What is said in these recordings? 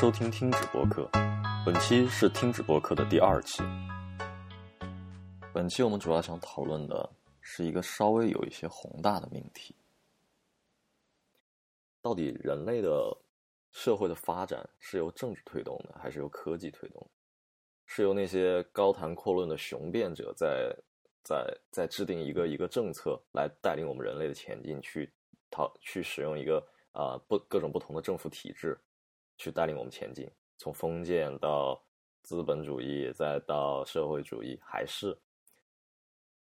收听听止播客，本期是听止播客的第二期。本期我们主要想讨论的是一个稍微有一些宏大的命题：到底人类的社会的发展是由政治推动的，还是由科技推动？是由那些高谈阔论的雄辩者在在在制定一个一个政策来带领我们人类的前进，去讨去使用一个啊不各种不同的政府体制。去带领我们前进，从封建到资本主义，再到社会主义，还是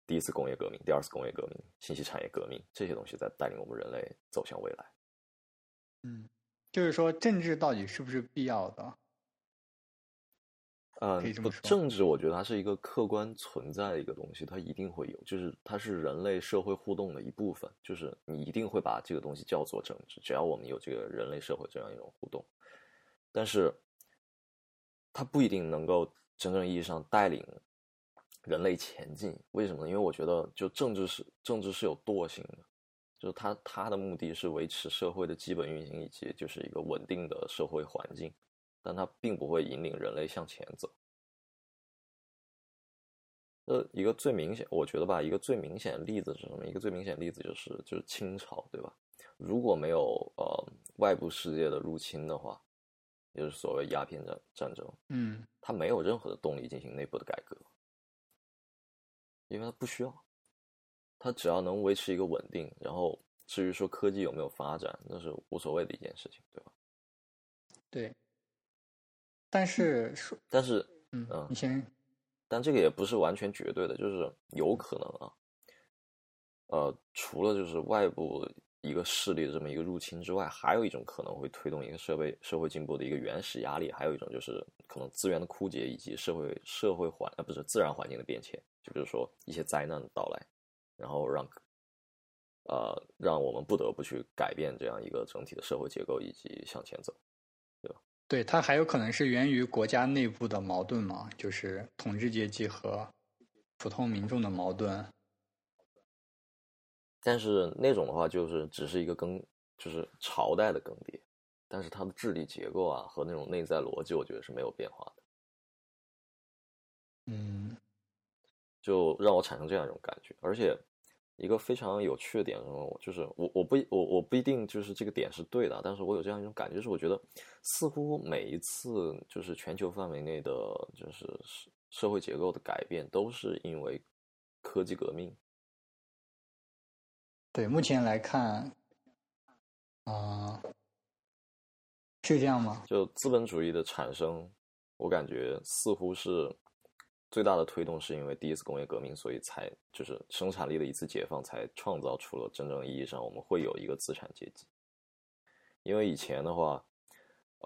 第一次工业革命、第二次工业革命、信息产业革命这些东西在带领我们人类走向未来。嗯，就是说政治到底是不是必要的？嗯，不，政治我觉得它是一个客观存在的一个东西，它一定会有，就是它是人类社会互动的一部分，就是你一定会把这个东西叫做政治，只要我们有这个人类社会这样一种互动。但是，它不一定能够真正意义上带领人类前进。为什么呢？因为我觉得，就政治是政治是有惰性的，就是它它的目的是维持社会的基本运行以及就是一个稳定的社会环境，但它并不会引领人类向前走。呃，一个最明显，我觉得吧，一个最明显的例子是什么？一个最明显的例子就是就是清朝，对吧？如果没有呃外部世界的入侵的话。就是所谓鸦片战战争，嗯，他没有任何的动力进行内部的改革，因为他不需要，他只要能维持一个稳定，然后至于说科技有没有发展，那是无所谓的一件事情，对吧？对，但是说，但是，嗯，你先，但这个也不是完全绝对的，就是有可能啊，呃，除了就是外部。一个势力的这么一个入侵之外，还有一种可能会推动一个社会社会进步的一个原始压力，还有一种就是可能资源的枯竭以及社会社会环啊不是自然环境的变迁，就比如说一些灾难的到来，然后让呃让我们不得不去改变这样一个整体的社会结构以及向前走，对吧？对，它还有可能是源于国家内部的矛盾嘛，就是统治阶级和普通民众的矛盾。但是那种的话，就是只是一个更，就是朝代的更迭，但是它的智力结构啊和那种内在逻辑，我觉得是没有变化的。嗯，就让我产生这样一种感觉。而且一个非常有趣的点，就是我我不我我不一定就是这个点是对的，但是我有这样一种感觉，就是我觉得似乎每一次就是全球范围内的就是社社会结构的改变，都是因为科技革命。对，目前来看，啊，是这样吗？就资本主义的产生，我感觉似乎是最大的推动，是因为第一次工业革命，所以才就是生产力的一次解放，才创造出了真正意义上我们会有一个资产阶级。因为以前的话，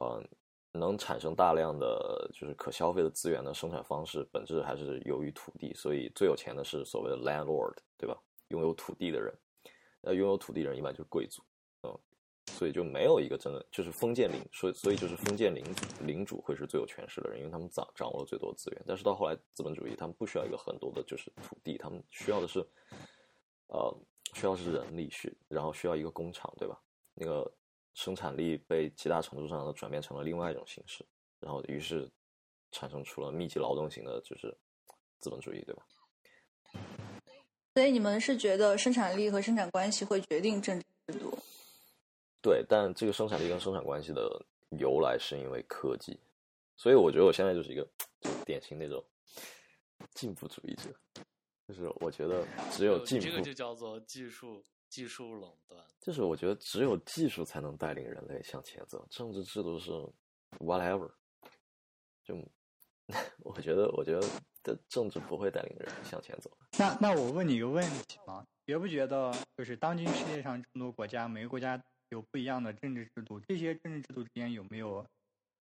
嗯，能产生大量的就是可消费的资源的生产方式，本质还是由于土地，所以最有钱的是所谓的 landlord，对吧？拥有土地的人。呃，拥有土地人一般就是贵族，嗯，所以就没有一个真的就是封建领，所以所以就是封建领领主会是最有权势的人，因为他们掌掌握了最多资源。但是到后来资本主义，他们不需要一个很多的就是土地，他们需要的是，呃，需要是人力，需然后需要一个工厂，对吧？那个生产力被极大程度上的转变成了另外一种形式，然后于是产生出了密集劳动型的，就是资本主义，对吧？所以你们是觉得生产力和生产关系会决定政治制度？对，但这个生产力跟生产关系的由来是因为科技，所以我觉得我现在就是一个典型那种进步主义者，就是我觉得只有进步，这个就叫做技术技术垄断，就是我觉得只有技术才能带领人类向前走，政治制度是 whatever，就我觉得我觉得。的政治不会带领人向前走。那那我问你一个问题啊，觉不觉得就是当今世界上这么多国家，每个国家有不一样的政治制度，这些政治制度之间有没有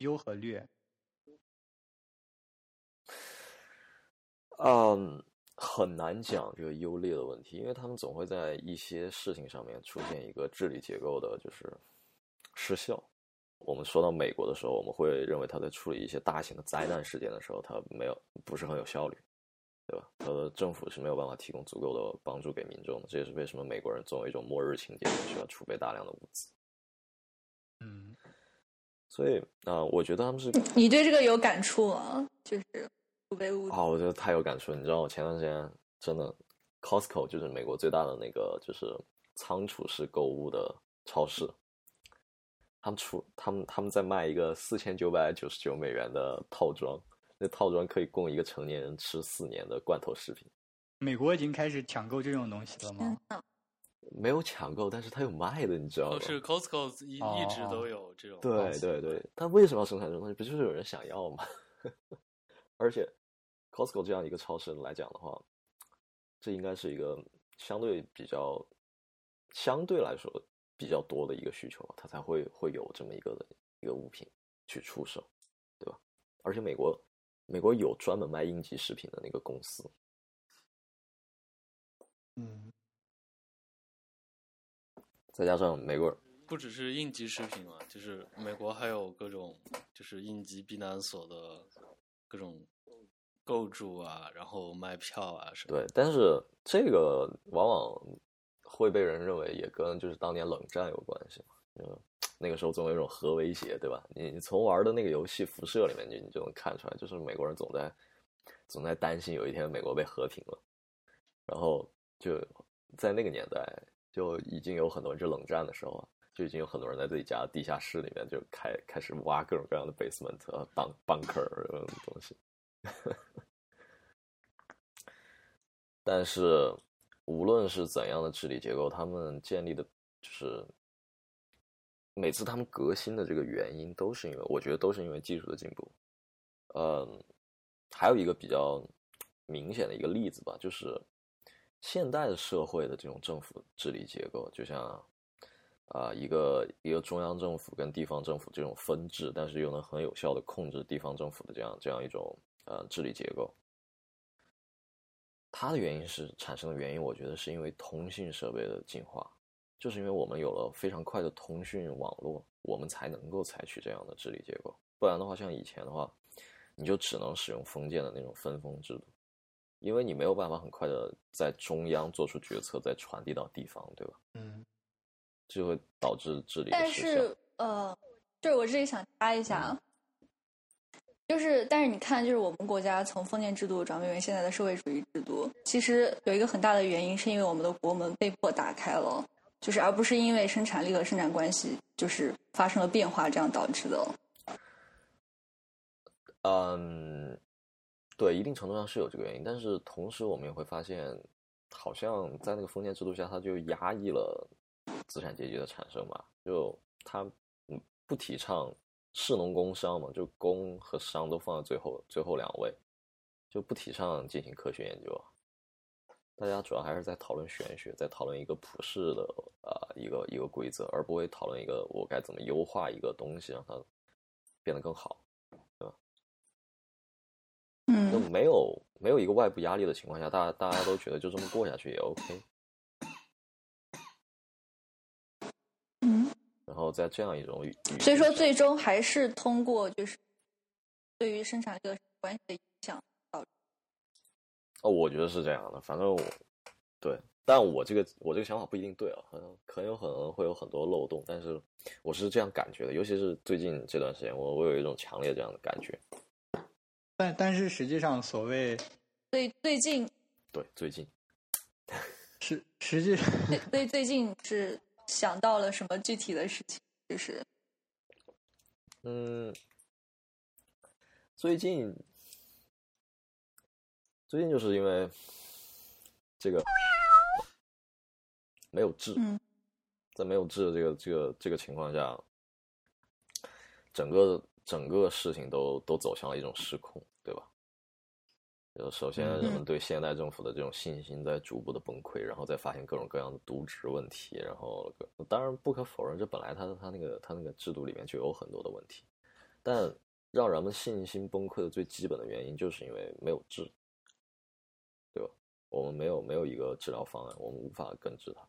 优和劣？嗯，很难讲这个优劣的问题，因为他们总会在一些事情上面出现一个治理结构的，就是失效。我们说到美国的时候，我们会认为他在处理一些大型的灾难事件的时候，他没有不是很有效率，对吧？他的政府是没有办法提供足够的帮助给民众的。这也是为什么美国人总有一种末日情节，需要储备大量的物资。嗯，所以啊、呃我觉得他们是你对这个有感触吗？就是储备物资。啊，我觉得太有感触了。你知道，我前段时间真的，Costco 就是美国最大的那个就是仓储式购物的超市，他们出他们他们在卖一个四千九百九十九美元的套装，那套装可以供一个成年人吃四年的罐头食品。美国已经开始抢购这种东西了吗？没有抢购，但是他有卖的，你知道吗？哦，是 Costco 一哦一直都有这种对对对，他为什么要生产这种东西？不就是有人想要吗？而且，Costco 这样一个超市来讲的话，这应该是一个相对比较相对来说比较多的一个需求，它才会会有这么一个的一个物品去出售，对吧？而且美国美国有专门卖应急食品的那个公司，嗯，再加上美国人不只是应急食品嘛，就是美国还有各种就是应急避难所的各种构筑啊，然后卖票啊什么。对，但是这个往往会被人认为也跟就是当年冷战有关系嘛，嗯，那个时候总有一种核威胁，对吧？你你从玩的那个游戏辐射里面，你你就能看出来，就是美国人总在总在担心有一天美国被和平了，然后就在那个年代就已经有很多人，就冷战的时候啊，就已经有很多人在自己家地下室里面就开开始挖各种各样的 basement 啊、bunker 这种东西。但是，无论是怎样的治理结构，他们建立的就是每次他们革新的这个原因，都是因为我觉得都是因为技术的进步。嗯，还有一个比较明显的一个例子吧，就是现代社会的这种政府治理结构，就像啊、一个一个中央政府跟地方政府这种分治，但是又能很有效的控制地方政府的这样这样一种呃治理结构。它的原因是产生的原因，我觉得是因为通信设备的进化，就是因为我们有了非常快的通讯网络，我们才能够采取这样的治理结构。不然的话，像以前的话，你就只能使用封建的那种分封制度，因为你没有办法很快的在中央做出决策，再传递到地方，对吧？嗯，这就会导致治理但。是呃，就是我这里想插一下，就是但是你看，就是我们国家从封建制度转变为现在的社会主义制度，其实有一个很大的原因是因为我们的国门被迫打开了，就是而不是因为生产力和生产关系就是发生了变化这样导致的。嗯，对，一定程度上是有这个原因，但是同时我们也会发现，好像在那个封建制度下，它就压抑了资产阶级的产生吧，就它不提倡士农工商嘛，就工和商都放在最后最后两位，就不提倡进行科学研究啊。大家主要还是在讨论玄学，在讨论一个普世的啊、一个一个规则，而不会讨论一个我该怎么优化一个东西，让它变得更好。对吧嗯，没有没有一个外部压力的情况下，大家大家都觉得就这么过下去也 OK。然后在这样一种语，语所以说最终还是通过就是对于生产力和关系的影响。哦，我觉得是这样的。反正我对，但我这个我这个想法不一定对啊，很很有可能会有很多漏洞，但是我是这样感觉的。尤其是最近这段时间，我我有一种强烈这样的感觉。但但是实际上，所谓对最近，对，最近实实际最所以最近是想到了什么具体的事情？就是嗯，最近最近就是因为这个没有治，嗯在没有治的这个这个这个情况下，整个整个事情都都走向了一种失控？就首先，人们嗯对现代政府的这种信心在逐步的崩溃，然后再发现各种各样的渎职问题，然后当然不可否认，这本来它它那个他那个制度里面就有很多的问题，但让人们信心崩溃的最基本的原因，就是因为没有治，对吧？我们没有没有一个治疗方案，我们无法根治它，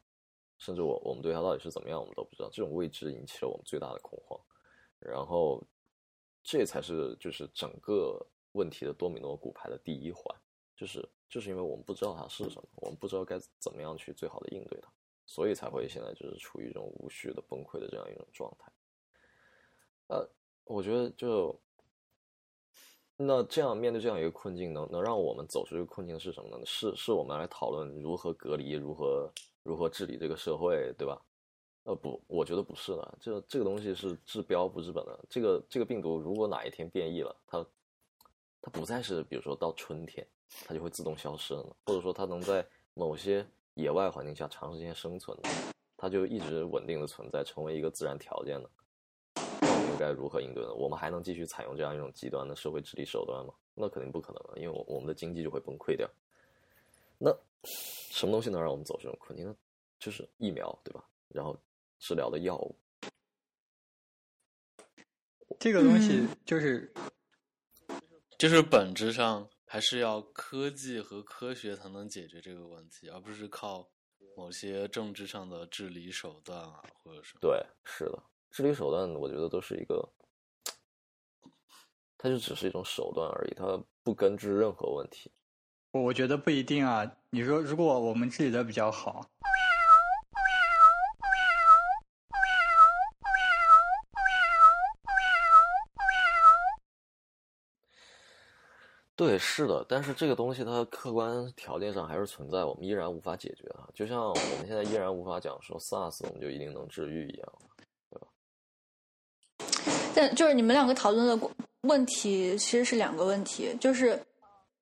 甚至我我们对它到底是怎么样，我们都不知道。这种未知引起了我们最大的恐慌，然后这才是就是整个问题的多米诺骨牌的第一环，就是就是因为我们不知道它是什么，我们不知道该怎么样去最好的应对它，所以才会现在就是处于一种无序的崩溃的这样一种状态。呃，我觉得就那这样面对这样一个困境，能能让我们走出这个困境是什么呢？是是我们来讨论如何隔离，如何如何治理这个社会，对吧？呃，不，我觉得不是的。这这个东西是治标不治本的。这个这个病毒如果哪一天变异了，它它不再是比如说到春天，它就会自动消失了，或者说它能在某些野外环境下长时间生存的，它就一直稳定的存在，成为一个自然条件的。该如何应对呢？我们还能继续采用这样一种极端的社会治理手段吗？那肯定不可能了，因为我我们的经济就会崩溃掉。那什么东西能让我们走这种困境呢？就是疫苗，对吧？然后治疗的药物。这个东西就是，就是本质上还是要科技和科学才能解决这个问题，而不是靠某些政治上的治理手段啊，或者是对，是的。治理手段，我觉得都是一个，它就只是一种手段而已，它不根治任何问题。我我觉得不一定啊。你说，如果我们治理的比较好，对，是的。但是这个东西它客观条件上还是存在，我们依然无法解决啊。就像我们现在依然无法讲说 SARS 我们就一定能治愈一样。对吧但就是你们两个讨论的问题其实是两个问题，就是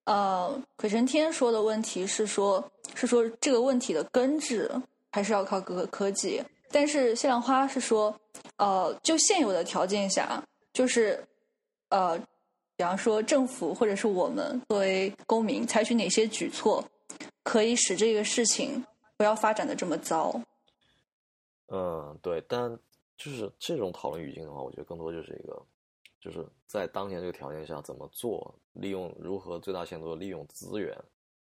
呃，鬼神天说的问题是说，是说这个问题的根治还是要靠各个科技，但是谢兰花是说，呃，就现有的条件下，就是呃，比方说政府或者是我们作为公民采取哪些举措，可以使这个事情不要发展的这么糟。嗯，对，但。就是这种讨论语境的话，我觉得更多就是一个，就是在当前这个条件下怎么做，利用如何最大限度的利用资源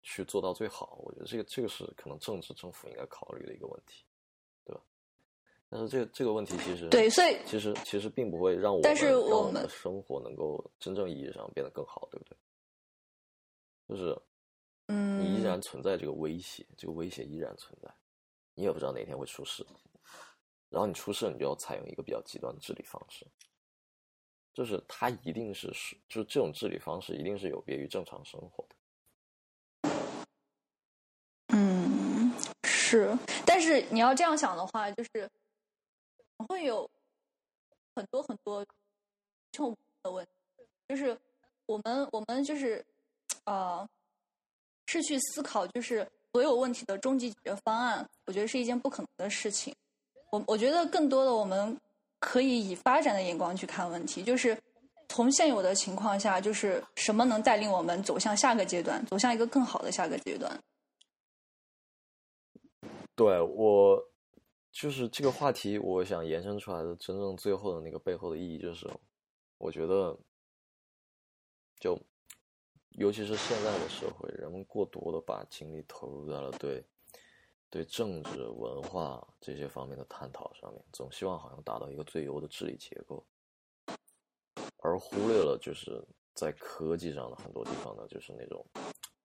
去做到最好。我觉得这个这个是可能政治政府应该考虑的一个问题，但是这个这个问题其实对，所以其实其实并不会让我但是我们的生活能够真正意义上变得更好，对不对？就是嗯，你依然存在这个威胁，这个威胁依然存在，你也不知道哪天会出事。然后你出事，你就要采用一个比较极端的治理方式，就是它一定是是，就是这种治理方式一定是有别于正常生活的。嗯，是，但是你要这样想的话，就是会有很多很多就的问题，就是我们我们就是呃，是去思考就是所有问题的终极解决方案，我觉得是一件不可能的事情。我我觉得更多的我们可以以发展的眼光去看问题，就是从现有的情况下，就是什么能带领我们走向下个阶段，走向一个更好的下个阶段。对我就是这个话题，我想延伸出来的真正最后的那个背后的意义，就是我觉得，就尤其是现在的社会，人们过多的把精力投入在了对。对政治、文化这些方面的探讨上面，总希望好像达到一个最优的治理结构，而忽略了就是在科技上的很多地方呢，就是那种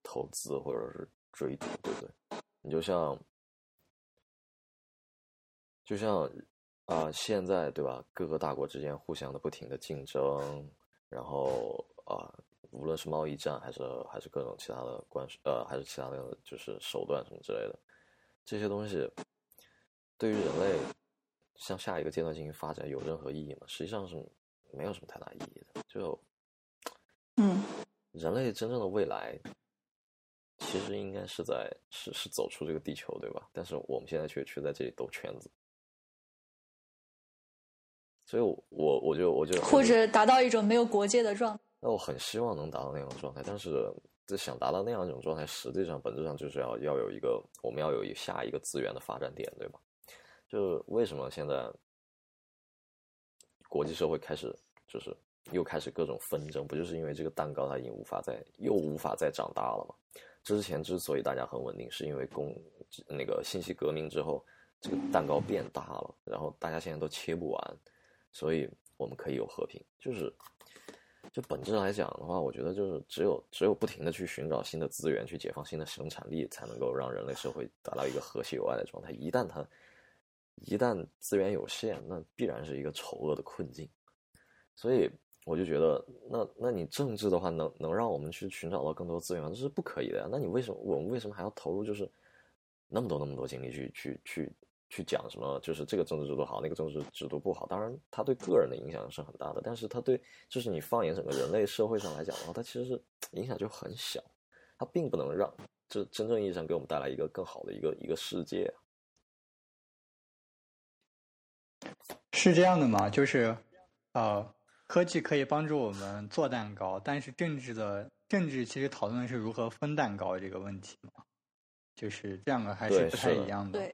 投资或者是追逐，对不对？你就像，就像啊，现在对吧？各个大国之间互相的不停的竞争，然后啊，无论是贸易战还是还是各种其他的关税，呃，还是其他的就是手段什么之类的。这些东西对于人类向下一个阶段进行发展有任何意义吗？实际上是没有什么太大意义的。就，嗯，人类真正的未来其实应该是在是是走出这个地球，对吧？但是我们现在却却在这里兜圈子。所以，我我就我就或者达到一种没有国界的状态。那我很希望能达到那样的状态，但是。这想达到那样一种状态，实际上本质上就是要要有一个，我们要有一下一个资源的发展点，对吧？就为什么现在国际社会开始就是又开始各种纷争，不就是因为这个蛋糕它已经无法再又无法再长大了吗？之前之所以大家很稳定，是因为工那个信息革命之后，这个蛋糕变大了，然后大家现在都切不完，所以我们可以有和平，就是。就本质来讲的话，我觉得就是只有只有不停的去寻找新的资源，去解放新的生产力，才能够让人类社会达到一个和谐有爱的状态。一旦它一旦资源有限，那必然是一个丑恶的困境。所以我就觉得，那那你政治的话，能能让我们去寻找到更多资源？这是不可以的呀。那你为什么我们为什么还要投入就是那么多那么多精力去去去去讲什么？就是这个政治制度好，那个政治制度不好。当然，它对个人的影响是很大的，但是它对就是你放眼整个人类社会上来讲的话，它其实是影响就很小，它并不能让这真正意义上给我们带来一个更好的一个一个世界。是这样的吗？就是呃。科技可以帮助我们做蛋糕，但是政治的政治其实讨论的是如何分蛋糕这个问题嘛，就是这两个还是不太一样的。对，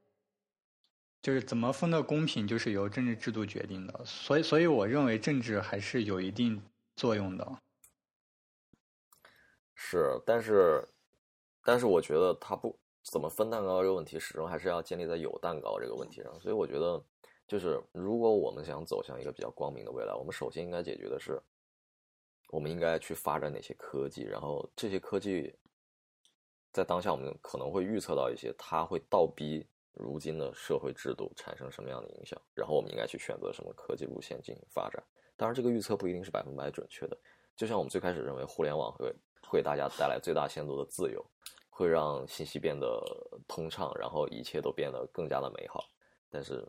就是怎么分的公平，就是由政治制度决定的。所以，所以我认为政治还是有一定作用的。是，但是，但是我觉得它不怎么分蛋糕这个问题，始终还是要建立在有蛋糕这个问题上。所以，我觉得。就是如果我们想走向一个比较光明的未来，我们首先应该解决的是，我们应该去发展哪些科技，然后这些科技在当下我们可能会预测到一些，它会倒逼如今的社会制度产生什么样的影响，然后我们应该去选择什么科技路线进行发展。当然，这个预测不一定是百分百准确的。就像我们最开始认为互联网会会大家带来最大限度的自由，会让信息变得通畅，然后一切都变得更加的美好，但是。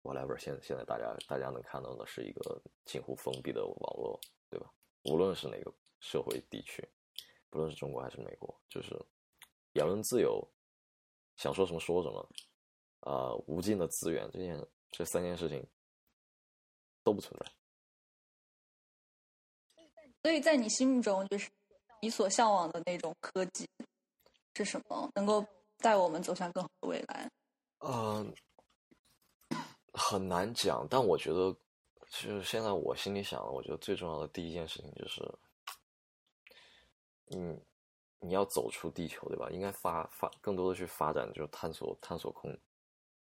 whatever，现现在大家大家能看到的是一个近乎封闭的网络，对吧？无论是哪个社会地区，不论是中国还是美国，就是言论自由，想说什么说什么，啊，无尽的资源，这件这三件事情都不存在。所以在你心目中，就是你所向往的那种科技是什么？能够带我们走向更好的未来？嗯。很难讲，但我觉得，就是现在我心里想的，我觉得最重要的第一件事情就是，嗯，你要走出地球，对吧？应该发发更多的去发展，就是探索探索空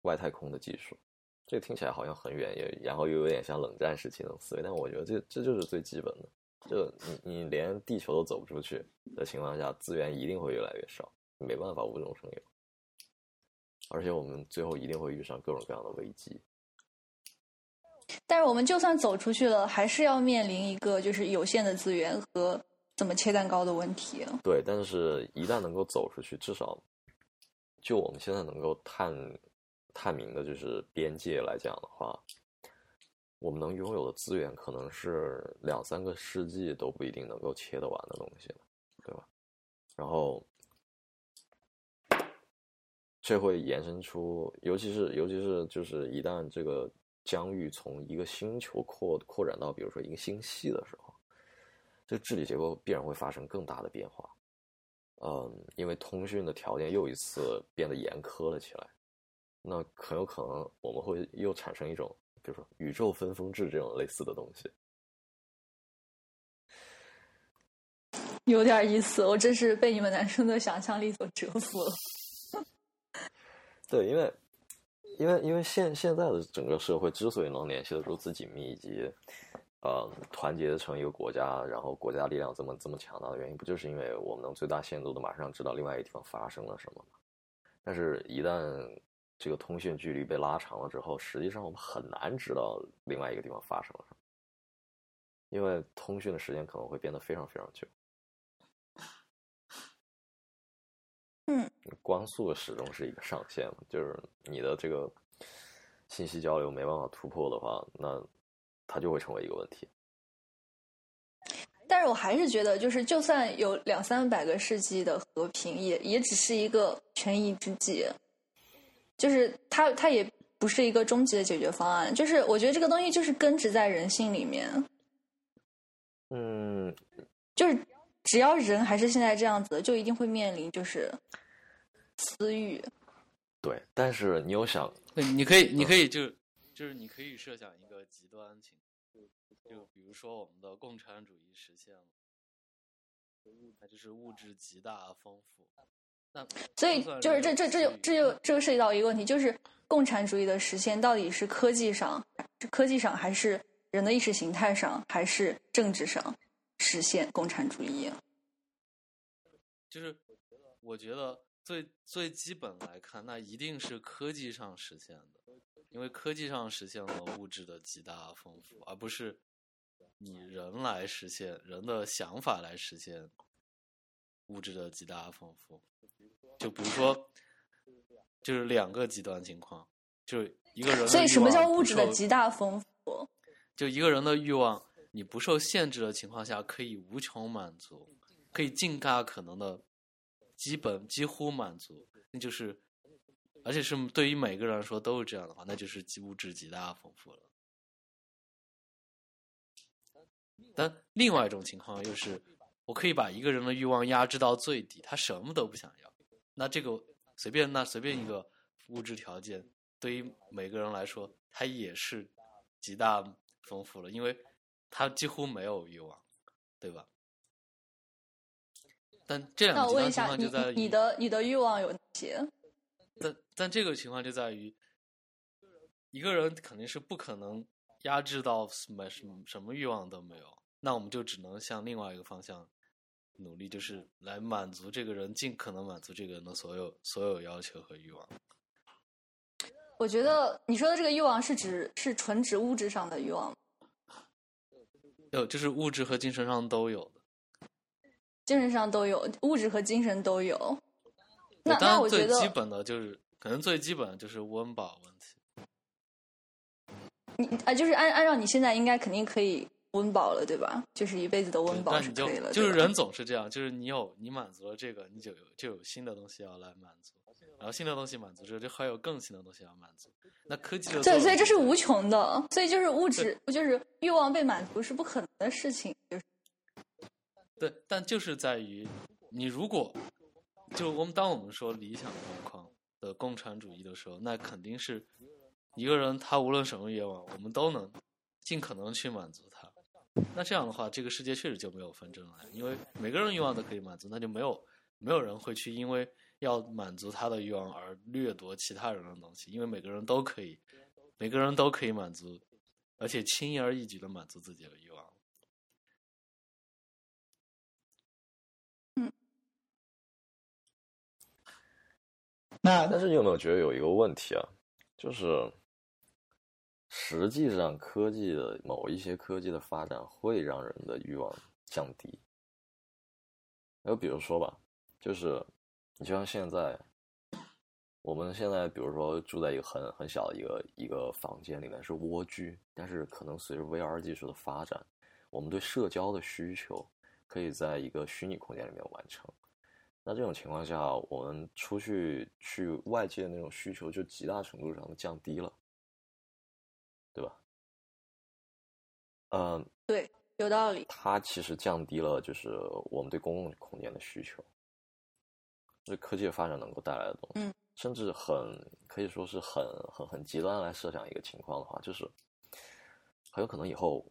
外太空的技术。这个听起来好像很远，也然后又有点像冷战时期的思维，但我觉得这这就是最基本的。就你你连地球都走不出去的情况下，资源一定会越来越少，没办法无中生有。而且我们最后一定会遇上各种各样的危机。但是我们就算走出去了，还是要面临一个就是有限的资源和怎么切蛋糕的问题。对，但是一旦能够走出去，至少就我们现在能够探探明的就是边界来讲的话，我们能拥有的资源可能是两三个世纪都不一定能够切得完的东西，对吧？然后这会延伸出，尤其是尤其是就是一旦这个。疆域从一个星球扩扩展到，比如说一个星系的时候，这治理结构必然会发生更大的变化。嗯，因为通讯的条件又一次变得严苛了起来，那很有可能我们会又产生一种，比如说宇宙分封制这种类似的东西。有点意思，我真是被你们男生的想象力所折服了。对，因为。因为因为现现在的整个社会之所以能联系的如此紧密，以及呃团结成一个国家，然后国家力量这么这么强大的原因，不就是因为我们能最大限度的马上知道另外一个地方发生了什么吗？但是，一旦这个通讯距离被拉长了之后，实际上我们很难知道另外一个地方发生了什么，因为通讯的时间可能会变得非常非常久。嗯，光速始终是一个上限，就是你的这个信息交流没办法突破的话，那它就会成为一个问题。但是我还是觉得，就是就算有两三百个世纪的和平，也也只是一个权宜之计，就是它它也不是一个终极的解决方案。就是我觉得这个东西就是根植在人性里面。嗯，就是。只要人还是现在这样子，就一定会面临就是私欲。对，但是你有想，你可以，你可以就就是你可以设想一个极端情，就就比如说我们的共产主义实现了，它就是物质极大丰富。那所以就是这这这就这就这个涉及到一个问题，就是共产主义的实现到底是科技上，科技上还是人的意识形态上，还是政治上？实现共产主义，就是我觉得最最基本来看，那一定是科技上实现的，因为科技上实现了物质的极大丰富，而不是你人来实现人的想法来实现物质的极大丰富。就比如说，就是两个极端情况，就是一个人所以什么叫物质的极大丰富？就一个人的欲望，你不受限制的情况下，可以无穷满足，可以尽大可能的基本几乎满足，那就是，而且是对于每个人来说都是这样的话，那就是物质极大丰富了。但另外一种情况又是，我可以把一个人的欲望压制到最低，他什么都不想要，那这个随便那随便一个物质条件，对于每个人来说，他也是极大丰富了，因为他几乎没有欲望，对吧？但这两那个情况就在于你的你的欲望有哪些？但但这个情况就在于，一个人肯定是不可能压制到什么什么什么欲望都没有，那我们就只能向另外一个方向努力，就是来满足这个人尽可能满足这个人的所有所有要求和欲望。我觉得你说的这个欲望是指是纯指物质上的欲望，有就是物质和精神上都有的。精神上都有，物质和精神都有。那那我觉得基本的就是可能最基本的就是温饱问题。你啊，就是按按照你现在应该肯定可以温饱了，对吧？就是一辈子的温饱但是可以了，就是人总是这样，就是你有你满足了这个，你就有就有新的东西要来满足，然后新的东西满足之后，就还有更新的东西要满足。那科技就对，所以这是无穷的，所以就是物质，就是欲望被满足是不可能的事情，就是对，但就是在于你如果就我们当我们说理想状况的共产主义的时候，那肯定是一个人他无论什么愿望，我们都能尽可能去满足他。那这样的话，这个世界确实就没有纷争了，因为每个人欲望都可以满足，那就没有没有人会去因为要满足他的欲望而掠夺其他人的东西，因为每个人都可以，每个人都可以满足，而且轻而易举的满足自己的欲望。那但是你有没有觉得有一个问题啊？就是实际上科技的某一些科技的发展会让人的欲望降低。就比如说吧，就是你就像现在，我们现在比如说住在一个很很小的一个一个房间里面是蜗居，但是可能随着 VR 技术的发展，我们对社交的需求可以在一个虚拟空间里面完成。那这种情况下，我们出去去外界的那种需求就极大程度上的降低了，对吧？嗯，对，有道理。它其实降低了就是我们对公共空间的需求，这科技的发展能够带来的东西，嗯甚至很可以说是很很很极端来设想一个情况的话，就是很有可能以后，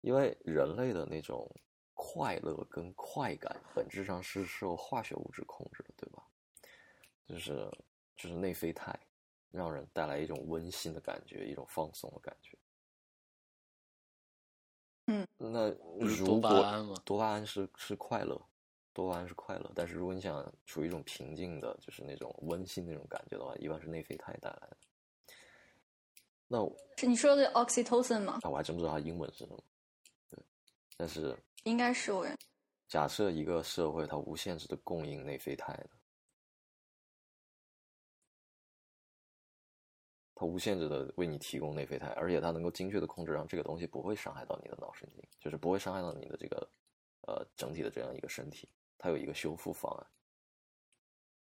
因为人类的那种快乐跟快感本质上是受化学物质控制的，对吧？就是就是内啡肽，让人带来一种温馨的感觉，一种放松的感觉。嗯，那如果巴胺吗多巴胺是是快乐，多巴胺是快乐，但是如果你想处于一种平静的，就是那种温馨那种感觉的话，一般是内啡肽带来的。那我是你说的 oxytocin 吗？啊，我还真不知道它英文是什么。对，但是应该是我。假设一个社会它无限制的供应内啡肽的，它无限制的为你提供内啡肽，而且它能够精确的控制，让这个东西不会伤害到你的脑神经，就是不会伤害到你的这个呃整体的这样一个身体，它有一个修复方案。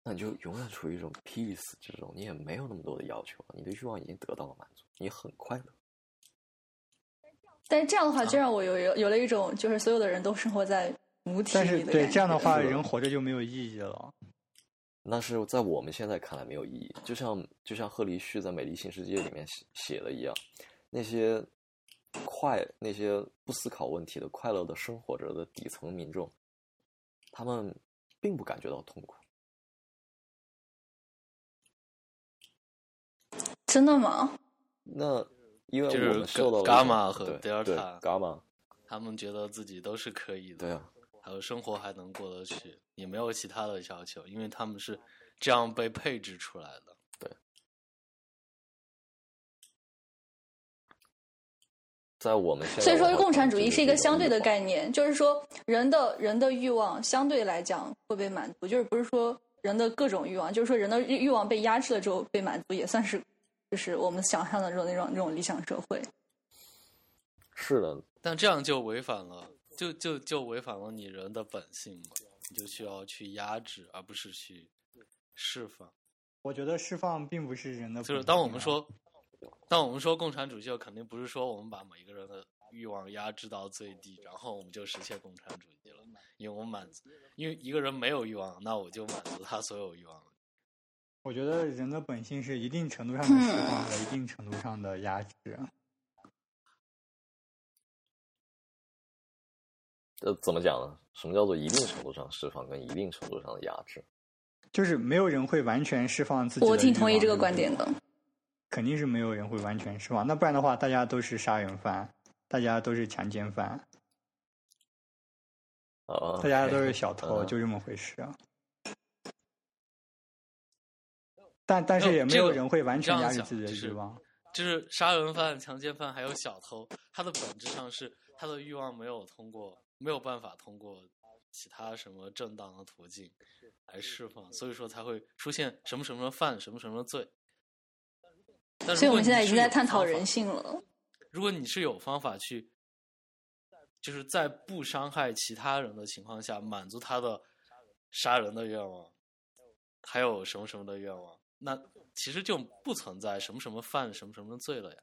那你就永远处于一种 peace 之中，你也没有那么多的要求，你的欲望已经得到了满足，你很快乐。但是这样的话，啊就让我有有有了一种，就是所有的人都生活在母体但是对里的感觉这样的话，人活着就没有意义了。那是在我们现在看来没有意义，就像就像贺黎旭在《美丽新世界》里面写写的一样，那些快那些不思考问题的快乐的生活着的底层民众，他们并不感觉到痛苦。真的吗？那因为我们受到了伽马和德尔塔伽马，他们觉得自己都是可以的，对啊，还有生活还能过得去，也没有其他的要求，因为他们是这样被配置出来的。对在我们现在所以说，共产主义是一个相对的概念，就是说人的人的欲望相对来讲会被满足，就是不是说人的各种欲望，就是说人的欲欲望被压制了之后被满足，也算是就是我们想象的这种那种那种理想社会。是的，但这样就违反了，就就就违反了你人的本性嘛，你就需要去压制，而不是去释放。我觉得释放并不是人的本性啊。就是当我们说，当我们说共产主义，就肯定不是说我们把每一个人的欲望压制到最低，然后我们就实现共产主义了。因为我们满足，因为一个人没有欲望，那我就满足他所有欲望。我觉得人的本性是一定程度上的释放和一定程度上的压制。这怎么讲呢？什么叫做一定程度上释放跟一定程度上的压制？就是没有人会完全释放自己。我挺同意这个观点的。肯定是没有人会完全释放，那不然的话，大家都是杀人犯，大家都是强奸犯，啊，大家都是小偷，嗯就这么回事啊。但但是也没有人会完全压制自己的就是欲望。就是杀人犯、强奸犯还有小偷，他的本质上是他的欲望没有通过，没有办法通过其他什么正当的途径来释放，所以说才会出现什么什么犯、什么什么罪。所以我们现在已经在探讨人性了。如果你是有方法去，就是在不伤害其他人的情况下满足他的杀人的愿望，还有什么什么的愿望，那其实就不存在什么什么犯什么什么罪了呀。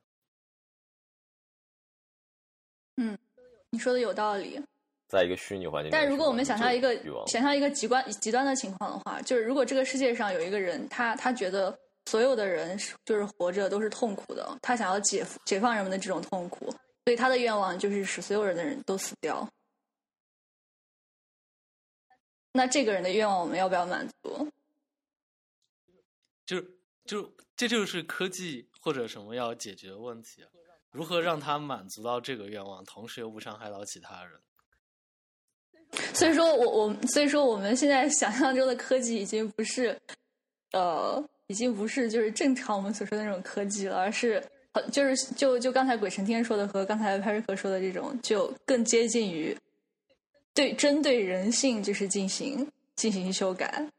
嗯你说的有道理，在一个虚拟环境但如果我们想象一个欲望，想象一个极端极端的情况的话，就是如果这个世界上有一个人，他他觉得所有的人是就是活着都是痛苦的，他想要解解放人们的这种痛苦，所以他的愿望就是使所有人的人都死掉。那这个人的愿望我们要不要满足？就就这就是科技或者什么要解决的问题啊，如何让他满足到这个愿望，同时又不伤害到其他人？所以说我我所以说我们现在想象中的科技已经不是，呃，已经不是就是正常我们所说的那种科技了，而是很就是就就刚才鬼神天说的和刚才派瑞克说的这种，就更接近于对针对人性就是进行进行修改。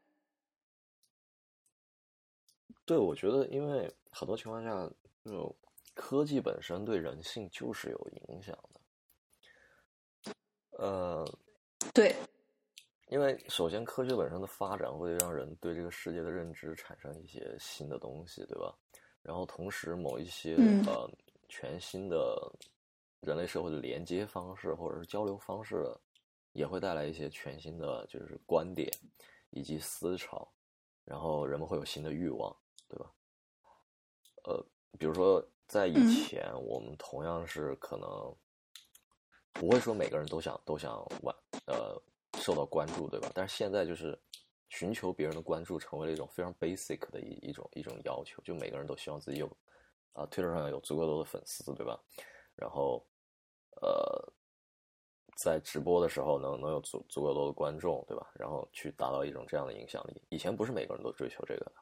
对，我觉得因为很多情况下，就科技本身对人性就是有影响的。呃，对，因为首先科学本身的发展会让人对这个世界的认知产生一些新的东西，对吧？然后同时某一些、嗯呃全新的人类社会的连接方式或者是交流方式，也会带来一些全新的就是观点以及思潮，然后人们会有新的欲望，对吧？呃，比如说在以嗯前，我们同样是可能不会说每个人都想都想玩呃受到关注，对吧？但是现在就是寻求别人的关注，成为了一种非常 basic 的一一种一种要求，就每个人都希望自己有啊、推特上有足够多的粉丝，对吧？然后呃，在直播的时候能能有足足够多的观众，对吧？然后去达到一种这样的影响力。以前不是每个人都追求这个的，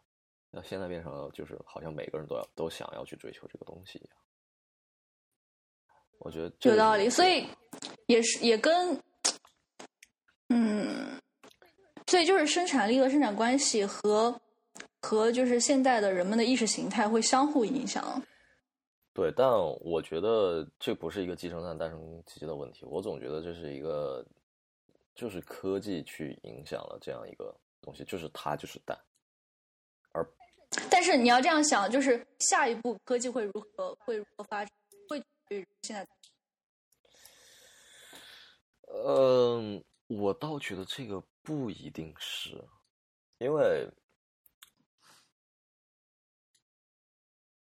那现在变成了就是好像每个人都要都想要去追求这个东西一样。我觉得有道理，所以也是也跟，嗯，所以就是生产力和生产关系和和就是现在的人们的意识形态会相互影响。对，但我觉得这不是一个鸡生蛋，蛋生鸡的问题。我总觉得这是一个，就是科技去影响了这样一个东西，就是它就是蛋。而但是你要这样想，就是下一步科技会如何会如何发展，会取决于现在。嗯，我倒觉得这个不一定是，因为，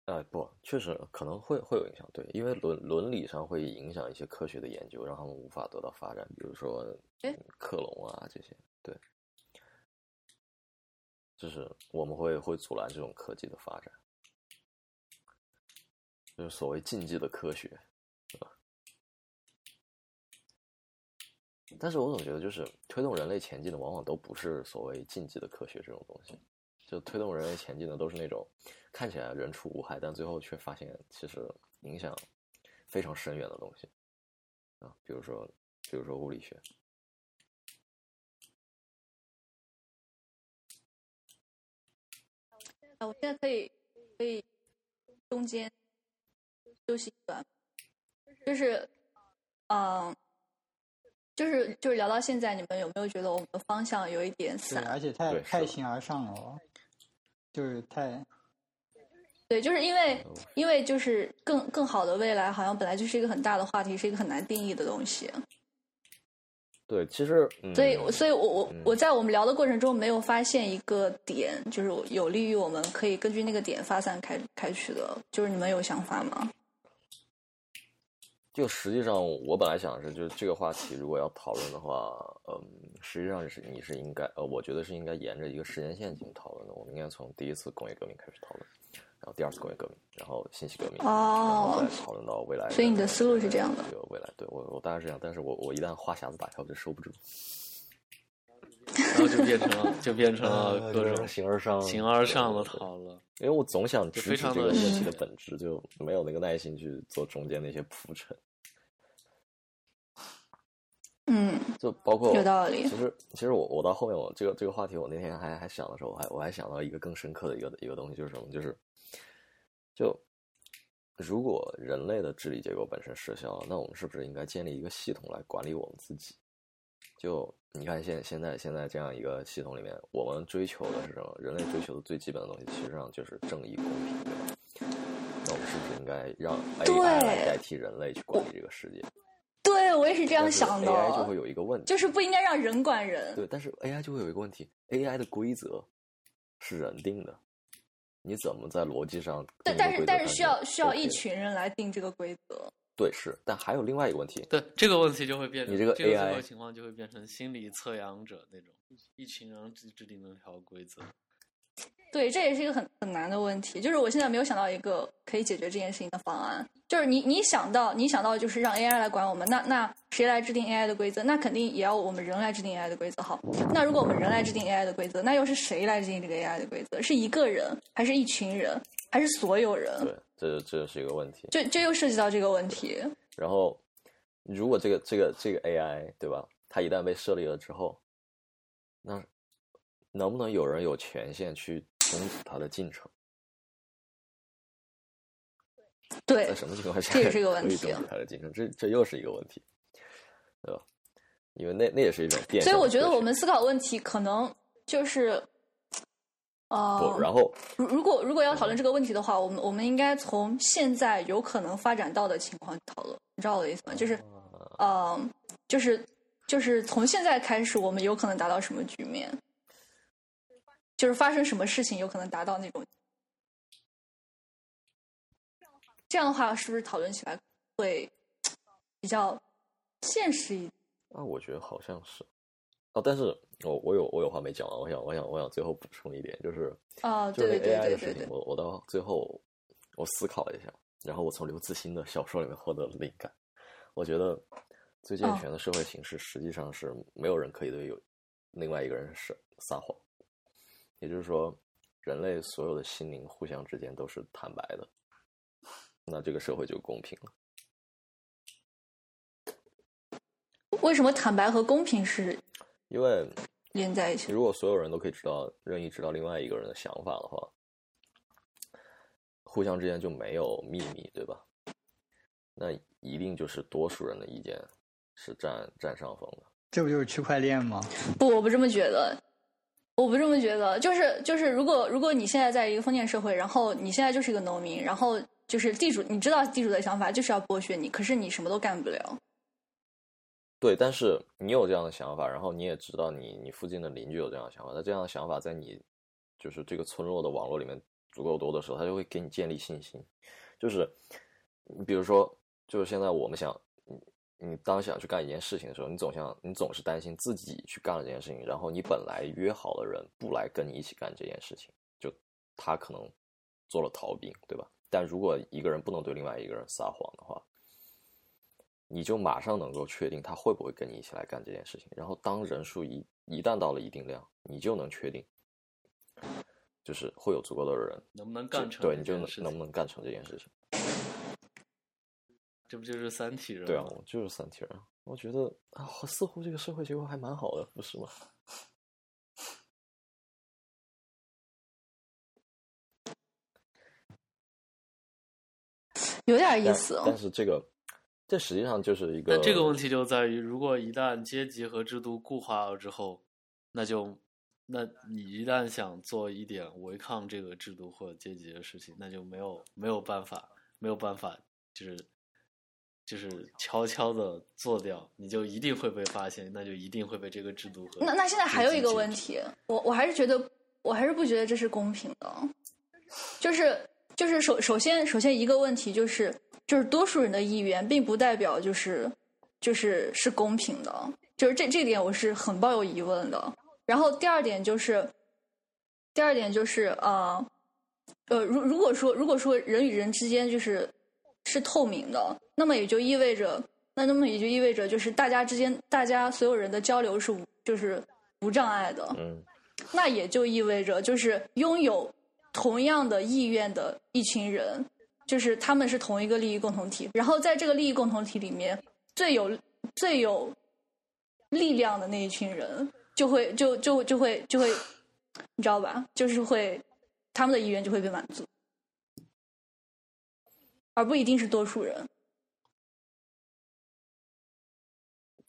哎，不，确实可能会会有影响，对，因为伦伦理上会影响一些科学的研究，让他们无法得到发展，比如说克隆啊这些，对，就是我们会会阻拦这种科技的发展，就是所谓禁忌的科学。但是我总觉得，就是推动人类前进的，往往都不是所谓禁忌的科学这种东西。就推动人类前进的，都是那种看起来人畜无害，但最后却发现其实影响非常深远的东西啊，比如说比如说物理学。啊，我现在可以可以中间休息一段，就是嗯。就是就是聊到现在，你们有没有觉得我们的方向有一点散？而且太太形而上了，就是太。对，就是因为因为就是更更好的未来，好像本来就是一个很大的话题，是一个很难定义的东西。对，其实所以所以我我我在我们聊的过程中没有发现一个点，就是有利于我们可以根据那个点发散开开去的，就是你们有想法吗？就实际上，我本来想的是，就是这个话题如果要讨论的话，嗯，实际上是你是应该，呃，我觉得是应该沿着一个时间线进行讨论的。我们应该从第一次工业革命开始讨论，然后第二次工业革命，然后信息革命，然后再讨论到未来。所以你的思路是这样的。这个未来，对我我大概是这样，但是我我一旦话匣子打开，我就收不住，然后就变成了就变成了各种形而上形而上的讨论。因为我总想直指这个问题 的本质，就没有那个耐心去做中间那些铺陈。嗯，就包括有道理。其实，其实我我到后面，我这个这个话题，我那天还还想的时候，我还我还想到一个更深刻的一个一个东西，就是什么？就是就如果人类的治理结构本身失效了，那我们是不是应该建立一个系统来管理我们自己？就你看，现现在现在这样一个系统里面，我们追求的是什么？人类追求的最基本的东西，其实上就是正义、公平，对吧？那我们是不是应该让 AI 来代替人类去管理这个世界？对，我也是这样想的。AI 就会有一个问题，就是不应该让人管人。对，但是 AI 就会有一个问题，AI 的规则是人定的，你怎么在逻辑上？但，但是但是需要需要一群人来定这个规则。对，是，但还有另外一个问题。对，这个问题就会变成你这个 AI 情况就会变成心理测量者那种，一群人制制定那条规则。对，这也是一个很很难的问题。就是我现在没有想到一个可以解决这件事情的方案。就是你你想到你想到就是让 AI 来管我们，那那谁来制定 AI 的规则？那肯定也要我们人来制定 AI 的规则。好，那如果我们人来制定 AI 的规则，那又是谁来制定这个 AI 的规则？是一个人，还是一群人，还是所有人？对，这这就是一个问题。这这又涉及到这个问题。然后，如果这个这个这个 AI 对吧？它一旦被设立了之后，那能不能有人有权限去？终止它的进程，对，在什么情况下这也是一个问题？终止它的进程，这这又是一个问题，对吧？因为那那也是一种变。所以我觉得我们思考问题可能就是，呃，然后如如果如果要讨论这个问题的话，我们我们应该从现在有可能发展到的情况讨论，你知道我的意思吗？就是，呃，就是就是从现在开始，我们有可能达到什么局面？就是发生什么事情有可能达到那种，这样的话是不是讨论起来会比较现实一点？啊，我觉得好像是。哦，但是我我有我有话没讲完，我想我想我想最后补充一点，就是啊，就是 AI 的事情，我我到最后我思考了一下，然后我从刘慈欣的小说里面获得了灵感。我觉得最健全的社会形式实际上是没有人可以对有另外一个人是撒谎。也就是说，人类所有的心灵互相之间都是坦白的，那这个社会就公平了。为什么坦白和公平是？因为连在一起。如果所有人都可以知道、任意知道另外一个人的想法的话，互相之间就没有秘密，对吧？那一定就是多数人的意见是占占上风的。这不就是区块链吗？不，我不这么觉得。我不这么觉得，就是就是，如果如果你现在在一个封建社会，然后你现在就是一个农民，然后就是地主，你知道地主的想法就是要剥削你，可是你什么都干不了。对，但是你有这样的想法，然后你也知道你你附近的邻居有这样的想法，那这样的想法在你就是这个村落的网络里面足够多的时候，他就会给你建立信心。就是你比如说，就是现在我们想。你当想去干一件事情的时候，你总想，你总是担心自己去干了这件事情，然后你本来约好的人不来跟你一起干这件事情，就他可能做了逃兵，对吧？但如果一个人不能对另外一个人撒谎的话，你就马上能够确定他会不会跟你一起来干这件事情。然后当人数一一旦到了一定量，你就能确定，就是会有足够的人能不能干成，对，你就能能不能干成这件事情。这不就是三体人？对啊，我就是三体人。我觉得啊，似乎这个社会结构还蛮好的，不是吗？有点意思。但是这个，这实际上就是一个。那这个问题就在于，如果一旦阶级和制度固化了之后，那就，那你一旦想做一点违抗这个制度或者阶级的事情，那就没有没有办法，没有办法，就是就是悄悄的做掉，你就一定会被发现，那就一定会被这个制度和。那那现在还有一个问题，我我还是觉得，我还是不觉得这是公平的，就是。就是首首先首先一个问题就是就是多数人的意愿并不代表就是就是是公平的，就是这这点我是很抱有疑问的。然后第二点就是第二点就是呃呃如如果说如果说人与人之间就是是透明的，那么也就意味着那那么也就意味着就是大家之间大家所有人的交流是无就是无障碍的。嗯，那也就意味着就是拥有。同样的意愿的一群人，就是他们是同一个利益共同体。然后在这个利益共同体里面，最有最有力量的那一群人，就会就就就会就会，你知道吧？就是会他们的意愿就会被满足，而不一定是多数人。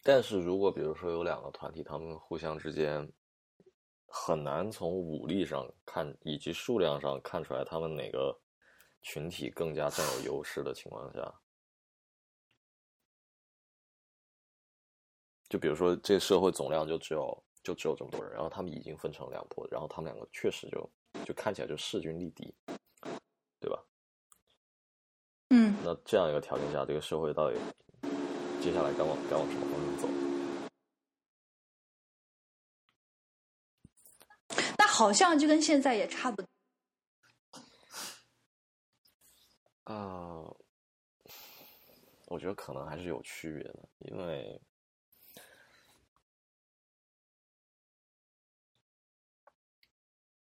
但是如果比如说有两个团体，他们互相之间。很难从武力上看以及数量上看出来他们哪个群体更加占有优势的情况下，就比如说这社会总量就只有就只有这么多人，然后他们已经分成两波，然后他们两个确实就就看起来就势均力敌，嗯。那这样一个条件下，这个社会到底接下来该往该往什么方向走？那好像就跟现在也差不多。啊，我觉得可能还是有区别的，因为，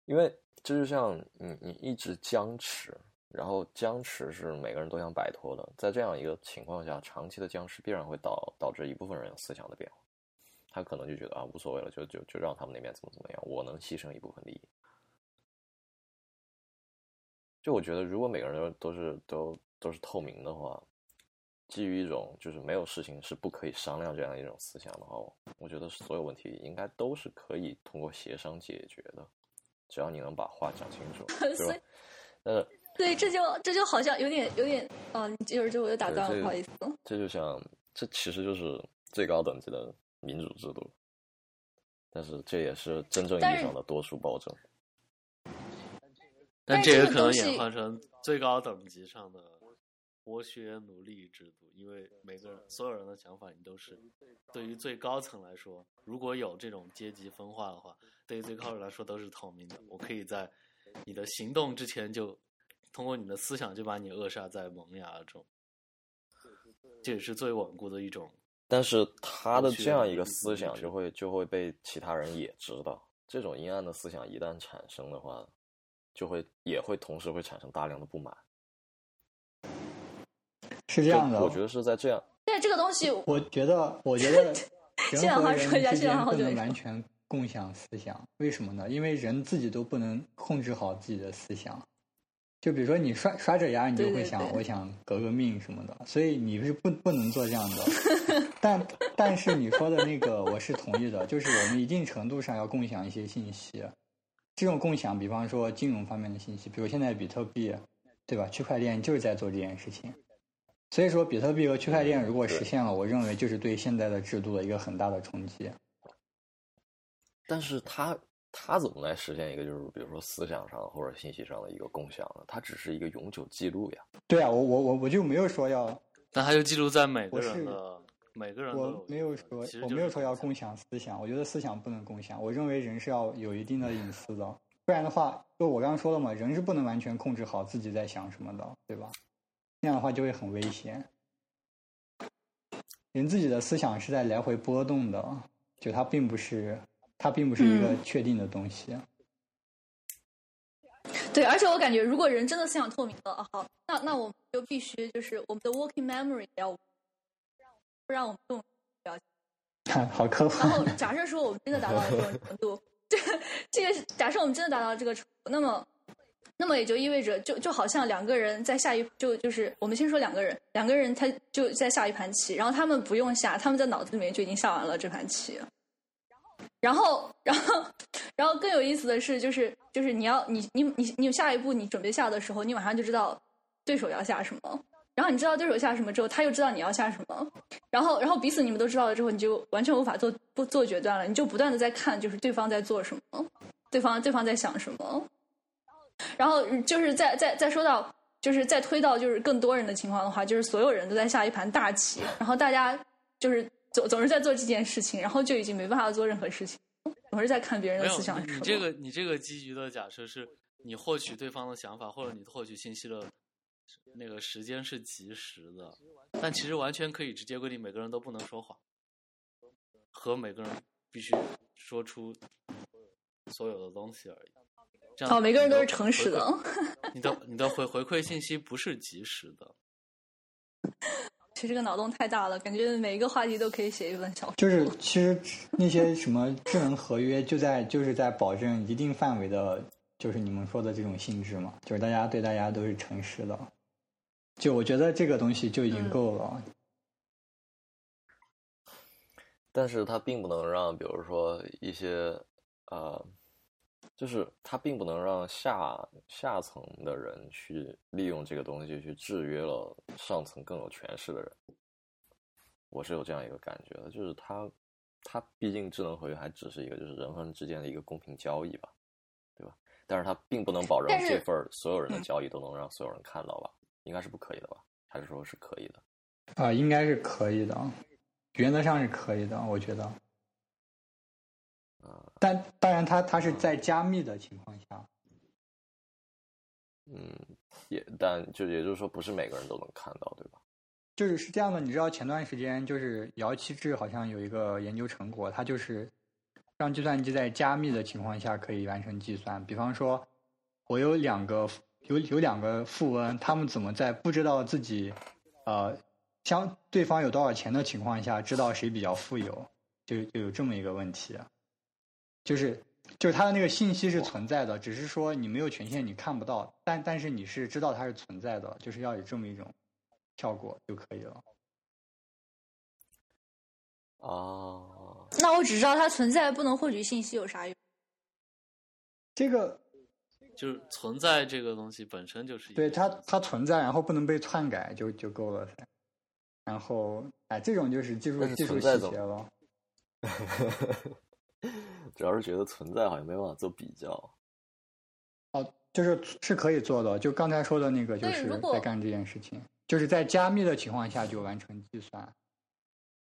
因为就是像你你一直僵持，然后僵持是每个人都想摆脱的，在这样一个情况下，长期的僵持必然会导导致一部分人有思想的变化。他可能就觉得啊，无所谓了，就就就让他们那边怎么怎么样，我能牺牲一部分利益。就我觉得，如果每个人都都是都都是透明的话，基于一种就是没有事情是不可以商量这样一种思想的话，我觉得所有问题应该都是可以通过协商解决的，只要你能把话讲清楚，对吧？呃，对，这就这就好像有点有点啊，一会儿就我就打断了，不好意思。这就像这其实就是最高等级的。民主制度，但是这也是真正意义上的多数暴政。但这也可能演化成最高等级上的剥削奴隶制度，因为每个人所有人的想法，你都是对于最高层来说，如果有这种阶级分化的话，对于最高人来说都是透明的。我可以在你的行动之前就通过你的思想就把你扼杀在萌芽中，这也是最稳固的一种。但是他的这样一个思想就会就会被其他人也知道，这种阴暗的思想一旦产生的话，就会也会同时会产生大量的不满。是这样的，我觉得是在这样。但这个东西，我觉得，我觉得 人和人之间不能完全共享思想，为什么呢？因为人自己都不能控制好自己的思想。就比如说你刷刷着牙，你就会想，我想革个命什么的，所以你是不不能做这样的。但但是你说的那个我是同意的，就是我们一定程度上要共享一些信息。这种共享，比方说金融方面的信息，比如现在比特币，对吧？区块链就是在做这件事情。所以说，比特币和区块链如果实现了，我认为就是对现在的制度的一个很大的冲击。但是它。他怎么来实现一个就是比如说思想上或者信息上的一个共享呢？它只是一个永久记录呀。对啊，我我我我就没有说要，但它就记录在每个人的每个人。我没有说，我没有说要共享思想。我觉得思想不能共享。我认为人是要有一定的隐私的，不然的话，就我刚刚说了嘛，人是不能完全控制好自己在想什么的，对吧？那样的话就会很危险。人自己的思想是在来回波动的，就它并不是。它并不是一个确定的东西，对，而且我感觉，如果人真的思想透明了啊，好，那那我们就必须就是我们的 working memory 要不让我们动表情，好科幻。然后假设说我们真的达到了这种 程度，这这个假设我们真的达到了这个程度，那么那么也就意味着，就就好像两个人在下一就就是我们先说两个人，两个人他就在下一盘棋，然后他们不用下，他们在脑子里面就已经下完了这盘棋。然后，然后，然后更有意思的是，就是就是你要你你你你下一步你准备下的时候，你马上就知道对手要下什么。然后你知道对手下什么之后，他又知道你要下什么。然后，然后彼此你们都知道了之后，你就完全无法做不做决断了。你就不断的在看，就是对方在做什么，对方对方在想什么。然后就是再再再说到，就是再推到就是更多人的情况的话，就是所有人都在下一盘大棋，然后大家就是。总总是在做这件事情，然后就已经没办法做任何事情，总是在看别人的思想。你这个你这个基于的假设是你获取对方的想法或者你获取信息的那个时间是及时的，但其实完全可以直接规定每个人都不能说谎，和每个人必须说出所有的东西而已。这样哦，每个人都是诚实的。你的你的回回馈信息不是及时的。其实这个脑洞太大了，感觉每一个话题都可以写一本小说。就是其实那些什么智能合约，就在就是在保证一定范围的，就是你们说的这种性质嘛，就是大家对大家都是诚实的。就我觉得这个东西就已经够了。但是它并不能让，比如说一些呃。就是它并不能让下下层的人去利用这个东西去制约了上层更有权势的人。我是有这样一个感觉的，就是它，它毕竟智能合约还只是一个就是人和人之间的一个公平交易吧，对吧？但是它并不能保证这份所有人的交易都能让所有人看到吧？应该是不可以的吧？还是说是可以的？啊，应该是可以的，原则上是可以的，我觉得。但当然，它它是在加密的情况下，嗯，也但就也就是说，不是每个人都能看到，对吧？就是是这样的，你知道前段时间就是姚期智好像有一个研究成果，它就是让计算机在加密的情况下可以完成计算。比方说，我有两个有有两个富翁，他们怎么在不知道自己呃相对方有多少钱的情况下，知道谁比较富有？就就有这么一个问题。就是，就是它的那个信息是存在的，只是说你没有权限，你看不到，但但是你是知道它是存在的，就是要有这么一种效果就可以了。哦，那我只知道它存在，不能获取信息有啥用？这个就是存在这个东西本身就是对它它存在，然后不能被篡改就就够了。然后哎，这种就是技术技术细节了。主要是觉得存在好像没办法做比较。哦，就是是可以做的，就刚才说的那个，就是在干这件事情，就是在加密的情况下就完成计算，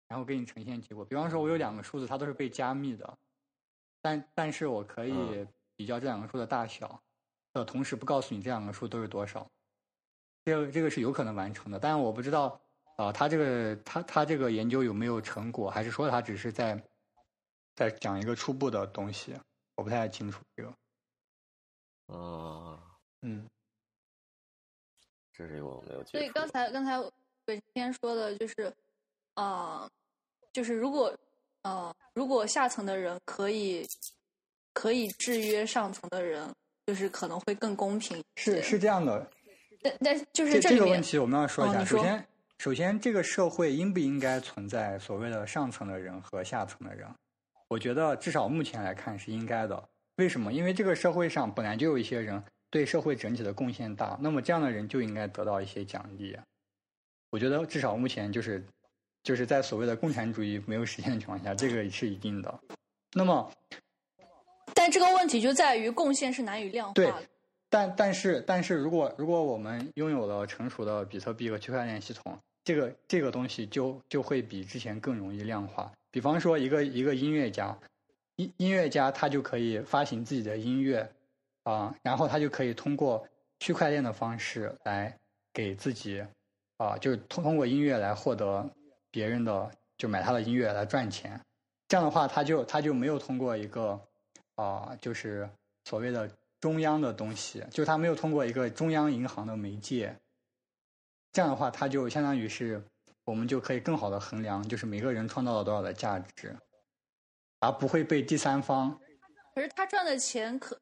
然后给你呈现结果。比方说，我有两个数字，它都是被加密的，但但是我可以比较这两个数的大小，的同时不告诉你这两个数都是多少。这个这个是有可能完成的，但是我不知道啊，他这个他他这个研究有没有成果，还是说他只是在。再讲一个初步的东西，我不太清楚这个。啊，嗯，这是我没有。所以刚才刚才北天说的就是，啊，就是如果呃如果下层的人可以可以制约上层的人，就是可能会更公平。是是这样的。但但就是这个问题我们要说一下。首先首先，这个社会应不应该存在所谓的上层的人和下层的人？我觉得至少目前来看是应该的。为什么？因为这个社会上本来就有一些人对社会整体的贡献大，那么这样的人就应该得到一些奖励。我觉得至少目前就是就是在所谓的共产主义没有实现的情况下，这个是一定的。那么，但这个问题就在于贡献是难以量化的。但但是但是如果如果我们拥有了成熟的比特币和区块链系统，这个这个东西就就会比之前更容易量化。比方说，一个一个音乐家，音音乐家他就可以发行自己的音乐，啊，然后他就可以通过区块链的方式来给自己，啊，就是通通过音乐来获得别人的就买他的音乐来赚钱。这样的话，他就他就没有通过一个啊，就是所谓的中央的东西，就是它没有通过一个中央银行的媒介。这样的话，它就相当于是我们就可以更好的衡量，就是每个人创造了多少的价值，而不会被第三方。可是他赚的钱可，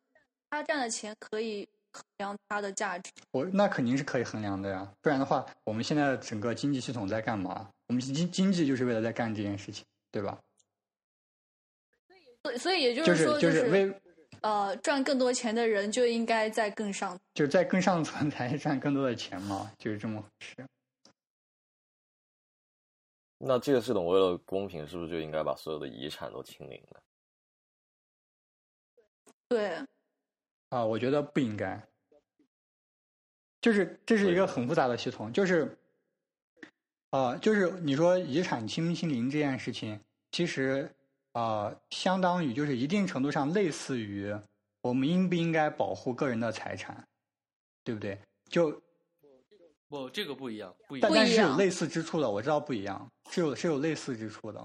他赚的钱可以衡量他的价值。我那肯定是可以衡量的呀，不然的话，我们现在整个经济系统在干嘛？我们经经济就是为了在干这件事情，对吧？所以，所以也就就是说，就是为呃，赚更多钱的人就应该在更上。就是在更上层才赚更多的钱嘛，就是这么回事。那这个系统为了公平，是不是就应该把所有的遗产都清零了？对，啊，我觉得不应该。就是这是一个很复杂的系统，就是，啊，就是你说遗产清不清零这件事情，其实啊，相当于就是一定程度上类似于我们应不应该保护个人的财产，对不对？就不，这个不一样，不一样。不一样但是有类似之处的，我知道不一样，是有是有类似之处的。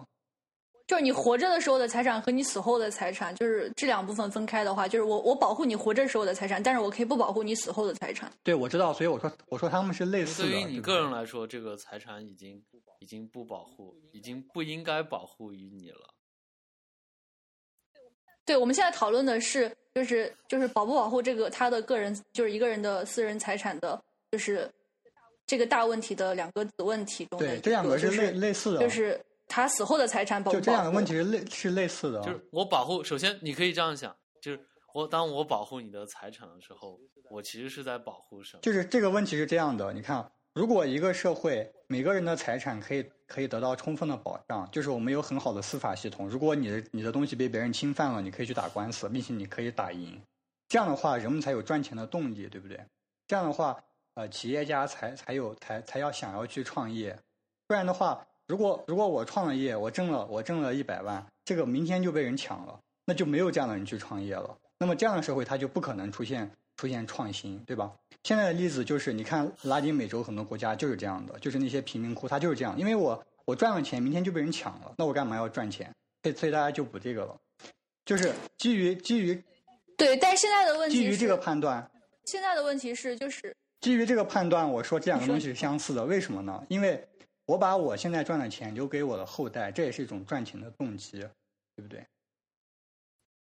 就是你活着的时候的财产和你死后的财产，就是这两部分分开的话，就是我我保护你活着时候的财产，但是我可以不保护你死后的财产。对，我知道，所以我说我说他们是类似的。对于你个人来说，这个财产已经已经不保护，已经不应该保护于你了。对，我们现在讨论的是，就是就是保不保护这个他的个人，就是一个人的私人财产的，就是这个大问题的两个子问题中对，这两个就是类类似的，就是他死后的财产保不保护？就这两个问题是类是类似的。就是我保护，首先你可以这样想，就是我当我保护你的财产的时候，我其实是在保护什么？就是这个问题是这样的，你看，如果一个社会每个人的财产可以可以得到充分的保障，就是我们有很好的司法系统，如果你的你的东西被别人侵犯了，你可以去打官司，并且你可以打赢，这样的话人们才有赚钱的动力，对不对？这样的话，呃，企业家才才有才才要想要去创业，不然的话，如果如果我创了业，我挣了我挣了一百万，这个明天就被人抢了，那就没有这样的人去创业了。那么这样的社会，它就不可能出现出现创新，对吧？现在的例子就是，你看拉丁美洲很多国家就是这样的，就是那些贫民窟，它就是这样，因为我我赚了钱，明天就被人抢了，那我干嘛要赚钱？所以所以大家就补这个了，就是基于基于对，但现在的问题，基于这个判断，现在的问题是，就是基于这个判断，我说这两个东西是相似的，为什么呢？因为我把我现在赚的钱留给我的后代，这也是一种赚钱的动机，对不对？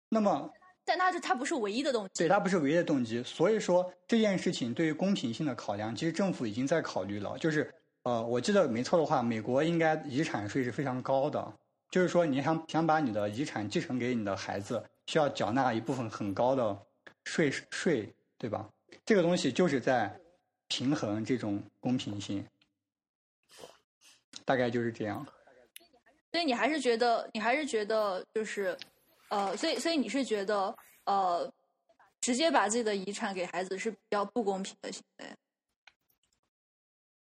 那么但它是它不是唯一的动机。对，它不是唯一的动机。所以说这件事情对于公平性的考量，其实政府已经在考虑了。就是呃，我记得没错的话，美国应该遗产税是非常高的。就是说，你想想把你的遗产继承给你的孩子，需要缴纳一部分很高的税税，对吧？这个东西就是在平衡这种公平性，大概就是这样。所以你还是觉得，你还是觉得就是，呃，所以所以你是觉得，呃，直接把自己的遗产给孩子是比较不公平的行为。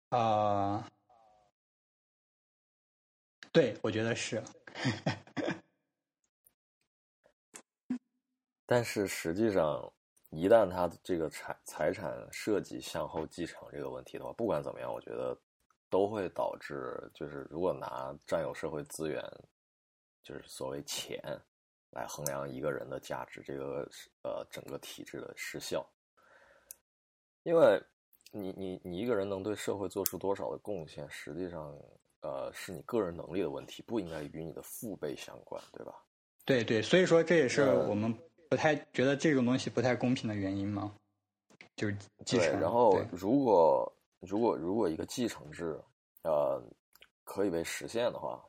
啊、对，我觉得是。但是实际上，一旦他这个财财产涉及向后继承这个问题的话，不管怎么样，我觉得都会导致，就是如果拿占有社会资源，就是所谓钱来衡量一个人的价值，这个是呃整个体制的失效。因为你你你一个人能对社会做出多少的贡献，实际上呃是你个人能力的问题，不应该与你的父辈相关，对吧？对对，所以说这也是呃我们不太觉得这种东西不太公平的原因嘛，就是继，承。然后如果如果如果一个继承制，呃，可以被实现的话，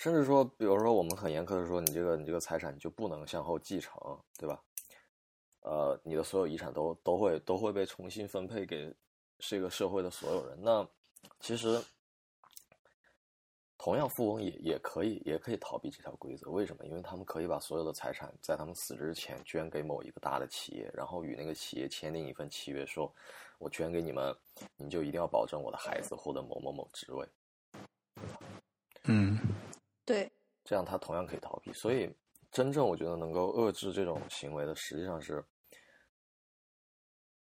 甚至说，比如说我们很严苛的说，你这个你这个财产就不能向后继承，对吧？呃，你的所有遗产都都会都会被重新分配给这个社会的所有人。那其实同样，富翁也也可以也可以逃避这条规则。为什么？因为他们可以把所有的财产在他们死之前捐给某一个大的企业，然后与那个企业签订一份契约，说我捐给你们，你就一定要保证我的孩子获得某某某职位。嗯，对，这样他同样可以逃避。所以，真正我觉得能够遏制这种行为的，实际上是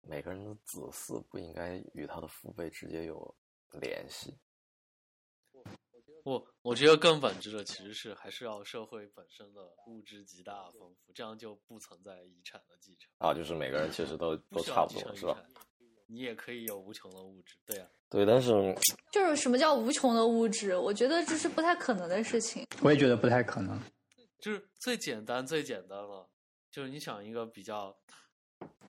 每个人的子嗣不应该与他的父辈直接有联系。我我觉得更本质的其实是还是要社会本身的物质极大丰富，这样就不存在遗产的继承啊，就是每个人其实都都差不多，是吧？产，你也可以有无穷的物质，对啊，对，但是就是什么叫无穷的物质？我觉得这是不太可能的事情。我也觉得不太可能。就是最简单最简单了，就是你想一个比较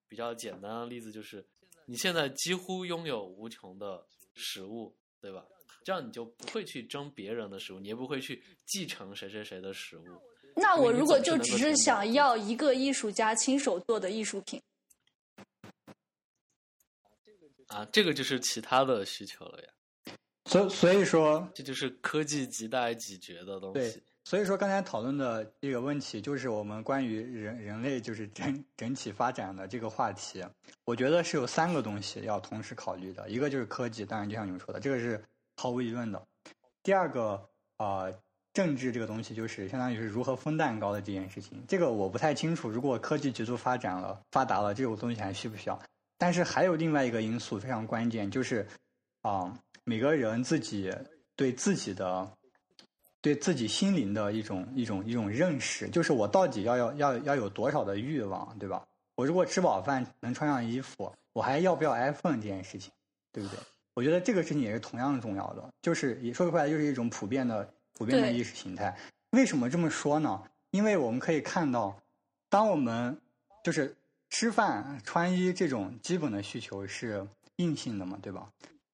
比较简单的例子，就是你现在几乎拥有无穷的食物，对吧？这样你就不会去争别人的食物，你也不会去继承谁谁谁的食物。那我如果就只是想要一个艺术家亲手做的艺术品，啊，这个就是其他的需求了呀，所所以说，这就是科技亟待解决的东西对西。，所以说刚才讨论的这个问题，就是我们关于人人类就是整整体发展的这个话题，我觉得是有三个东西要同时考虑的，一个就是科技，当然就像你们说的，这个是毫无疑问的。第二个，呃，政治这个东西就是相当于是如何分蛋糕的这件事情，这个我不太清楚。如果科技急速发展了、发达了，这种东西还需不需要？但是还有另外一个因素非常关键，就是啊、每个人自己对自己的对自己心灵的一种一种一种认识，就是我到底要要要要有多少的欲望，对吧？我如果吃饱饭能穿上衣服，我还要不要 iPhone 这件事情，对不对？我觉得这个事情也是同样重要的，就是也说出来就是一种普遍的普遍的意识形态。为什么这么说呢？因为我们可以看到，当我们就是吃饭、穿衣这种基本的需求是硬性的嘛，对吧？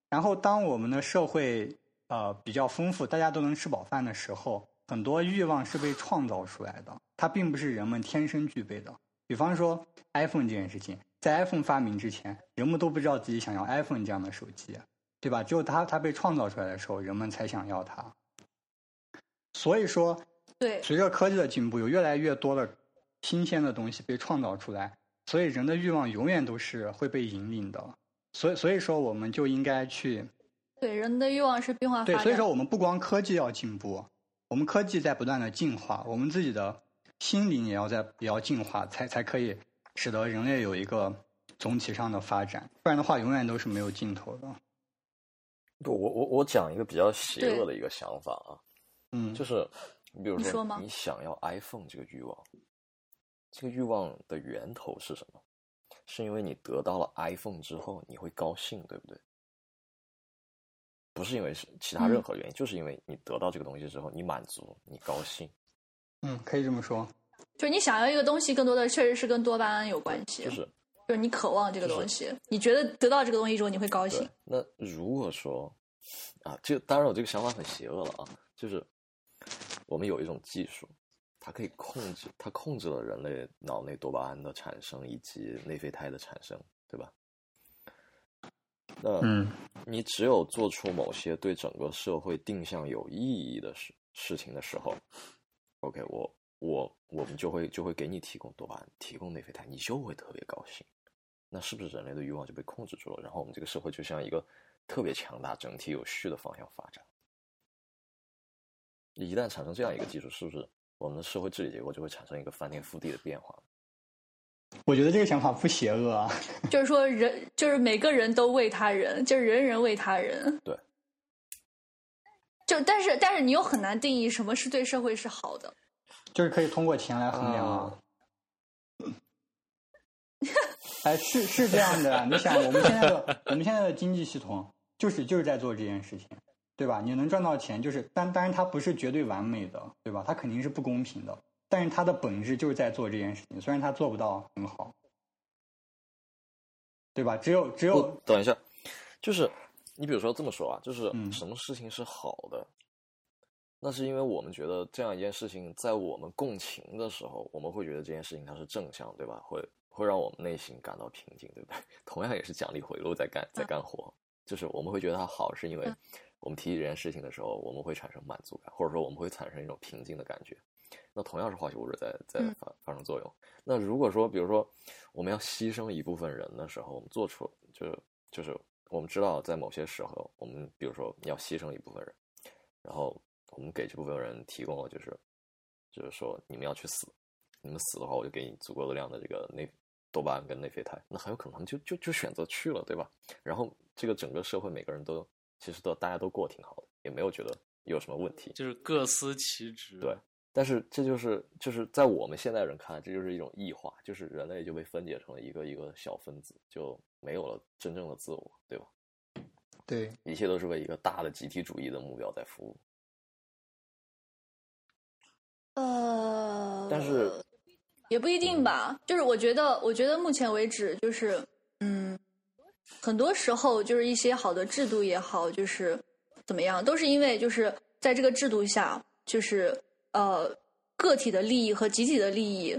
然后当我们的社会呃比较丰富，大家都能吃饱饭的时候，很多欲望是被创造出来的，它并不是人们天生具备的。比方说 iPhone 这件事情，在 iPhone 发明之前，人们都不知道自己想要 iPhone 这样的手机，对吧？只有它它被创造出来的时候，人们才想要它。所以说，对，随着科技的进步，有越来越多的新鲜的东西被创造出来，所以人的欲望永远都是会被引领的。所以，所以说我们就应该去对，人的欲望是变化发对，所以说我们不光科技要进步，我们科技在不断的进化，我们自己的心灵也要在也要进化，才才可以使得人类有一个总体上的发展，不然的话永远都是没有尽头的。不，我我我讲一个比较邪恶的一个想法啊，嗯，就是你比如说你想要 iPhone 这个欲望，这个欲望的源头是什么？是因为你得到了 iPhone 之后你会高兴，对不对？不是因为是其他任嗯何原因，就是因为你得到这个东西之后你满足，你高兴。嗯，可以这么说。就是你想要一个东西，更多的确实是跟多巴胺有关系，就是就是你渴望这个就是东西，你觉得得到这个东西之后你会高兴。。那如果说啊，这当然我这个想法很邪恶了啊，就是我们有一种技术，它可以控制，它控制了人类脑内多巴胺的产生以及内啡肽的产生，对吧？那嗯你只有做出某些对整个社会定向有意义的事事情的时候，OK，我我我们就会就会给你提供多巴胺，提供内啡肽，你就会特别高兴。那是不是人类的欲望就被控制住了？然后我们这个社会就向一个特别强大、整体有序的方向发展？一旦产生这样一个技术，是不是我们的社会治理结构就会产生一个翻天覆地的变化？我觉得这个想法不邪恶啊。就是说人，就是每个人都为他人，就是人人为他人。对。就但是但是你又很难定义什么是对社会是好的。就是可以通过钱来衡量啊。哎，是是这样的，你想，我们现在的我们现在的经济系统就是就是在做这件事情，对吧？你能赚到钱，就是但当然它不是绝对完美的，对吧？它肯定是不公平的，但是它的本质就是在做这件事情，虽然它做不到很好，对吧？只有只有，等一下，就是你比如说这么说啊，就是嗯什么事情是好的，那是因为我们觉得这样一件事情在我们共情的时候，我们会觉得这件事情它是正向，对吧？会会让我们内心感到平静，对不对？同样也是奖励回路在干在干活，就是我们会觉得它好，是因为嗯我们提起这件事情的时候，我们会产生满足感，或者说我们会产生一种平静的感觉。那同样是化学物质在在嗯发发生作用。那如果说，比如说我们要牺牲一部分人的时候，我们做出就是就是我们知道在某些时候，我们比如说要牺牲一部分人，然后我们给这部分人提供了就是就是说你们要去死，你们死的话，我就给你足够的量的这个内多巴胺跟内啡肽，那很有可能就就就选择去了，对吧？然后这个整个社会每个人都其实都大家都过得挺好的，也没有觉得有什么问题？就是各司其职。对，但是这就是就是在我们现代人看来，这就是一种异化，就是人类就被分解成了一个一个小分子，就没有了真正的自我，对吧？对，一切都是为一个大的集体主义的目标在服务。呃，但是也不一定吧。就是我觉得，我觉得目前为止，就是嗯，很多时候就是一些好的制度也好，就是怎么样，都是因为就是在这个制度下，就是呃个体的利益和集体的利益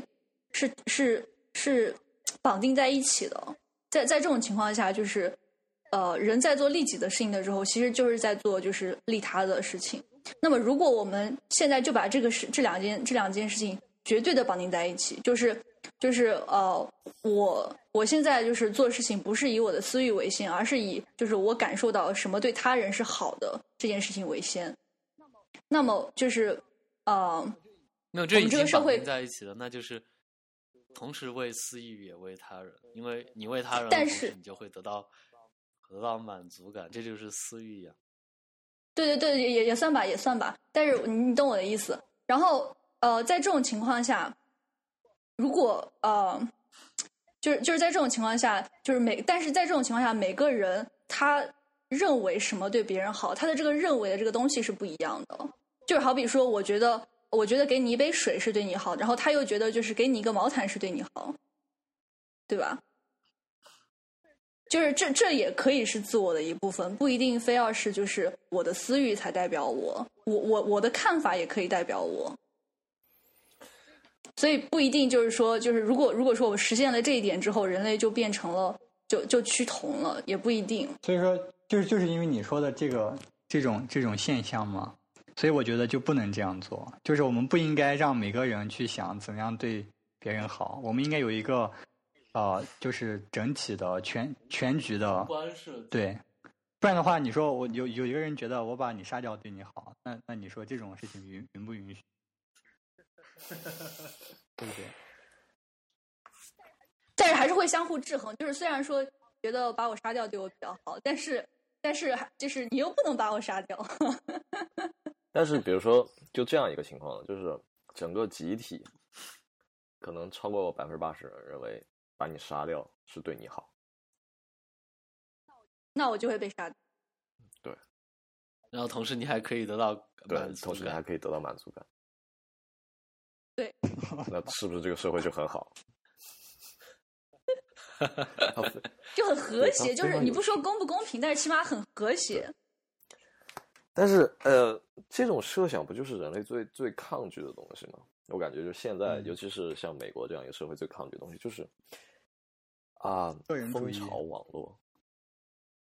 是是是绑定在一起的。在在这种情况下，就是呃人在做利己的事情的时候，其实就是在做就是利他的事情。那么，如果我们现在就把这个事、这两件、这两件事情绝对的绑定在一起，就是就是呃，我我现在就是做事情不是以我的私欲为先，而是以就是我感受到什么对他人是好的这件事情为先。那么就是呃，没有，这这个社会定在一起了，那就是同时为私欲也为他人，因为你为他人，但是你就会得到得到满足感，这就是私欲呀、对对对，也也也算吧，也算吧。但是你你懂我的意思。然后呃，在这种情况下，如果呃，就是就是在这种情况下，就是每，但是在这种情况下，每个人他认为什么对别人好，他的这个认为的这个东西是不一样的。就是好比说，我觉得我觉得给你一杯水是对你好，然后他又觉得就是给你一个毛毯是对你好，对吧？就是这这也可以是自我的一部分，不一定非要是就是我的私欲才代表我，我我我的看法也可以代表我，所以不一定就是说就是如果如果说我们实现了这一点之后，人类就变成了就就趋同了，也不一定。所以说，就是就是因为你说的这个这种这种现象嘛，所以我觉得就不能这样做。就是我们不应该让每个人去想怎么样对别人好，我们应该有一个呃，就是整体的全全局的对。不然的话，你说我有有一个人觉得我把你杀掉对你好，那那你说这种事情允允不允许？对不对？但是还是会相互制衡。就是虽然说觉得把我杀掉对我比较好，但是但是还就是你又不能把我杀掉。但是比如说，就这样一个情况，就是整个集体可能超过百分之八十人认为把你杀掉是对你好，那我就会被杀掉。然后同时你还可以得到对满，足同时你还。可以得到满足感。对，那是不是这个社会就很好？就很和谐，就是你不说公不公平，但是起码很和谐。但是呃，这种设想不就是人类最最抗拒的东西吗？我感觉就现在，嗯尤其是像美国这样一个社会，最抗拒的东西就是啊，个人主义蜂巢网络，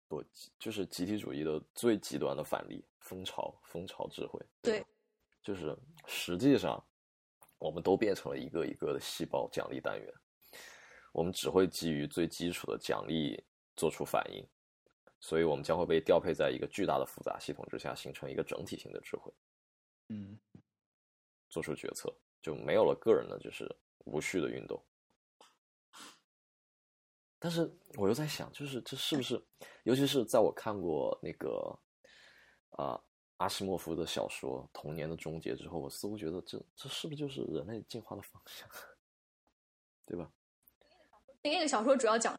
不就是集体主义的最极端的反例，蜂巢蜂巢智慧。对吧，就是实际上我们都变成了一个一个的细胞奖励单元，我们只会基于最基础的奖励做出反应。所以我们将会被调配在一个巨大的复杂系统之下，形成一个整体性的智慧，嗯，做出决策，就没有了个人的，就是无序的运动。但是我又在想，就是这是不是，尤其是在我看过那个啊、阿西莫夫的小说《童年的终结》之后，我似乎觉得这这是不是就是人类进化的方向，对吧？那个小说主要讲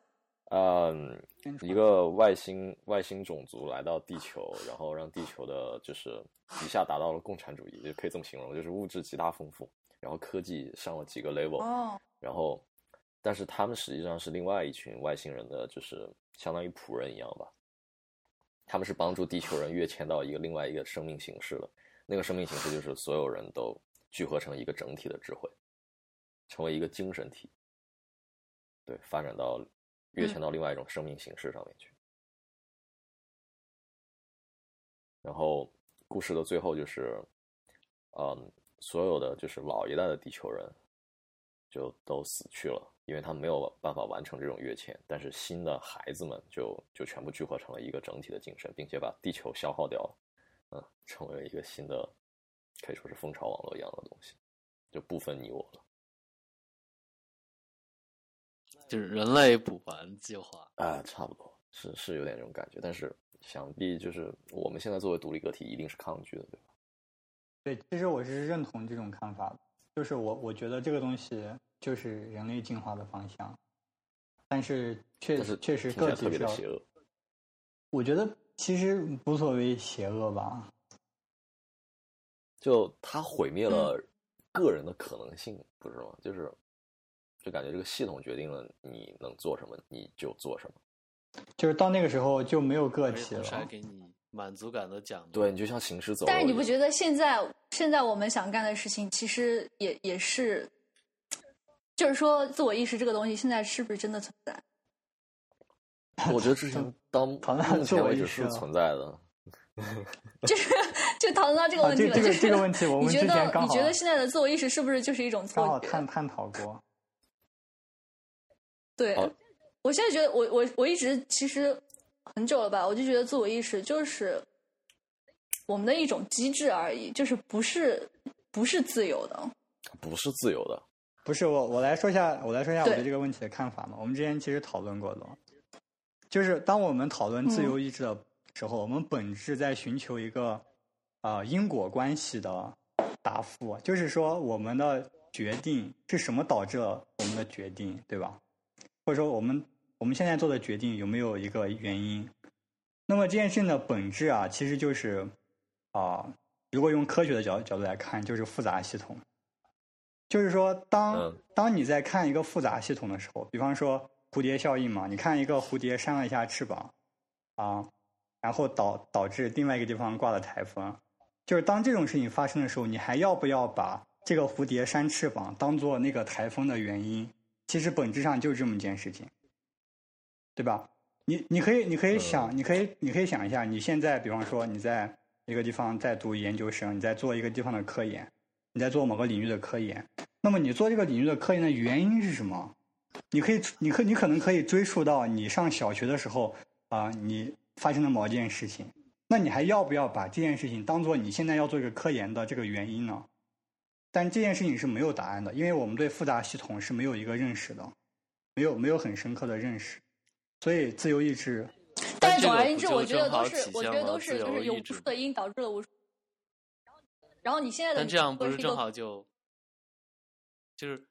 嗯，一个外星外星种族来到地球，然后让地球的就是一下达到了共产主义，就可以这么形容，就是物质极大丰富，然后科技上了几个 level，、哦，然后但是他们实际上是另外一群外星人的，就是相当于仆人一样吧，他们是帮助地球人跃迁到一个另外一个生命形式的，那个生命形式就是所有人都聚合成一个整体的智慧，成为一个精神体，对，发展到跃迁到另外一种生命形式上面去。然后故事的最后就是，嗯，所有的就是老一代的地球人就都死去了，因为他们没有办法完成这种跃迁。但是新的孩子们就就全部聚合成了一个整体的精神，并且把地球消耗掉了，嗯，成为了一个新的，可以说是蜂巢网络一样的东西，就不分你我了。就是人类补完计划。啊，差不多，是是有点这种感觉，但是想必就是我们现在作为独立个体，一定是抗拒的，对吧？对，其实我是认同这种看法的，就是我我觉得这个东西就是人类进化的方向，但是确实确实个体是要别的邪恶。我觉得其实无所谓邪恶吧，就它毁灭了个人的可能性，不是吗？就是就感觉这个系统决定了你能做什么，你就做什么。就是到那个时候就没有个体同时还了。给你满足感的奖励。对你就像行尸走肉。但是你不觉得现在现在我们想干的事情，其实也也是，就是说自我意识这个东西，现在是不是真的存在？我觉得之前当 讨论目自前为止是我意识了存在的。就是就讨论到这个啊问题了，这这个就是这个问题我们你觉之前刚好得你觉得现在的自我意识是不是就是一种刚好错觉？探探讨过，对，哦我现在觉得我我我一直其实很久了吧，我就觉得自我意识就是我们的一种机制而已，就是不是不是自由的。不是自由的，不是我，我来说一下，我来说一下我对对这个问题的看法嘛。我们之前其实讨论过的，就是当我们讨论自由意志的时候，我们本质在寻求一个啊、呃因果关系的答复，就是说我们的决定是什么导致了我们的决定，对吧？或者说我们我们现在做的决定有没有一个原因？那么这件事情的本质啊，其实就是啊、如果用科学的角角度来看，就是复杂系统。就是说，当、嗯当你在看一个复杂系统的时候，比方说蝴蝶效应嘛，你看一个蝴蝶扇了一下翅膀，啊，然后导导致另外一个地方挂了台风，就是当这种事情发生的时候，你还要不要把这个蝴蝶扇翅膀当做那个台风的原因？其实本质上就是这么一件事情，对吧？你你可以你可以想，你可以你可以想一下，你现在比方说你在一个地方在读研究生，你在做一个地方的科研，你在做某个领域的科研，那么你做这个领域的科研的原因是什么？你可以，你可你可能可以追溯到你上小学的时候啊、你发生的某件事情。那你还要不要把这件事情当做你现在要做一个科研的这个原因呢？但这件事情是没有答案的，因为我们对复杂系统是没有一个认识的，没有没有很深刻的认识，所以自由意志但总而言之，我觉得都是我觉得都是就是有无数的因导致了无数。然后你现在的但这样不是正好就就是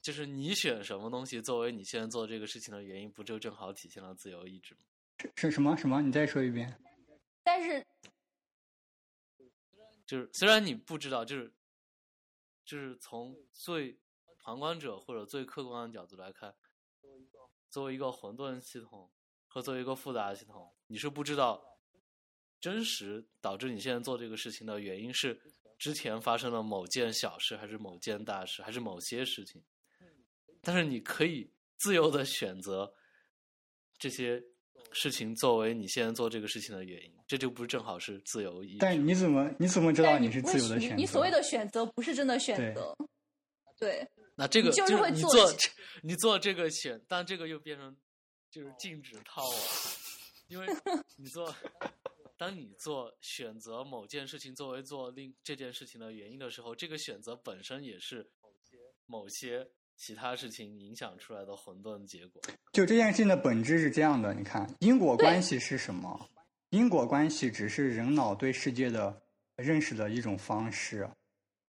就是你选什么东西作为你现在做这个事情的原因，不就正好体现了自由意志吗？是是什么什么？你再说一遍。但是就是虽然你不知道，就是就是从最旁观者或者最客观的角度来看，作为一个混沌系统和作为一个复杂的系统，你是不知道真实导致你现在做这个事情的原因是之前发生了某件小事，还是某件大事，还是某些事情。但是你可以自由的选择这些事情作为你现在做这个事情的原因，这就不是正好是自由？但你怎么你怎么知道你是自由的选择？你你所谓的选择不是真的选择，对，那这个就是会做你做这 你做这个选，但这个又变成就是禁止套啊，因为你做，当你做选择某件事情作为做另这件事情的原因的时候，这个选择本身也是某些其他事情影响出来的混沌结果。就这件事情的本质是这样的，你看因果关系是什么？因果关系只是人脑对世界的认识的一种方式，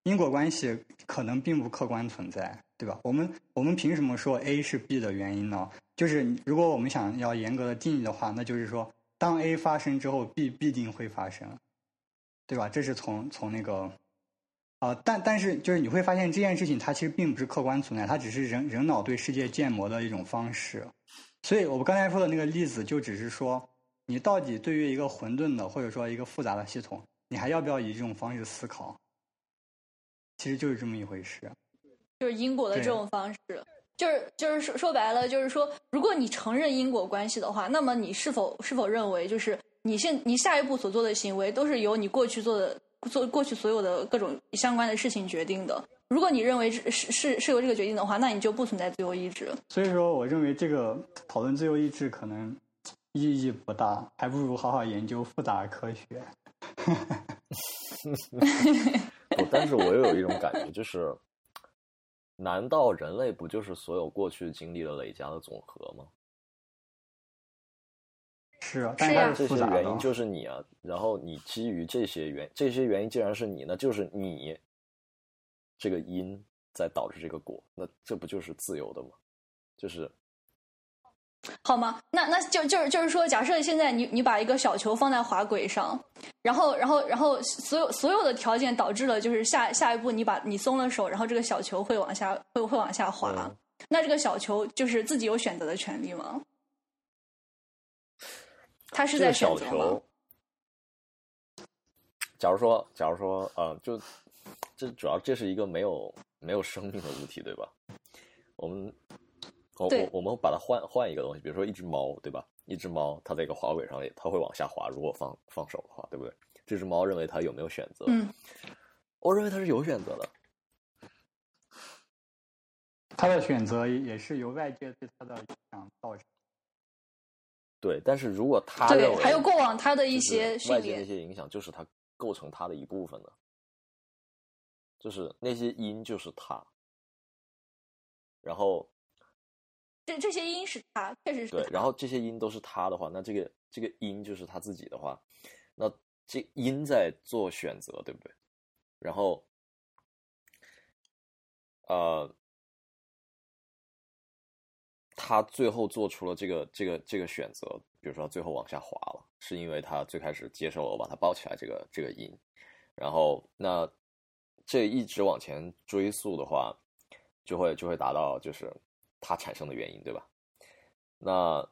因果关系可能并不客观存在，对吧？我们我们凭什么说 A 是 B 的原因呢？就是如果我们想要严格的定义的话，那就是说，当 A 发生之后，B 必定会发生，对吧？这是从从那个啊、但但是就是你会发现这件事情它其实并不是客观存在，它只是人人脑对世界建模的一种方式。所以我们刚才说的那个例子，就只是说，你到底对于一个混沌的或者说一个复杂的系统，你还要不要以这种方式思考？其实就是这么一回事。就是因果的这种方式。就是就是说说白了，就是说，如果你承认因果关系的话，那么你是否是否认为，就是你现你下一步所做的行为都是由你过去做的做过去所有的各种相关的事情决定的？如果你认为是是是是由这个决定的话，那你就不存在自由意志。所以说，我认为这个讨论自由意志可能意义不大，还不如好好研究复杂科学。不，但是我又有一种感觉，就是，难道人类不就是所有过去经历的累加的总和吗？是啊，但是这些原因就是你啊，然后你基于这些原这些原因既然是你，那就是你这个因在导致这个果，那这不就是自由的吗？就是好吗？那那就就是就是说，假设现在你你把一个小球放在滑轨上，然后然后然后所有所有的条件导致了，就是下下一步你把你松了手，然后这个小球会往下会会往下滑。嗯那这个小球就是自己有选择的权利吗？他是在小选择吗球？，假如说，假如说，呃，就这主要这是一个没有没有生命的物体，对吧？我们我我我们把它换换一个东西，比如说一只猫，对吧？一只猫，它在一个滑轨上，它会往下滑，如果放放手的话，对不对？这只猫认为它有没有选择？嗯，我认为它是有选择的。它的选择也是由外界对它的影响造成。对，但是如果他认对，为还有过往他的一些训外界那练，些影响，就是它构成它的一部分的，就是那些因就是它，然后这这些音是他，确实是对，然后这些音都是他的话，那这个这个音就是他自己的话，那这音在做选择，对不对？然后，呃，他最后做出了这个这个这个选择，比如说最后往下滑了，是因为他最开始接受了我把他抱起来这个这个音，然后那这一直往前追溯的话，就会就会达到就是它产生的原因，对吧？那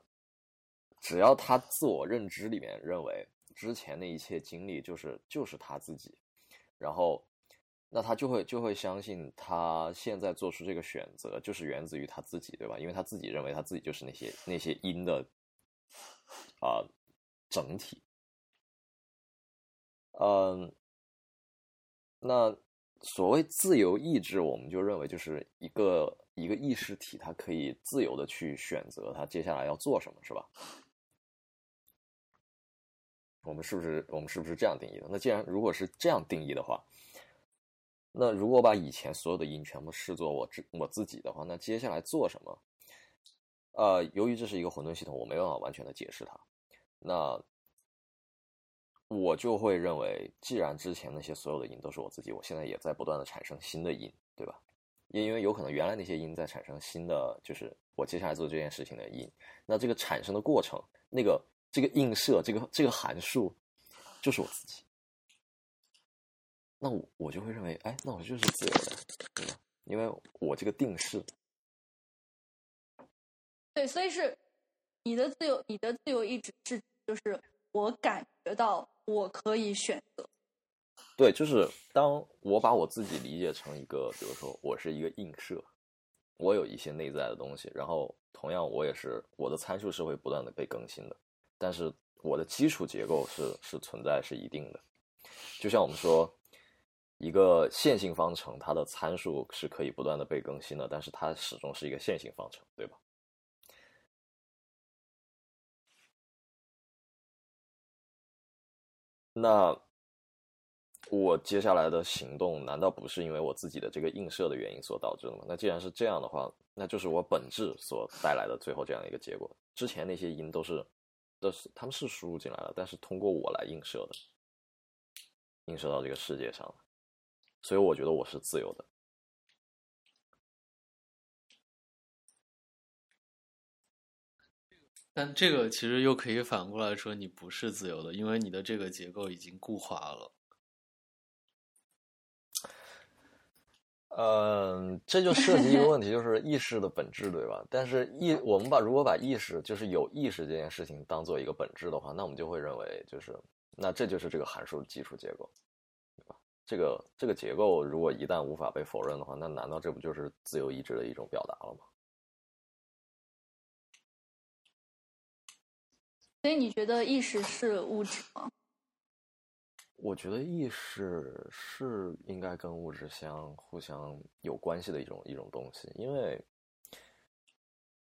只要他自我认知里面认为之前的一切经历就是就是他自己，然后那他就会就会相信他现在做出这个选择就是源自于他自己，对吧？因为他自己认为他自己就是那些那些因的啊、整体。嗯，那所谓自由意志，我们就认为就是一个一个意识体，它可以自由的去选择它接下来要做什么，是吧？我们是不是我们是不是这样定义的？那既然如果是这样定义的话，那如果把以前所有的因全部视作我自我自己的话，那接下来做什么？呃，由于这是一个混沌系统，我没办法完全的解释它。那我就会认为，既然之前那些所有的因都是我自己，我现在也在不断的产生新的因，对吧？也因为有可能原来那些因在产生新的，就是我接下来做这件事情的因。那这个产生的过程，那个这个映射，这个这个函数，就是我自己。那我我就会认为，哎，那我就是自由的，对吧？因为我这个定式，对，所以是你的自由，你的自由意志是就是我感觉到我可以选择，对，就是当我把我自己理解成一个，比如说我是一个映射，我有一些内在的东西，然后同样我也是我的参数是会不断的被更新的，但是我的基础结构是是存在是一定的，就像我们说一个线性方程，它的参数是可以不断的被更新的，但是它始终是一个线性方程，对吧？那我接下来的行动难道不是因为我自己的这个映射的原因所导致的吗？那既然是这样的话，那就是我本质所带来的最后这样一个结果。之前那些因都是都是他们是输入进来了，但是通过我来映射的，映射到这个世界上的，所以我觉得我是自由的。但这个其实又可以反过来说，你不是自由的，因为你的这个结构已经固化了。嗯，这就涉及一个问题，就是意识的本质，对吧？但是意，我们把如果把意识，就是有意识这件事情当做一个本质的话，那我们就会认为，就是那这就是这个函数的基础结构，对吧？这个这个结构如果一旦无法被否认的话，那难道这不就是自由意志的一种表达了吗？所以你觉得意识是物质吗？我觉得意识是应该跟物质相互相有关系的一种一种东西，因为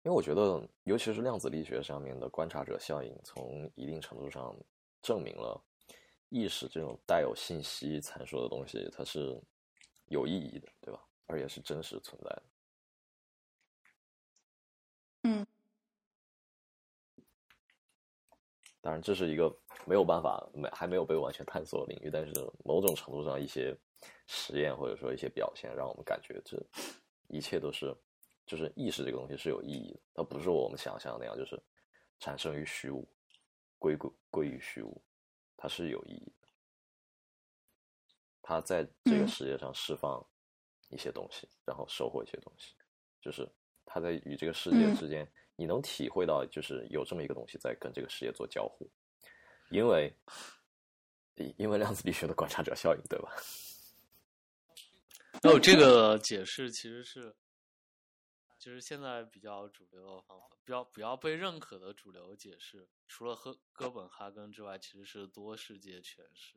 因为我觉得，尤其是量子力学上面的观察者效应，从一定程度上证明了意识这种带有信息参数的东西，它是有意义的，对吧？而且是真实存在的。嗯，当然，这是一个没有办法没还没有被完全探索的领域，但是某种程度上一些实验或者说一些表现，让我们感觉这一切都是就是意识这个东西是有意义的，它不是我们想象的那样，就是产生于虚无，归归归于虚无，它是有意义的。它在这个世界上释放一些东西，然后收获一些东西，就是它在与这个世界之间，你能体会到，就是有这么一个东西在跟这个世界做交互，因为因为量子力学的观察者效应，对吧？哦，这个解释其实是，就是现在比较主流的方法，比较比较被认可的主流解释，除了和哥本哈根之外，其实是多世界诠释，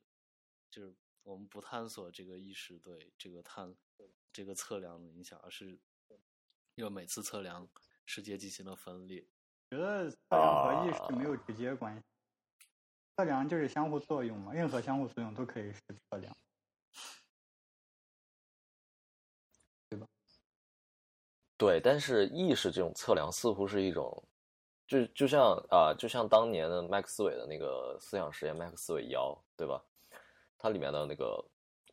就是我们不探索这个意识对这个探这个测量的影响，而是因为每次测量世界进行了分裂。觉得测量和意识没有直接关系，测量就是相互作用嘛，任何相互作用都可以是测量。对，但是意识这种测量似乎是一种，就就像啊，就像当年的麦克斯韦的那个思想实验，麦克斯韦幺，对吧？它里面的那个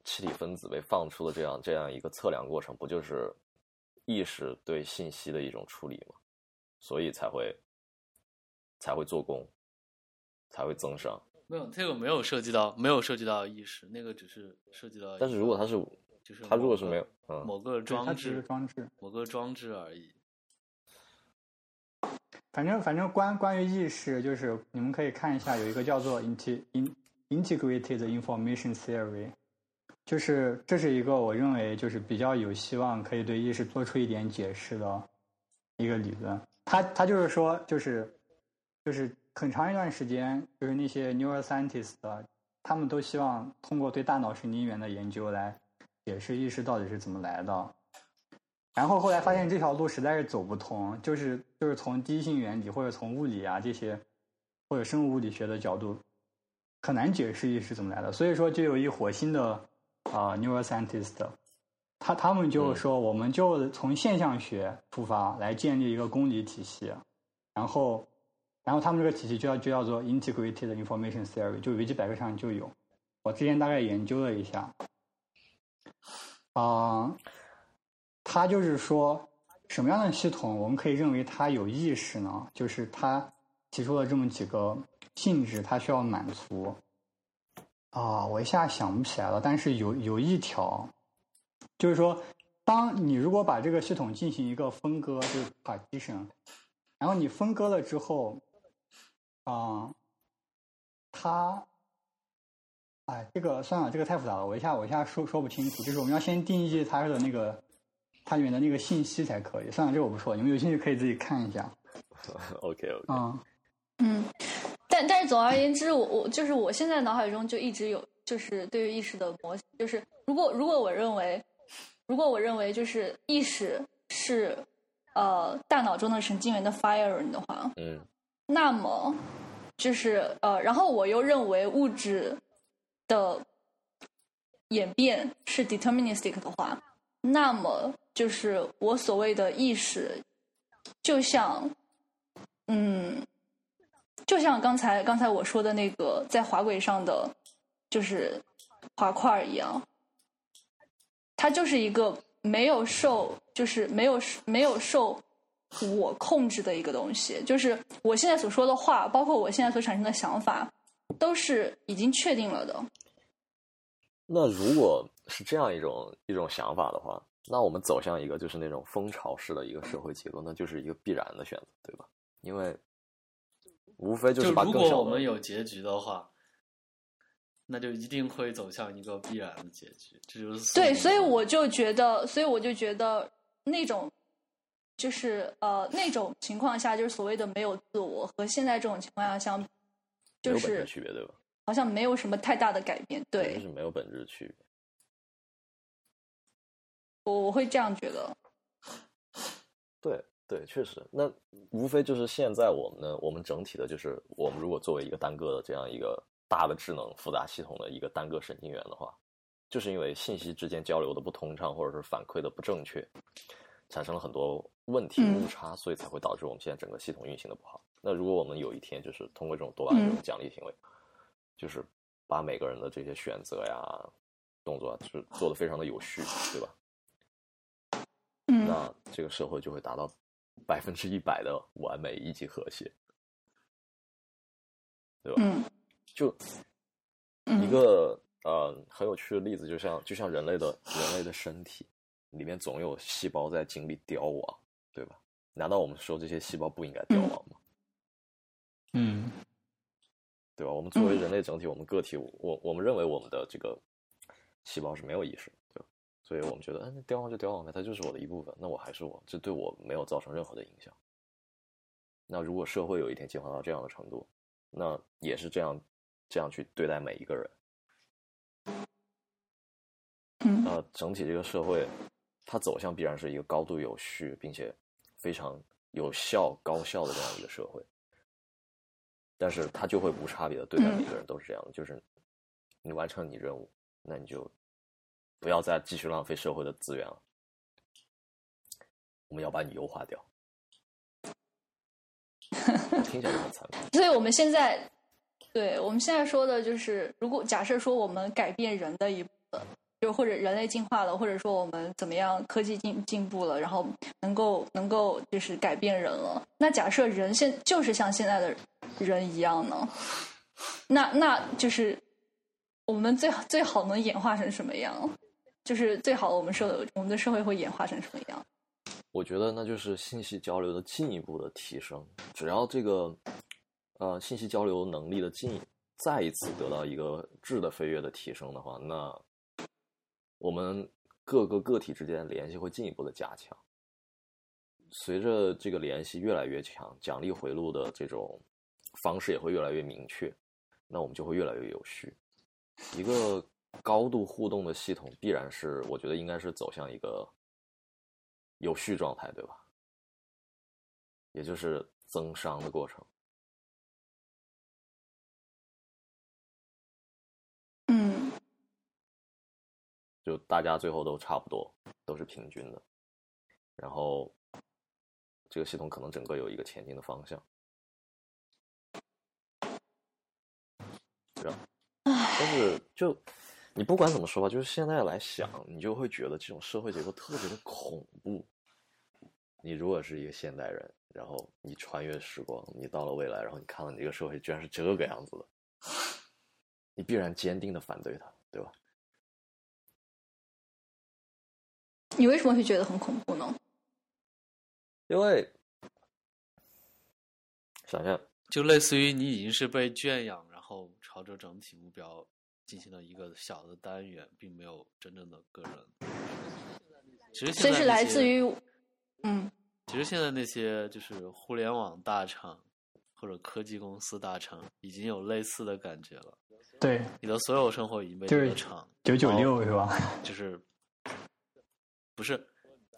气体分子被放出的这样这样一个测量过程，不就是意识对信息的一种处理嘛？所以才会才会做功，才会增伤。没有，这个没有涉及到，没有涉及到意识，那个只是涉及到。但是如果它是，就是它如果是没有，嗯，某个装置，装置，某个装置而已。反正反正关关于意识，就是你们可以看一下，有一个叫做 int in integrated information theory，就是这是一个我认为就是比较有希望可以对意识做出一点解释的一个理论。他他就是说，就是就是很长一段时间，就是那些 neuroscientist，他们都希望通过对大脑神经元的研究来。解释意识到底是怎么来的，然后后来发现这条路实在是走不通，就是就是从第一性原理或者从物理啊这些或者生物物理学的角度，很难解释意识怎么来的。所以说，就有一火星的啊 neuroscientist，他他们就说，我们就从现象学出发来建立一个公理体系，然后然后他们这个体系就叫就叫做 integrated information theory，就维基百科上就有，我之前大概研究了一下。啊，他就是说，什么样的系统我们可以认为它有意识呢？就是他提出了这么几个性质，它需要满足。啊，我一下想不起来了，但是有有一条，就是说，当你如果把这个系统进行一个分割，就是 partition，然后你分割了之后，啊，它。哎，这个算了，这个太复杂了，我一下我一下说说不清楚。就是我们要先定义它的那个它里面的那个信息才可以。算了，这个我不说，你们有兴趣可以自己看一下。OK OK。嗯嗯，但但是总而言之，我我就是我现在脑海中就一直有就是对于意识的模型，就是如果如果我认为如果我认为就是意识是呃大脑中的神经元的 firing 的话，嗯，那么就是呃，然后我又认为物质。的演变是 deterministic 的话，那么就是我所谓的意识，就像，嗯，就像刚才刚才我说的那个在滑轨上的就是滑块一样，它就是一个没有受就是没有没有受我控制的一个东西，就是我现在所说的话，包括我现在所产生的想法。都是已经确定了的。那如果是这样一种一种想法的话，那我们走向一个就是那种蜂巢式的一个社会结构，那就是一个必然的选择，对吧？因为无非就是把如果我们有结局的话，那就一定会走向一个必然的结局。这就是对，所以我就觉得，所以我就觉得那种就是呃那种情况下，就是所谓的没有自我，和现在这种情况下相。没有本质区别，对吧？好像没有什么太大的改变，对，就是没有本质区别。我我会这样觉得。对对，确实，那无非就是现在我们呢，我们整体的就是，我们如果作为一个单个的这样一个大的智能复杂系统的一个单个神经元的话，就是因为信息之间交流的不通畅，或者是反馈的不正确，产生了很多问题误差，所以才会导致我们现在整个系统运行的不好。那如果我们有一天就是通过这种多巴胺这种奖励行为，就是把每个人的这些选择呀、动作啊，就是做的非常的有序，对吧？嗯那这个社会就会达到百分之一百的完美以及和谐，对吧？嗯就嗯一个呃很有趣的例子，就像就像人类的人类的身体里面总有细胞在经历凋亡，对吧？难道我们说这些细胞不应该凋亡吗？嗯对吧？我们作为嗯人类整体，我们个体，我我们认为我们的这个细胞是没有意识的？所以我们觉得，哎，那凋亡就凋亡呗，它就是我的一部分，那我还是我，这对我没有造成任何的影响。那如果社会有一天进化到这样的程度，那也是这样这样去对待每一个人。嗯那整体这个社会，它走向必然是一个高度有序并且非常有效、高效的这样一个社会。但是它就会无差别的对待每个人都是这样的，就是你完成你任务，那你就不要再继续浪费社会的资源了，我们要把你优化掉。听起来就很残酷。所以我们现在，对我们现在说的就是，如果假设说我们改变人的一部分，就或者人类进化了，或者说我们怎么样科技进进步了，然后能够能够就是改变人了。那假设人现就是像现在的人一样呢？那那就是我们最最好能演化成什么样？就是最好我们社我们的社会会演化成什么样？我觉得那就是信息交流的进一步的提升。只要这个呃信息交流能力的进再一次得到一个质的飞跃的提升的话，那我们各个个体之间的联系会进一步的加强。随着这个联系越来越强，奖励回路的这种方式也会越来越明确，那我们就会越来越有序。一个高度互动的系统，必然是我觉得应该是走向一个有序状态，对吧？也就是增伤的过程。嗯就大家最后都差不多，都是平均的，然后这个系统可能整个有一个前进的方向。对吧？但是就你不管怎么说吧，就是现在来想，你就会觉得这种社会结构特别的恐怖。你如果是一个现代人，然后你穿越时光，你到了未来，然后你看到你这个社会居然是这个样子的，你必然坚定的反对它，对吧？你为什么会觉得很恐怖呢？因为想象，就类似于你已经是被圈养，然后朝着整体目标进行了一个小的单元，并没有真正的个人。其实这是现在那些来自于嗯其实现在那些就是互联网大厂或者科技公司大厂已经有类似的感觉了。对，你的所有生活已经被就是这个厂九九六是吧？就是不是，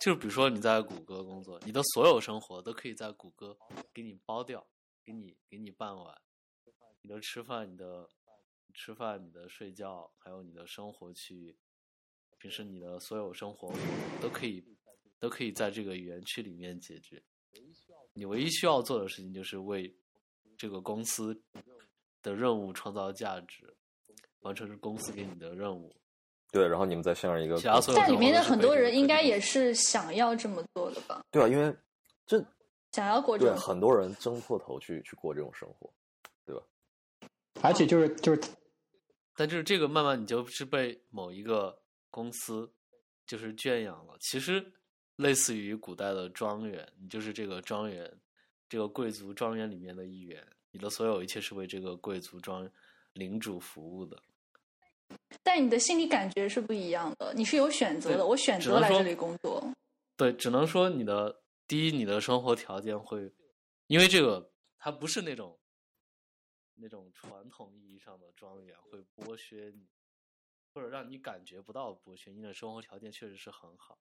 就是比如说你在谷歌工作，你的所有生活都可以在谷歌给你包掉，给你给你办完，你的吃饭、你的吃饭、你的睡觉，还有你的生活区域，平时你的所有生活都可以都可以在这个园区里面解决。你唯一需要做的事情就是为这个公司的任务创造价值，完成公司给你的任务。对，然后你们再像一个其他所有但里面的很多人应该也是想要这么做的吧？对啊，因为这想要过这对很多人争破头去去过这种生活，对吧而且就是就是但就是这个慢慢你就是被某一个公司就是圈养了，其实类似于古代的庄园，你就是这个庄园，这个贵族庄园里面的一员，你的所有一切是为这个贵族庄领主服务的。但你的心理感觉是不一样的，你是有选择的，我选择来这里工作。对，只能说你的第一，你的生活条件会，因为这个它不是那种那种传统意义上的庄园会剥削你，或者让你感觉不到剥削，你的生活条件确实是很好。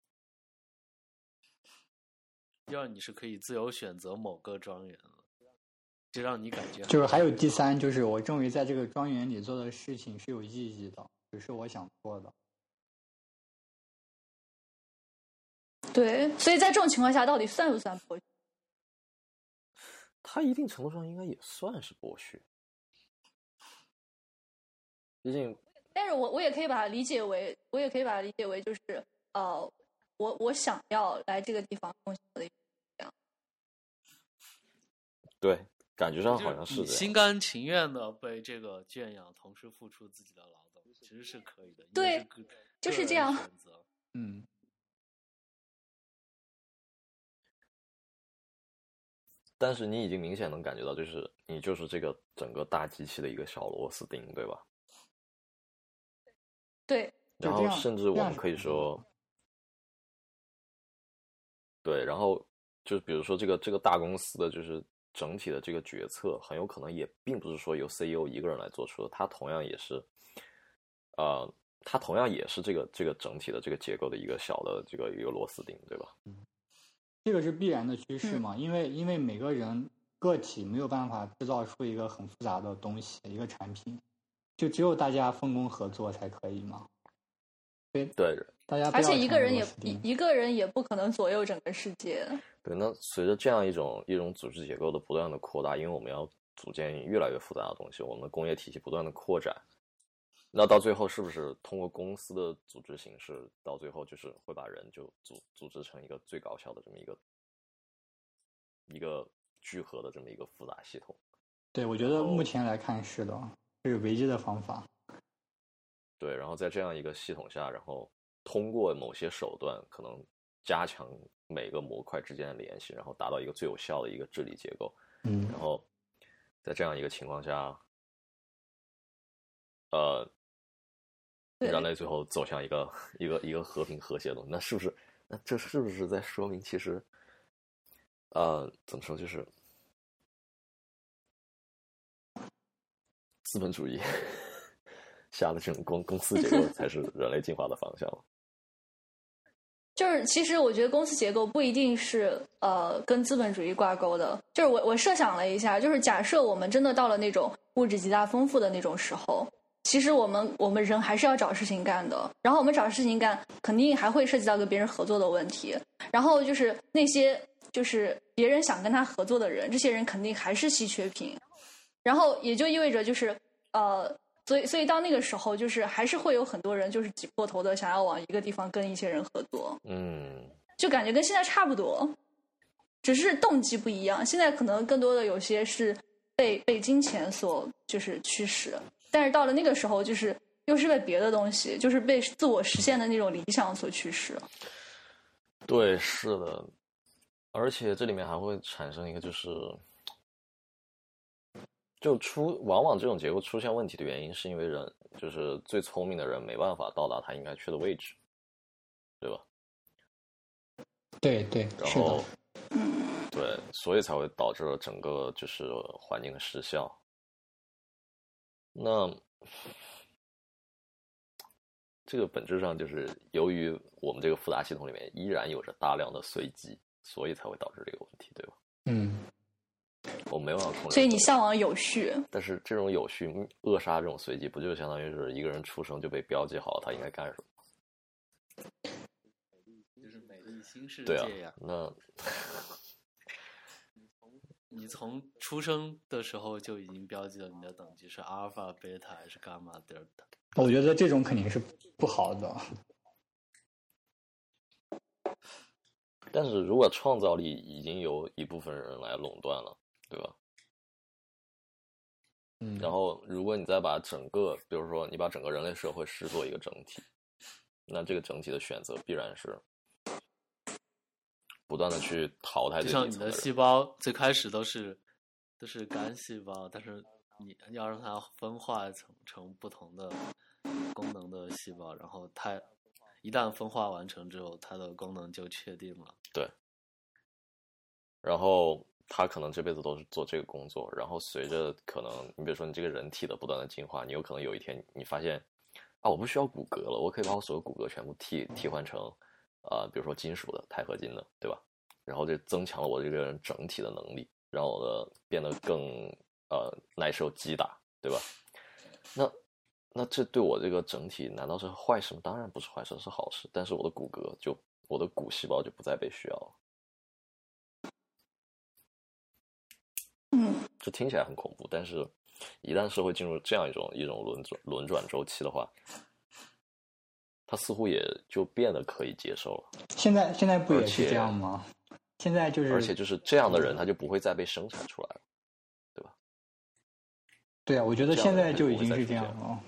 第二，你是可以自由选择某个庄园了，就让你感觉就是还有第三，就是我终于在这个庄园里做的事情是有意义的，只是我想做的。对，所以在这种情况下，到底算不算剥削？它一定程度上应该也算是剥削，毕竟但是我我也可以把它理解为，我也可以把它理解为就是呃，我我想要来这个地方贡献我的一对感觉上好像是心这样。甘情愿的被这个圈养，同时付出自己的劳动，其实是可以的。对是就是这样选择 嗯，但是你已经明显能感觉到，就是你就是这个整个大机器的一个小螺丝钉，对吧？对，然后甚至我们可以说，对，然后就比如说这个这个大公司的就是整体的这个决策，很有可能也并不是说由 CEO 一个人来做出的，他同样也是，呃，他同样也是这个这个整体的这个结构的一个小的这个一个螺丝钉，对吧？这个是必然的趋势嗯嘛，因为因为每个人个体没有办法制造出一个很复杂的东西，一个产品，就只有大家分工合作才可以吗。对大家而且一个人也一一个人也不可能左右整个世界。对，那随着这样一种一种组织结构的不断的扩大，因为我们要组建越来越复杂的东西，我们的工业体系不断的扩展，那到最后是不是通过公司的组织形式，到最后就是会把人就组组织成一个最高效的这么一个一个聚合的这么一个复杂系统？对，我觉得目前来看是的，这是唯一的方法。对，然后在这样一个系统下，然后通过某些手段，可能加强每个模块之间的联系，然后达到一个最有效的一个治理结构。嗯然后在这样一个情况下，呃，人类最后走向一个一个一个和平和谐的东西，那是不是？那这是不是在说明，其实，呃，怎么说，就是资本主义下的这种公公司结构才是人类进化的方向？就是其实我觉得公司结构不一定是呃跟资本主义挂钩的。就是我我设想了一下，就是假设我们真的到了那种物质极大丰富的那种时候，其实我们我们人还是要找事情干的。然后我们找事情干，肯定还会涉及到跟别人合作的问题。然后就是那些就是别人想跟他合作的人，这些人肯定还是稀缺品。然后也就意味着就是呃。所以，所以到那个时候，就是还是会有很多人就是挤破头的想要往一个地方跟一些人合作。嗯，就感觉跟现在差不多，只是动机不一样。现在可能更多的有些是被被金钱所就是驱使，但是到了那个时候，就是又是被别的东西，就是被自我实现的那种理想所驱使。对，是的，而且这里面还会产生一个，就是就出往往这种结构出现问题的原因，是因为人就是最聪明的人没办法到达他应该去的位置，对吧？对对，然后，对，所以才会导致了整个就是环境的失效。那这个本质上就是由于我们这个复杂系统里面依然有着大量的随机，所以才会导致这个问题，对吧？嗯，我没办法控制。所以你向往有序，但是这种有序扼杀这种随机，不就相当于是一个人出生就被标记好他应该干什么？就是美丽新世界呀。，那 你从出生的时候就已经标记了你的等级是阿尔法、贝塔还是伽马、德尔塔。我觉得这种肯定是不好的。但是如果创造力已经由一部分人来垄断了，对吧？嗯，然后，如果你再把整个，比如说你把整个人类社会视作一个整体，那这个整体的选择必然是不断的去淘汰就。像你的细胞最开始都是都是干细胞，但是你要让它分化成成不同的功能的细胞，然后它一旦分化完成之后，它的功能就确定了。对然后他可能这辈子都是做这个工作，然后随着可能你比如说你这个人体的不断的进化，你有可能有一天你发现啊，我不需要骨骼了，我可以把我所有骨骼全部替替换成呃，比如说金属的钛合金的，对吧？然后这增强了我这个人整体的能力，让我的变得更呃耐受击打，对吧？那那这对我这个整体难道是坏事吗？当然不是坏事，是好事。但是我的骨骼就我的骨细胞就不再被需要了。这听起来很恐怖，但是，一旦社会进入这样一种一种轮转轮转周期的话，它似乎也就变得可以接受了。现在现在不也是这样吗？现在就是，而且就是这样的人，他就不会再被生产出来了。对啊，我觉得现在就已经是这样了。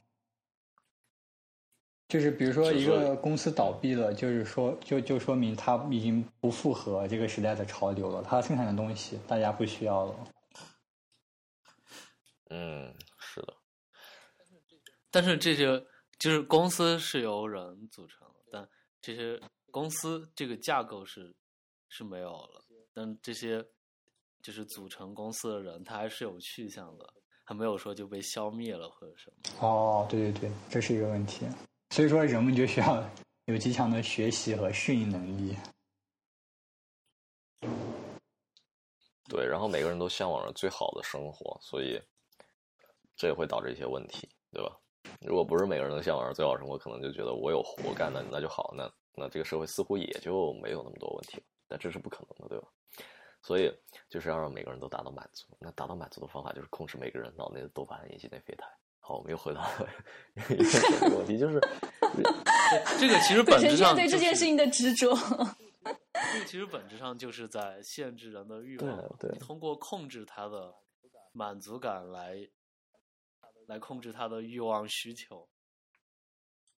就是比如说一个公司倒闭了，就是说就就说明它已经不符合这个时代的潮流了，它生产的东西大家不需要了。嗯，是的，但是这些就是公司是由人组成的，但这些公司这个架构是是没有了，但这些就是组成公司的人，他还是有去向的，还没有说就被消灭了或者什么。哦，对对对，这是一个问题。所以说，人们就需要有极强的学习和适应能力。对，然后每个人都向往着最好的生活，所以这也会导致一些问题，对吧？如果不是每个人都向往着最好的生活，可能就觉得我有活干，那那就好，那那这个社会似乎也就没有那么多问题了。但这是不可能的，对吧？所以就是要让每个人都达到满足。那达到满足的方法就是控制每个人脑内的多巴胺以及内啡肽。好，我们又回到了一个问题，就是 这个其实本质上、对这件事情的执着。这个其实本质上就是在限制人的欲望，对你通过控制他的满足感来来控制他的欲望需求。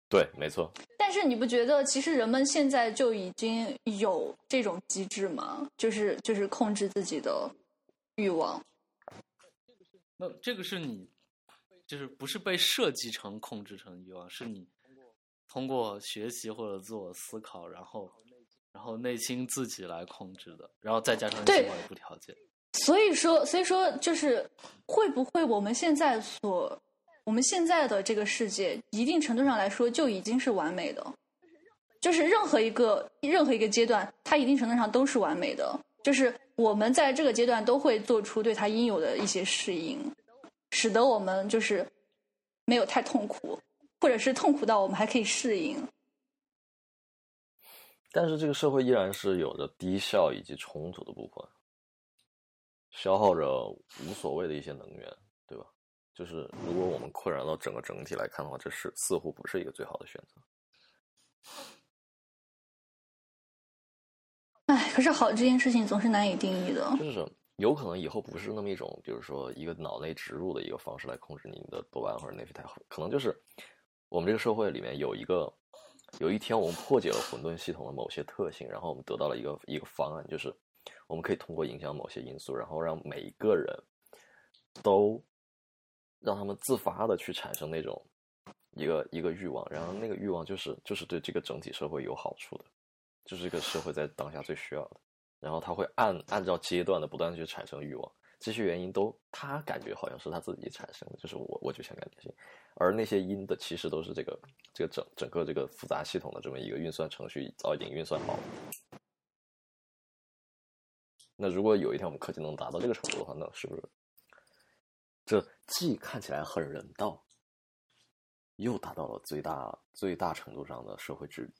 对，没错，但是你不觉得，其实人们现在就已经有这种机制吗？就是就是控制自己的欲望。那这个是你，就是不是被设计成控制成欲望，是你通过学习或者自我思考，然后然后内心自己来控制的，然后再加上一些对外部条件。所以说，所以说，就是会不会我们现在所我们现在的这个世界，一定程度上来说就已经是完美的，就是任何一个任何一个阶段，它一定程度上都是完美的。就是我们在这个阶段都会做出对它应有的一些适应，使得我们就是没有太痛苦，或者是痛苦到我们还可以适应。但是这个社会依然是有着低效以及冲突的部分，消耗着无所谓的一些能源，对吧？就是如果我们扩展到整个整体来看的话，这是似乎不是一个最好的选择。哎，可是好这件事情总是难以定义的。就是有可能以后不是那么一种，比如说一个脑内植入的一个方式来控制你的多巴胺或者内啡肽，可能就是我们这个社会里面有一个有一天我们破解了混沌系统的某些特性，然后我们得到了一个一个方案，就是我们可以通过影响某些因素，然后让每一个人都让他们自发的去产生那种一个一个欲望，然后那个欲望就是就是对这个整体社会有好处的，就是这个社会在当下最需要的。然后他会按按照阶段的不断地去产生欲望，这些原因都他感觉好像是他自己产生的，就是我我就想干这些，而那些因的其实都是这个这个整整个这个复杂系统的这么一个运算程序早已经运算好了。那如果有一天我们科技能达到这个程度的话，那是不是这既看起来很人道，又达到了最大最大程度上的社会治理？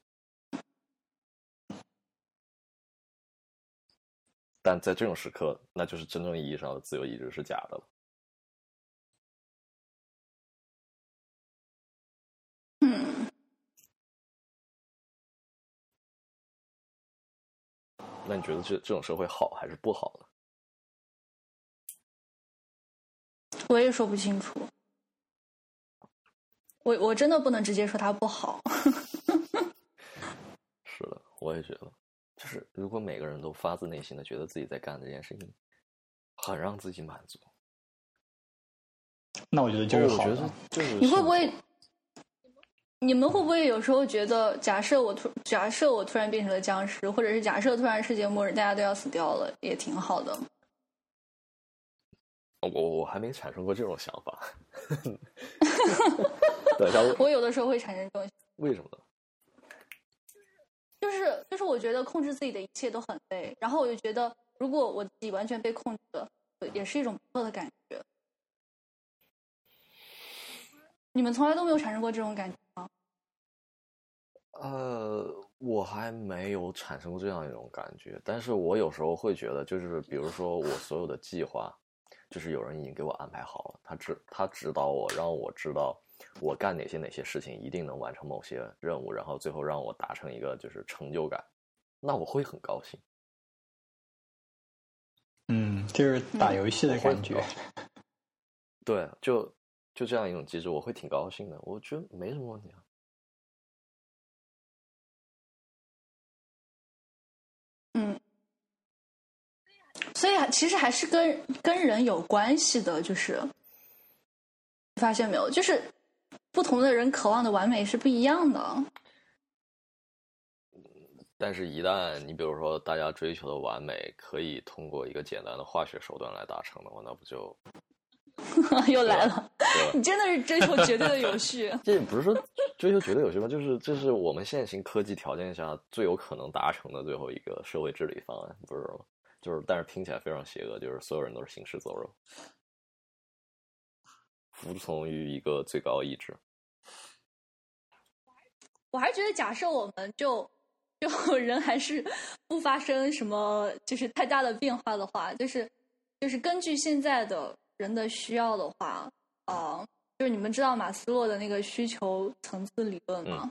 但在这种时刻，那就是真正意义上的自由意志是假的了。那你觉得这这种社会好还是不好呢？我也说不清楚。我我真的不能直接说它不好。是的，我也觉得，就是如果每个人都发自内心的觉得自己在干这件事情很让自己满足，那我觉得就是好的。我觉得就是你会不会？你们会不会有时候觉得，假设我突假设我突然变成了僵尸，或者是假设突然世界末日，大家都要死掉了，也挺好的。我我还没产生过这种想法。等一下，我有的时候会产生这种，为什么呢？就是就是我觉得控制自己的一切都很累，然后我就觉得，如果我自己完全被控制了，也是一种不错的感觉。你们从来都没有产生过这种感觉吗？呃，我还没有产生过这样一种感觉，但是我有时候会觉得，就是比如说我所有的计划，就是有人已经给我安排好了，他指他指导我，让我知道我干哪些哪些事情一定能完成某些任务，然后最后让我达成一个就是成就感，那我会很高兴。嗯，就是打游戏的感觉。对，就就这样一种机制，我会挺高兴的。我觉得没什么问题啊。嗯，所以，其实还是跟跟人有关系的，就是发现没有，就是不同的人渴望的完美是不一样的。但是，一旦你比如说大家追求的完美可以通过一个简单的化学手段来达成的话，那不就 又来了？你真的是追求绝对的有序？这也不是说追求绝对有序吧？就是这是我们现行科技条件下最有可能达成的最后一个社会治理方案，不是吗？就是，但是听起来非常邪恶，就是所有人都是行尸走肉，服从于一个最高意志。我还是觉得，假设我们就。就人还是不发生什么就是太大的变化的话，就是就是根据现在的人的需要的话，啊，就是你们知道马斯洛的那个需求层次理论吗？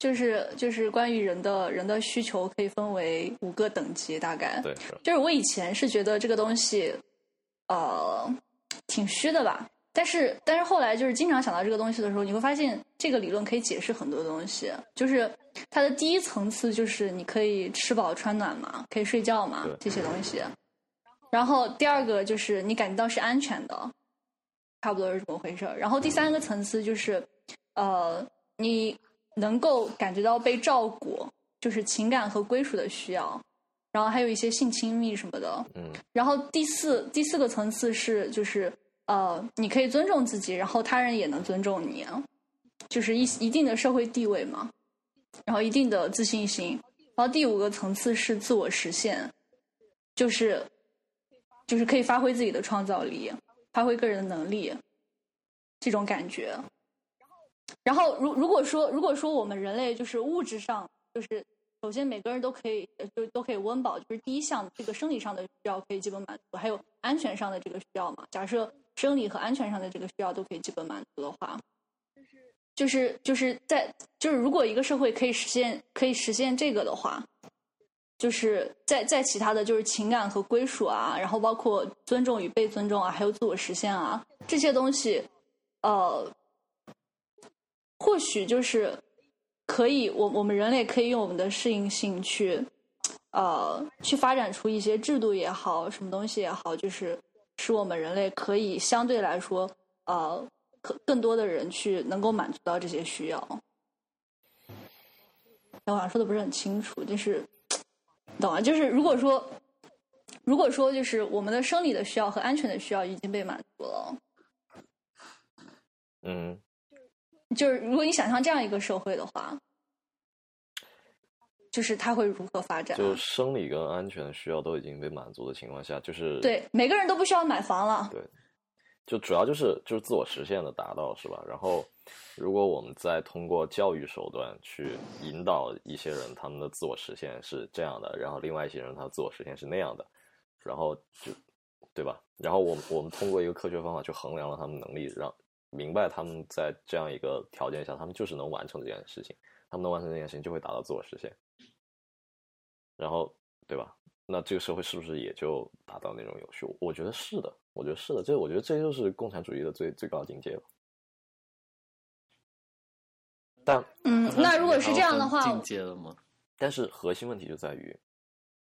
就是就是关于人的人的需求可以分为五个等级，大概对，就是我以前是觉得这个东西，呃，挺虚的吧。但是，但是后来就是经常想到这个东西的时候，你会发现这个理论可以解释很多东西。就是它的第一层次就是你可以吃饱穿暖嘛，可以睡觉嘛，这些东西。然后第二个就是你感觉到是安全的，差不多是这么回事然后第三个层次就是，呃，你能够感觉到被照顾，就是情感和归属的需要。然后还有一些性亲密什么的。嗯。然后第四第四个层次是就是。呃，你可以尊重自己，然后他人也能尊重你，就是一一定的社会地位嘛，然后一定的自信心。然后第五个层次是自我实现，就是就是可以发挥自己的创造力，发挥个人的能力，这种感觉。然后，如如果说如果说我们人类就是物质上，就是首先每个人都可以就都可以温饱，就是第一项这个生理上的需要可以基本满足，还有安全上的这个需要嘛。假设生理和安全上的这个需要都可以基本满足的话，就是就是在就是如果一个社会可以实现可以实现这个的话，就是在在其他的就是情感和归属啊，然后包括尊重与被尊重啊，还有自我实现啊这些东西，呃，或许就是可以我我们人类可以用我们的适应性去呃去发展出一些制度也好，什么东西也好，就是。使我们人类可以相对来说，呃，可更多的人去能够满足到这些需要。我好像说的不是很清楚，就是懂啊？就是如果说，如果说就是我们的生理的需要和安全的需要已经被满足了，嗯，就是如果你想象这样一个社会的话。就是它会如何发展？就生理跟安全需要都已经被满足的情况下，就是对每个人都不需要买房了。对，就主要就是就是自我实现的达到是吧？然后，如果我们再通过教育手段去引导一些人，他们的自我实现是这样的，然后另外一些人他自我实现是那样的，然后就对吧？然后我们我们通过一个科学方法去衡量了他们能力，让明白他们在这样一个条件下，他们就是能完成这件事情，他们能完成这件事情就会达到自我实现。然后，对吧？那这个社会是不是也就达到那种有序？我觉得是的，我觉得是的。这我觉得这就是共产主义的最最高境界了。但嗯，那如果是这样的话？但是核心问题就在于，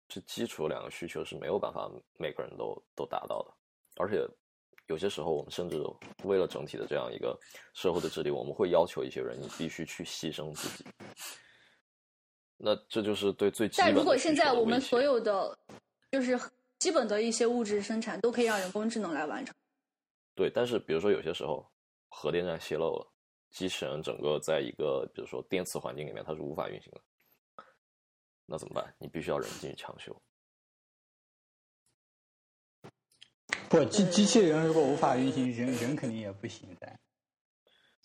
这基础两个需求是没有办法每个人都都达到的。而且有些时候，我们甚至为了整体的这样一个社会的治理，我们会要求一些人，你必须去牺牲自己。那这就是对最基本。但如果现在我们所有的，就是基本的一些物质生产都可以让人工智能来完成。对，但是比如说有些时候核电站泄漏了，机器人整个在一个比如说电磁环境里面它是无法运行的，那怎么办？你必须要人进去抢修。不，机机器人如果无法运行，人人肯定也不行的。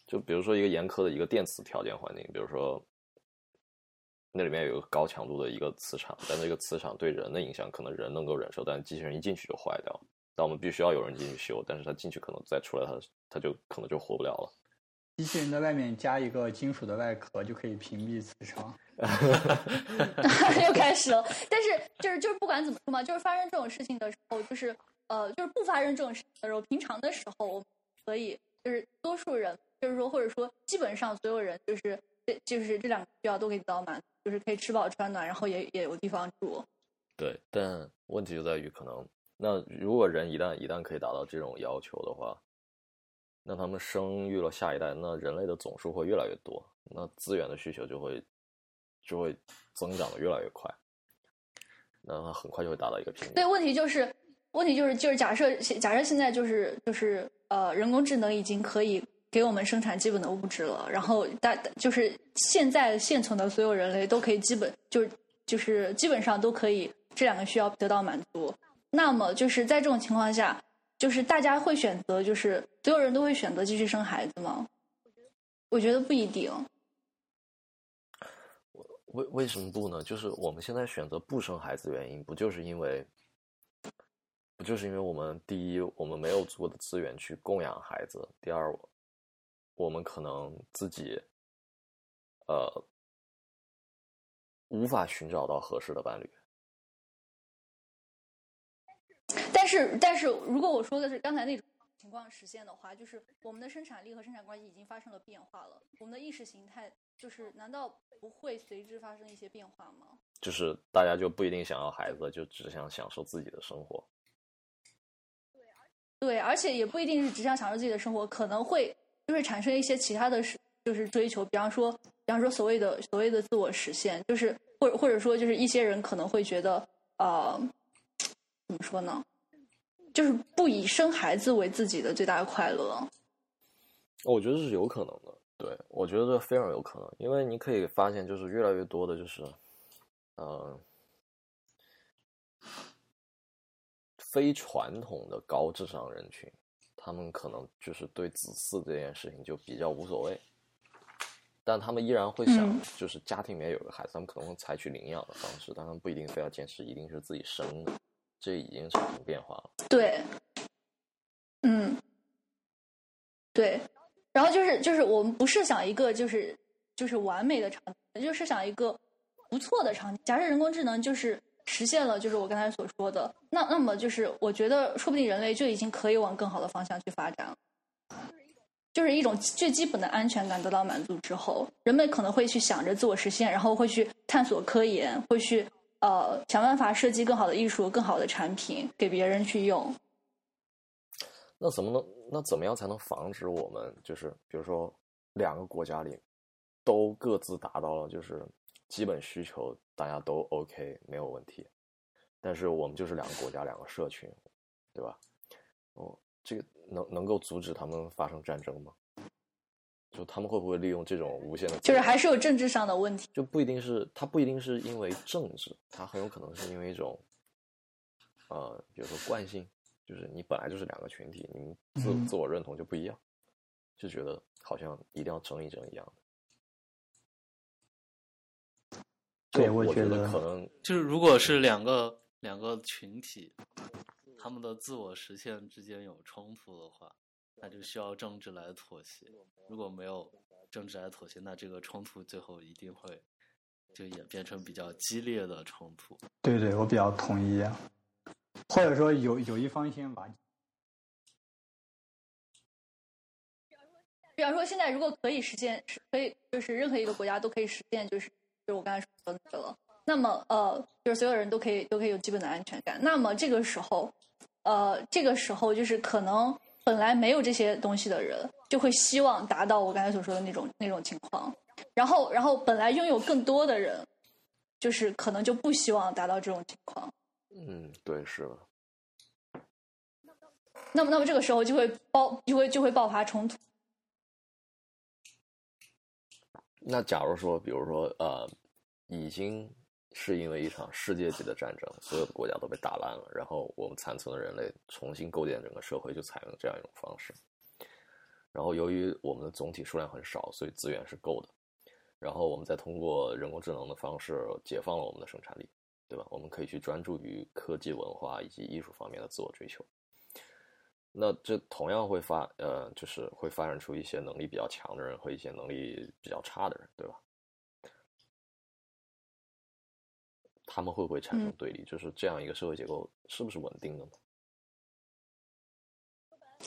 就比如说一个严苛的一个电磁条件环境，比如说。那里面有一个高强度的一个磁场，但那个磁场对人的影响可能人能够忍受，但机器人一进去就坏掉。但我们必须要有人进去修，但是他进去可能再出来，他他就可能就活不了了。机器人的外面加一个金属的外壳，就可以屏蔽磁场。又开始了，但是就是就是不管怎么说嘛，就是发生这种事情的时候，就是呃，就是不发生这种事情的时候，平常的时候，我们可以就是多数人，就是说或者说基本上所有人，就是这就是这两个需要都可以得到满足，就是可以吃饱穿暖，然后也也有地方住。对，但问题就在于，可能那如果人一旦一旦可以达到这种要求的话，那他们生育了下一代，那人类的总数会越来越多，那资源的需求就会就会增长的越来越快，那很快就会达到一个平衡。对，问题就是问题就是就是假设假设现在就是就是呃人工智能已经可以给我们生产基本的物质了，然后大就是现在现存的所有人类都可以基本就是就是基本上都可以这两个需要得到满足，那么就是在这种情况下。就是大家会选择，就是所有人都会选择继续生孩子吗？我觉得不一定。为为什么不呢？就是我们现在选择不生孩子的原因，不就是因为，不就是因为我们第一，我们没有足够的资源去供养孩子；第二，我们可能自己，呃，无法寻找到合适的伴侣。但是，但是如果我说的是刚才那种情况实现的话，就是我们的生产力和生产关系已经发生了变化了，我们的意识形态就是难道不会随之发生一些变化吗？就是大家就不一定想要孩子，就只想享受自己的生活。对，而且也不一定是只想享受自己的生活，可能会就是产生一些其他的，就是追求，比方说，比方说所谓的所谓的自我实现，就是或者或者说就是一些人可能会觉得，呃，怎么说呢？就是不以生孩子为自己的最大的快乐，我觉得是有可能的。对，我觉得这非常有可能，因为你可以发现，就是越来越多的，就是，呃，非传统的高智商人群，他们可能就是对子嗣这件事情就比较无所谓，但他们依然会想，就是家庭里面有个孩子，他们可能会采取领养的方式，但他们不一定非要坚持一定是自己生的。这已经产生变化了。对，嗯，对，然后就是就是我们不是想一个就是就是完美的场景，就是想一个不错的场景。假设人工智能就是实现了，就是我刚才所说的，那那么就是我觉得说不定人类就已经可以往更好的方向去发展了。就是一种最基本的安全感得到满足之后，人们可能会去想着自我实现，然后会去探索科研，会去。呃，想办法设计更好的艺术、更好的产品给别人去用。那怎么能？那怎么样才能防止我们就是，比如说两个国家里都各自达到了就是基本需求，大家都 OK 没有问题，但是我们就是两个国家、两个社群，对吧？哦，这个能能够阻止他们发生战争吗？就他们会不会利用这种无限的？就是还是有政治上的问题。就不一定是他不一定是因为政治，他很有可能是因为一种，呃，比如说惯性，就是你本来就是两个群体，你们自自我认同就不一样，就觉得好像一定要争一争一样的。对，我觉得可能就是如果是两个两个群体，他们的自我实现之间有冲突的话。那就需要政治来妥协。如果没有政治来妥协，那这个冲突最后一定会就演变成比较激烈的冲突。对对，我比较同意。或者说，有有一方先把。比方说，现在如果可以实现，可以就是任何一个国家都可以实现，就是就我刚才说的那个了。那么，呃，就是所有人都可以都可以有基本的安全感。那么这个时候，呃，这个时候就是可能。本来没有这些东西的人，就会希望达到我刚才所说的那种那种情况。然后，然后本来拥有更多的人，就是可能就不希望达到这种情况。嗯，对，是的。那么，那么这个时候就会爆，就会就会爆发冲突。那假如说，比如说，呃，已经。是因为一场世界级的战争，所有的国家都被打烂了，然后我们残存的人类重新构建整个社会，就采用这样一种方式。然后由于我们的总体数量很少，所以资源是够的。然后我们再通过人工智能的方式解放了我们的生产力，对吧？我们可以去专注于科技、文化以及艺术方面的自我追求。那这同样会发呃，就是会发展出一些能力比较强的人和一些能力比较差的人，对吧？他们会不会产生嗯对立？就是这样一个社会结构是不是稳定的呢？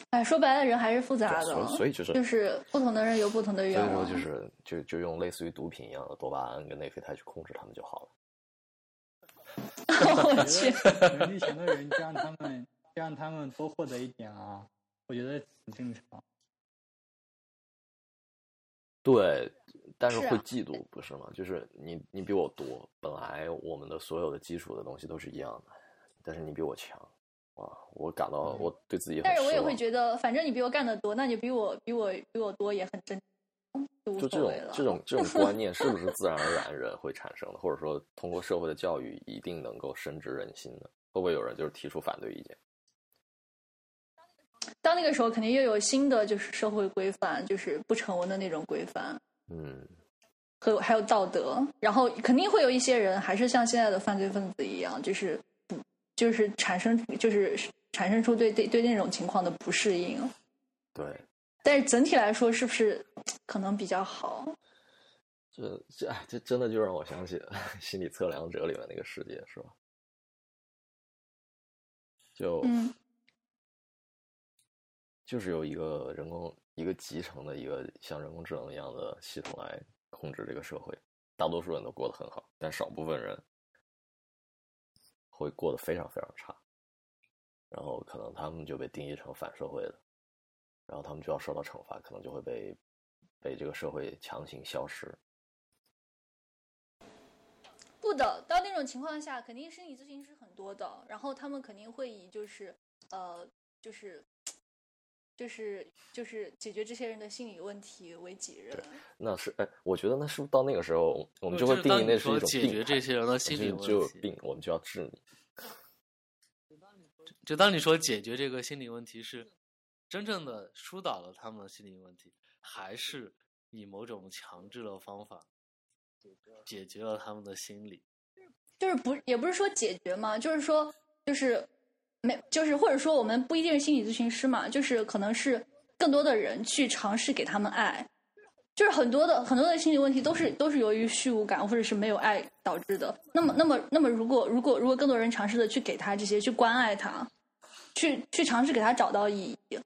哎，说白了，人还是复杂的，以所以就是就是不同的人有不同的所以说。就是就就用类似于毒品一样的多巴胺跟内啡肽去控制他们就好了。我我去，能力强的人，就让他们就让他们多获得一点啊，我觉得很正常。对，但是会嫉妒，不是吗？就是你你比我多，本来我们的所有的基础的东西都是一样的，但是你比我强，哇，我感到嗯我对自己很但是我也会觉得，反正你比我干的多，那你比我比我比我多也很正常，就这种。这种这 种观念是不是自然而然人会产生的，或者说通过社会的教育一定能够深植人心的？会不会有人就是提出反对意见？到那个时候，肯定又有新的就是社会规范，就是不成文的那种规范嗯，和还有道德，然后肯定会有一些人还是像现在的犯罪分子一样，就是不就是产生就是产生出对对对那种情况的不适应。对，但是整体来说，是不是可能比较好？这这哎，这真的就让我想起 心理测量者里面那个世界，是吧？就嗯就是有一个人工一个集成的一个像人工智能一样的系统来控制这个社会，大多数人都过得很好，但少部分人会过得非常非常差，然后可能他们就被定义成反社会的，然后他们就要受到惩罚，可能就会被被这个社会强行消失。不的，到那种情况下，肯定心理咨询师很多的，然后他们肯定会以就是呃就是就是就是解决这些人的心理问题为己任。那是哎，我觉得那是不是到那个时候，我们就就是会定义那是一说解种病态决这些人的心理就就有问题病，我们就要治你。就当你说解决这个心理问题是真正的疏导了他们的心理问题，还是以某种强制的方法解决了他们的心理？就是不也不是说解决嘛，就是说就是没就是或者说我们不一定是心理咨询师嘛，就是可能是更多的人去尝试给他们爱，就是很多的很多的心理问题都是都是由于虚无感或者是没有爱导致的。那么那么那么如果如果如果更多人尝试的去给他这些去关爱他，去去尝试给他找到意义，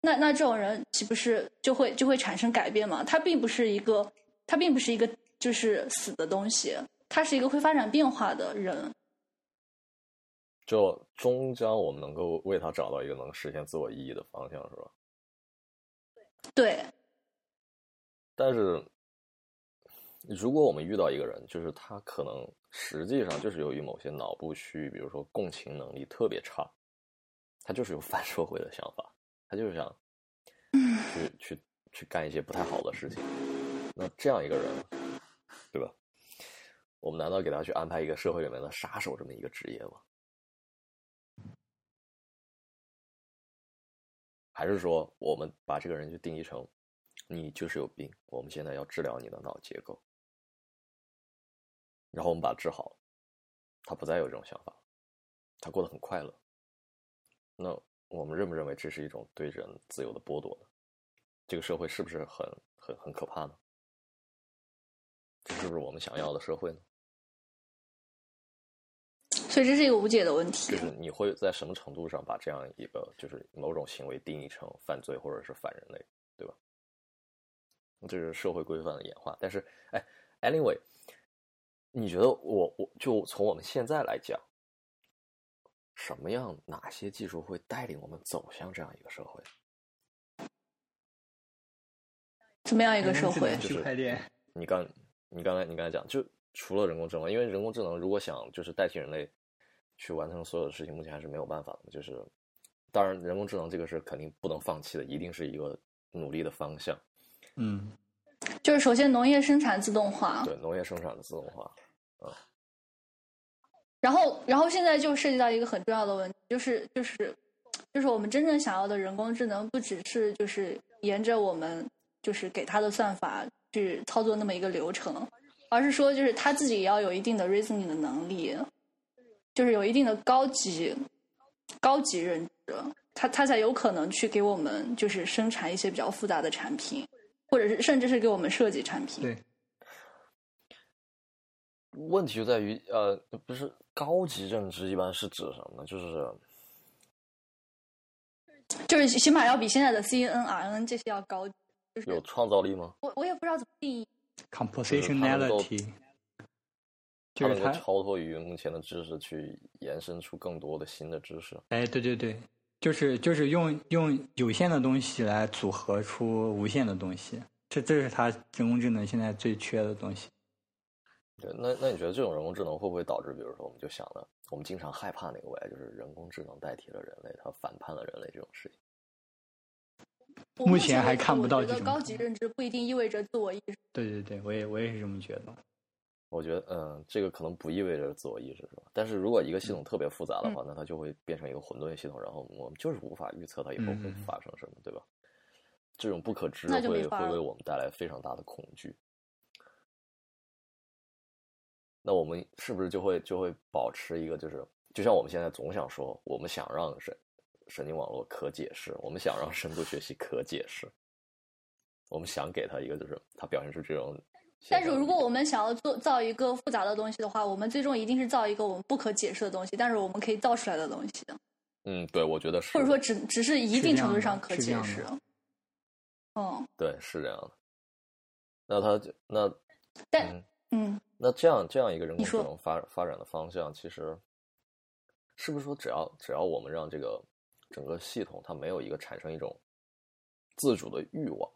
那那这种人岂不是就会就会产生改变嘛？他并不是一个他并不是一个就是死的东西，他是一个会发展变化的人。就终将我们能够为他找到一个能实现自我意义的方向，是吧？对，但是，如果我们遇到一个人，就是他可能实际上就是由于某些脑部区域，比如说共情能力特别差，他就是有反社会的想法，他就是想去去去干一些不太好的事情。那这样一个人，对吧？我们难道给他去安排一个社会里面的杀手这么一个职业吗？还是说，我们把这个人就定义成，你就是有病，我们现在要治疗你的脑结构，然后我们把他治好，他不再有这种想法，他过得很快乐。那我们认不认为这是一种对人自由的剥夺呢？这个社会是不是很很很可怕呢？这是不是我们想要的社会呢？所以这是一个无解的问题就。是你会在什么程度上把这样一个就是某种行为定义成犯罪或者是反人类，对吧？这是社会规范的演化。但是，哎，anyway，你觉得我我就从我们现在来讲，什么样哪些技术会带领我们走向这样一个社会？怎么样一个社会人工智能？就是区块链，你刚你刚才你刚才讲，就除了人工智能，因为人工智能如果想就是代替人类去完成所有的事情，目前还是没有办法的。就是当然，人工智能这个是肯定不能放弃的，一定是一个努力的方向。嗯，就是首先农业生产自动化，对农业生产的自动化，嗯然后然后现在就涉及到一个很重要的问题，就是就是就是我们真正想要的人工智能，不只是就是沿着我们就是给它的算法去操作那么一个流程，而是说就是它自己也要有一定的 reasoning 的能力，就是有一定的高级高级认知。他他才有可能去给我们就是生产一些比较复杂的产品，或者是甚至是给我们设计产品。对，问题就在于，呃，不是高级认知一般是指什么呢？就是就是起码要比现在的 C N R N 这些要高，就是有创造力吗？我我也不知道怎么定义。compositionality，就是它它能够，超脱于目前的知识，去延伸出更多的新的知识。哎，对对对，就是就是用用有限的东西来组合出无限的东西，这这是它人工智能现在最缺的东西。对，那那你觉得这种人工智能会不会导致，比如说，我们就想了，我们经常害怕那个未来，就是人工智能代替了人类，它反叛了人类这种事情？目前还看不到我觉得高级认知不一定意味着自我意识。对对对，我也我也是这么觉得。我觉得，嗯，这个可能不意味着自我意识，是吧？但是如果一个系统特别复杂的话，那它就会变成一个混沌系统，然后我们就是无法预测它以后会嗯发生什么，对吧？这种不可知会会为我们带来非常大的恐惧。那我们是不是就会就会保持一个，就是就像我们现在总想说，我们想让神神经网络可解释，我们想让深度学习可解释，我们想给它一个，就是它表现出这种。但是如果我们想要做造一个复杂的东西的话，我们最终一定是造一个我们不可解释的东西，但是我们可以造出来的东西，嗯，对，我觉得是，或者说只只是一定程度上可解释。嗯，对，是这样的。那他就那但嗯，嗯，那这样这样一个人工智能发发展的方向，其实是不是说只要只要我们让这个整个系统它没有一个产生一种自主的欲望，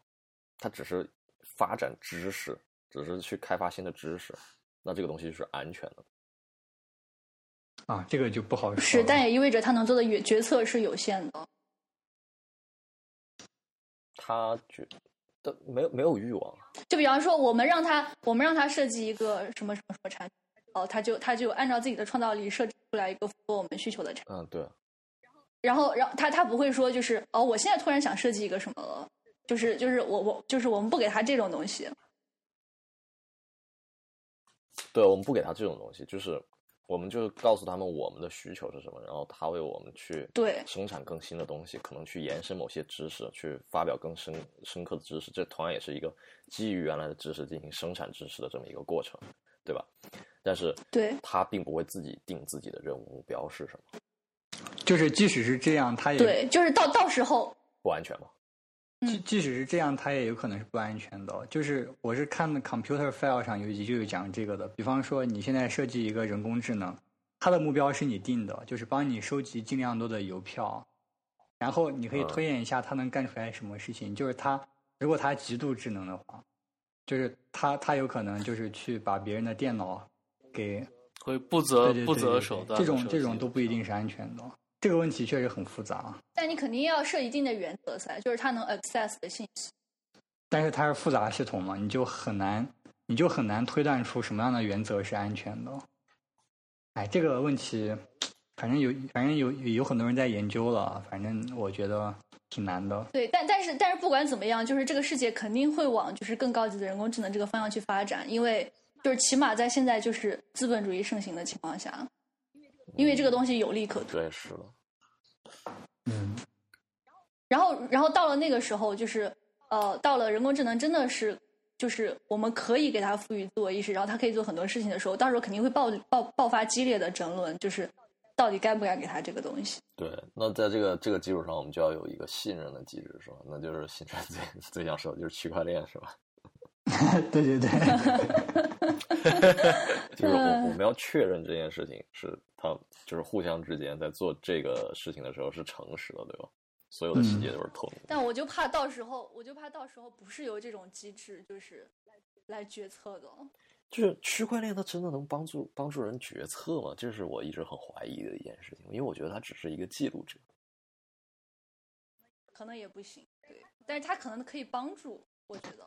它只是发展知识，只是去开发新的知识，那这个东西是安全的。啊，这个就不好说是，但也意味着他能做的决决策是有限的。他觉得没有没有欲望，就比方说，我们让他，我们让他设计一个什么什么什么产品，哦，他就他就按照自己的创造力设计出来一个符合我们需求的产品。嗯，对，然后，然后他他不会说就是哦，我现在突然想设计一个什么了，就是就是我我就是我们不给他这种东西。对，我们不给他这种东西，就是我们就告诉他们我们的需求是什么，然后他为我们去对生产更新的东西，可能去延伸某些知识，去发表更深深刻的知识，这同样也是一个基于原来的知识进行生产知识的这么一个过程，对吧？但是对他并不会自己定自己的任务目标是什么，就是即使是这样，他也对，就是到到时候，不安全吗？即即使是这样，它也有可能是不安全的。就是我是看的 computer file 上有一集就有讲这个的。比方说，你现在设计一个人工智能，它的目标是你定的，就是帮你收集尽量多的邮票，然后你可以嗯推演一下它能干出来什么事情。就是它如果它极度智能的话，就是它它有可能就是去把别人的电脑给会不择对对对不择手段，这种这种都不一定是安全的。这个问题确实很复杂，但你肯定要设一定的原则噻，就是它能 access 的信息。但是它是复杂系统嘛，你就很难，你就很难推断出什么样的原则是安全的。哎，这个问题，反正有，反正有有很多人在研究了，反正我觉得挺难的。对，但但是但是不管怎么样，就是这个世界肯定会往就是更高级的人工智能这个方向去发展，因为就是起码在现在就是资本主义盛行的情况下，因为这个东西有利可图。对，是的，嗯，然后然后到了那个时候，就是呃，到了人工智能真的是就是我们可以给它赋予自我意识，然后它可以做很多事情的时候，到时候肯定会爆爆爆发激烈的争论，就是到底该不该给它这个东西。对。那在这个这个基础上，我们就要有一个信任的机制，是吧？那就是现在最 最想说的就是区块链，是吧？对 对对，就是我 我们要确认这件事情是他就是互相之间在做这个事情的时候是诚实的，对吧？所有的细节都是透明的。但我就怕到时候，我就怕到时候不是由这种机制就是来决策的。就是区块链它真的能帮助帮助人决策吗？这是我一直很怀疑的一件事情，因为我觉得它只是一个记录者。可能也不行，对，但是它可能可以帮助，我觉得。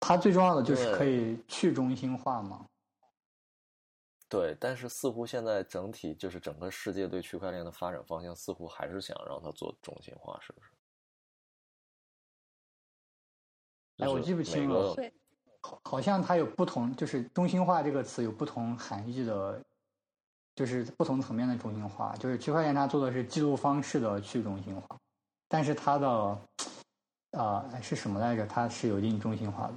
它最重要的就是可以去中心化嘛。对，但是似乎现在整体就是整个世界对区块链的发展方向，似乎还是想让它做中心化，是不是？哎我记不清了对好好像它有不同，就是中心化这个词有不同含义的，就是不同层面的中心化。就是区块链它做的是记录方式的去中心化，但是它的啊、是什么来着？它是有一定中心化的。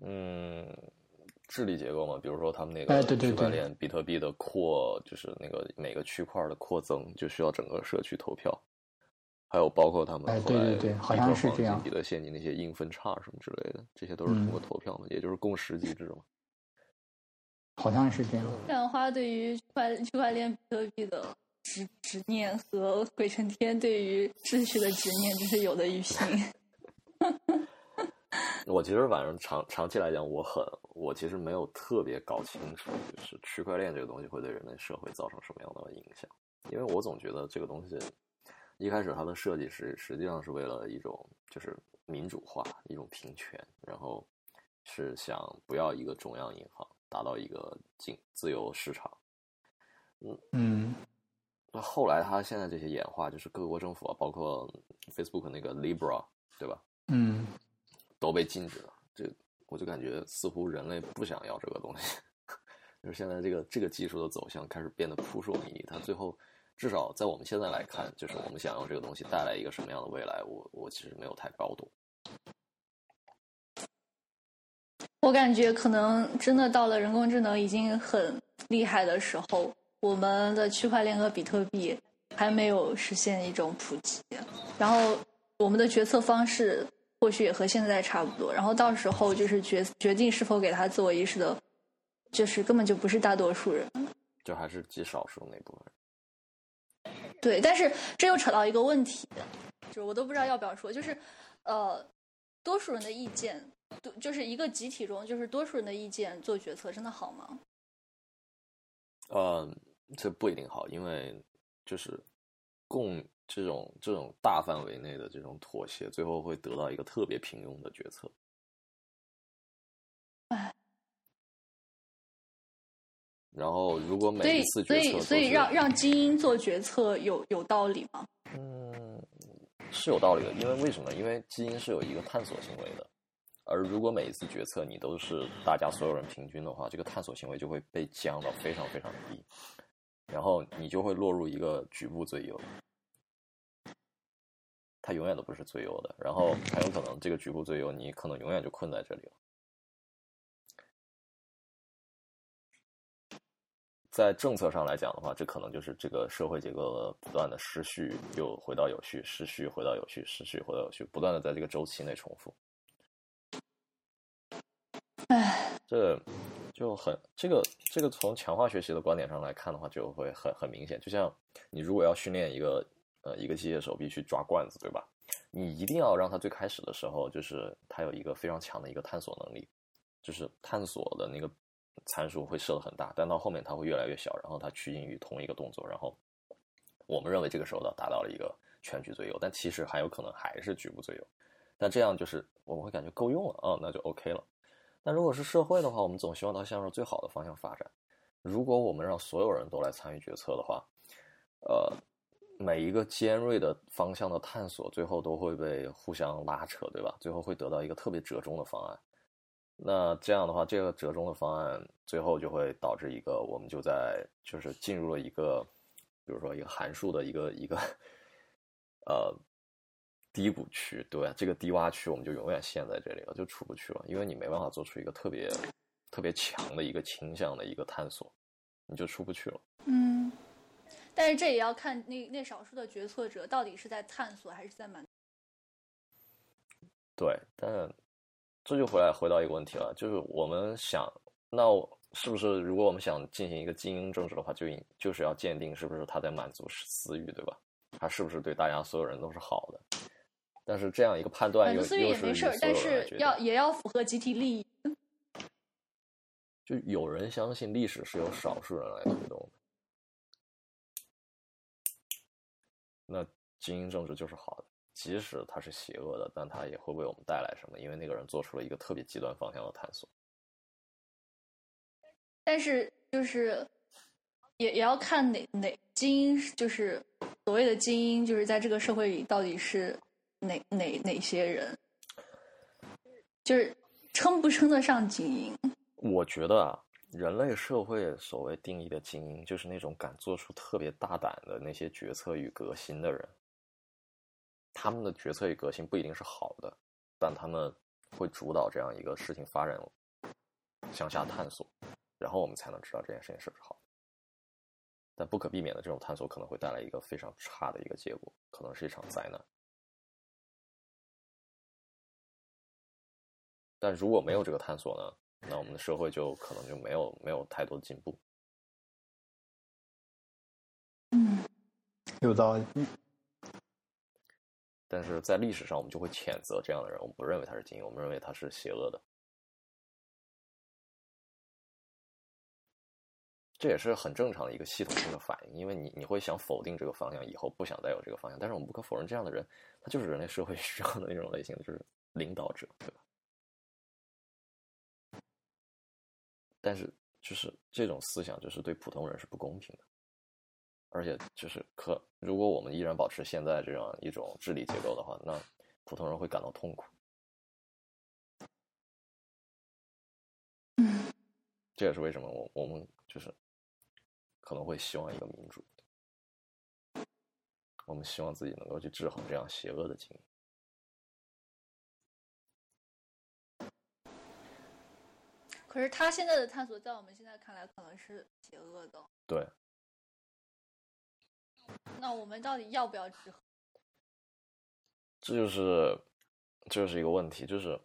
嗯，治理结构嘛，比如说他们那哎个对对对区块链比特币的扩，就是那个每个区块的扩增，就需要整个社区投票，还有包括他们哎后来对对对好像特黄金是这样比特现金那些硬分叉什么之类的，这些都是通过嗯投票嘛，也就是共识机制嘛。好像是这样。这样的话，对于区块区块链比特币的执执念和鬼成天对于秩序的执念，真是有的一拼。我其实反正长长期来讲，我很我其实没有特别搞清楚，就是区块链这个东西会对人类社会造成什么样的影响，因为我总觉得这个东西一开始它的设计是实际上是为了一种就是民主化、一种平权，然后是想不要一个中央银行，达到一个经自由市场。嗯那后来它现在这些演化，就是各国政府啊，包括 Facebook 那个 Libra，对吧？嗯，都被禁止了。这我就感觉似乎人类不想要这个东西，就是现在这个这个技术的走向开始变得扑朔迷离。它最后至少在我们现在来看，就是我们想要这个东西带来一个什么样的未来，我我其实没有太搞懂。我感觉可能真的到了人工智能已经很厉害的时候，我们的区块链和比特币还没有实现一种普及，然后我们的决策方式或许也和现在差不多，然后到时候就是决决定是否给他自我意识的，就是根本就不是大多数人。就还是极少数那部分人。对，但是这又扯到一个问题，就是我都不知道要不要说，就是呃，多数人的意见，多就是一个集体中，就是多数人的意见做决策，真的好吗？呃，这不一定好，因为就是共这种这种大范围内的这种妥协，最后会得到一个特别平庸的决策。唉。然后，如果每一次决策以所以让让精英做决策有有道理吗？嗯，是有道理的，因为为什么？因为基因是有一个探索行为的，而如果每一次决策你都是大家所有人平均的话，这个探索行为就会被降到非常非常低，然后你就会落入一个局部最优，它永远都不是最优的，然后很有可能这个局部最优，你可能永远就困在这里了。在政策上来讲的话，这可能就是这个社会结构的不断的失序，又回到有序，失序回到有序，失序回到有序，不断的在这个周期内重复。唉，这就很这个这个从强化学习的观点上来看的话，就会很很明显。就像你如果要训练一个呃一个机械手臂去抓罐子，对吧？你一定要让它最开始的时候，就是它有一个非常强的一个探索能力，就是探索的那个参数会设的很大，但到后面它会越来越小，然后它趋近于同一个动作，然后我们认为这个时候它达到了一个全局最优，但其实还有可能还是局部最优。但这样就是我们会感觉够用了啊、那就 OK 了。但如果是社会的话，我们总希望它向着最好的方向发展。如果我们让所有人都来参与决策的话，呃，每一个尖锐的方向的探索，最后都会被互相拉扯，对吧？最后会得到一个特别折中的方案。那这样的话，这个折中的方案最后就会导致一个，我们就在就是进入了一个，比如说一个函数的一个一个呃低谷区，对吧？这个低洼区我们就永远陷在这里了，就出不去了，因为你没办法做出一个特别特别强的一个倾向的一个探索，你就出不去了。嗯，但是这也要看那那少数的决策者到底是在探索还是在满。对，但这就回来回到一个问题了，就是我们想，那我是不是如果我们想进行一个精英政治的话，就应就是要鉴定是不是他在满足私欲，对吧？他是不是对大家所有人都是好的？但是这样一个判断又满足私欲又也没事儿，但是要也要符合集体利益。就有人相信历史是由少数人来推那精英政治就是好的，即使它是邪恶的，但它也会为我们带来什么？因为那个人做出了一个特别极端方向的探索。但是就是也也要看哪哪精英，就是所谓的精英，就是在这个社会里到底是哪哪哪些人，就是称不称得上精英？我觉得啊，人类社会所谓定义的精英，就是那种敢做出特别大胆的那些决策与革新的人。他们的决策与革新不一定是好的，但他们会主导这样一个事情发展向下探索，然后我们才能知道这件事情是不是好。但不可避免的，这种探索可能会带来一个非常差的一个结果，可能是一场灾难。但如果没有这个探索呢，那我们的社会就可能就没有没有太多的进步。嗯，有道理。但是在历史上，我们就会谴责这样的人，我们不认为他是精英，我们认为他是邪恶的。这也是很正常的一个系统性的反应，因为你你会想否定这个方向，以后不想再有这个方向。但是我们不可否认，这样的人他就是人类社会需要的那种类型，就是领导者，对吧？但是就是这种思想，就是对普通人是不公平的，而且就是可，如果我们依然保持现在这样一种治理结构的话，那普通人会感到痛苦。这也是为什么我我们就是。可能会希望一个民主，我们希望自己能够去制衡这样邪恶的精英。可是他现在的探索，在我们现在看来，可能是邪恶的。对。那我们到底要不要制衡？这就是，这就是一个问题，就是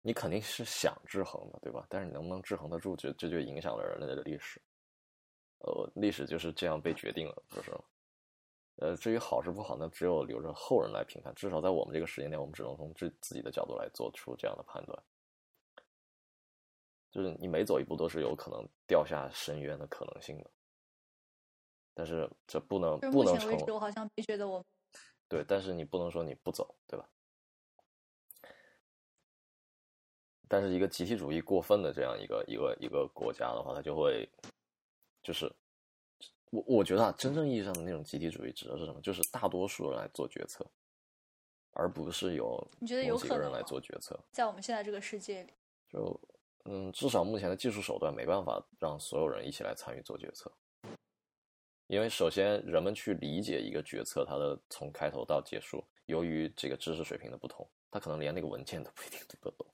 你肯定是想制衡的，对吧？但是你能不能制衡得住，这这就影响了人类的历史。呃，历史就是这样被决定了，不是吗？呃，至于好是不好，那只有留着后人来评判。至少在我们这个时间点，我们只能从自自己的角度来做出这样的判断。就是你每走一步都是有可能掉下深渊的可能性的。但是这不能不能成。我好像没觉得我。对，但是你不能说你不走，对吧？但是一个集体主义过分的这样一个一个一个国家的话，它就会。就是我我觉得啊，真正意义上的那种集体主义指的是什么？就是大多数人来做决策，而不是由你觉得有几个人来做决策。在我们现在这个世界里，就嗯，至少目前的技术手段没办法让所有人一起来参与做决策，因为首先人们去理解一个决策，它的从开头到结束，由于这个知识水平的不同，他可能连那个文件都不一定读得懂。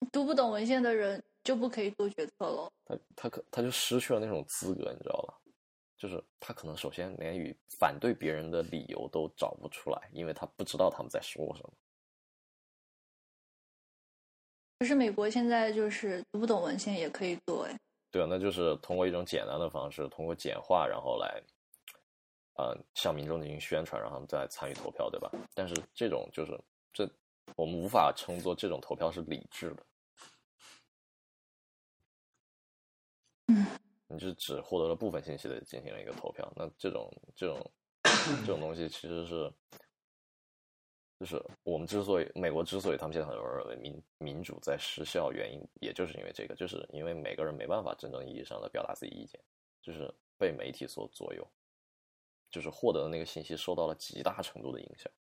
读不懂文献的人。就不可以做决策了。他他可他就失去了那种资格，你知道吧？就是他可能首先连与反对别人的理由都找不出来，因为他不知道他们在说什么。可是美国现在就是读不懂文献也可以做哎。对啊，那就是通过一种简单的方式，通过简化，然后来，呃，向民众进行宣传，让他们再参与投票，对吧？但是这种就是这我们无法称作这种投票是理智的。嗯你是只获得了部分信息的进行了一个投票，那这种这种 这种东西其实是，就是我们之所以美国之所以他们现在很多人认为民民主在失效，原因也就是因为这个，就是因为每个人没办法真正意义上的表达自己意见，就是被媒体所左右，就是获得的那个信息受到了极大程度的影响，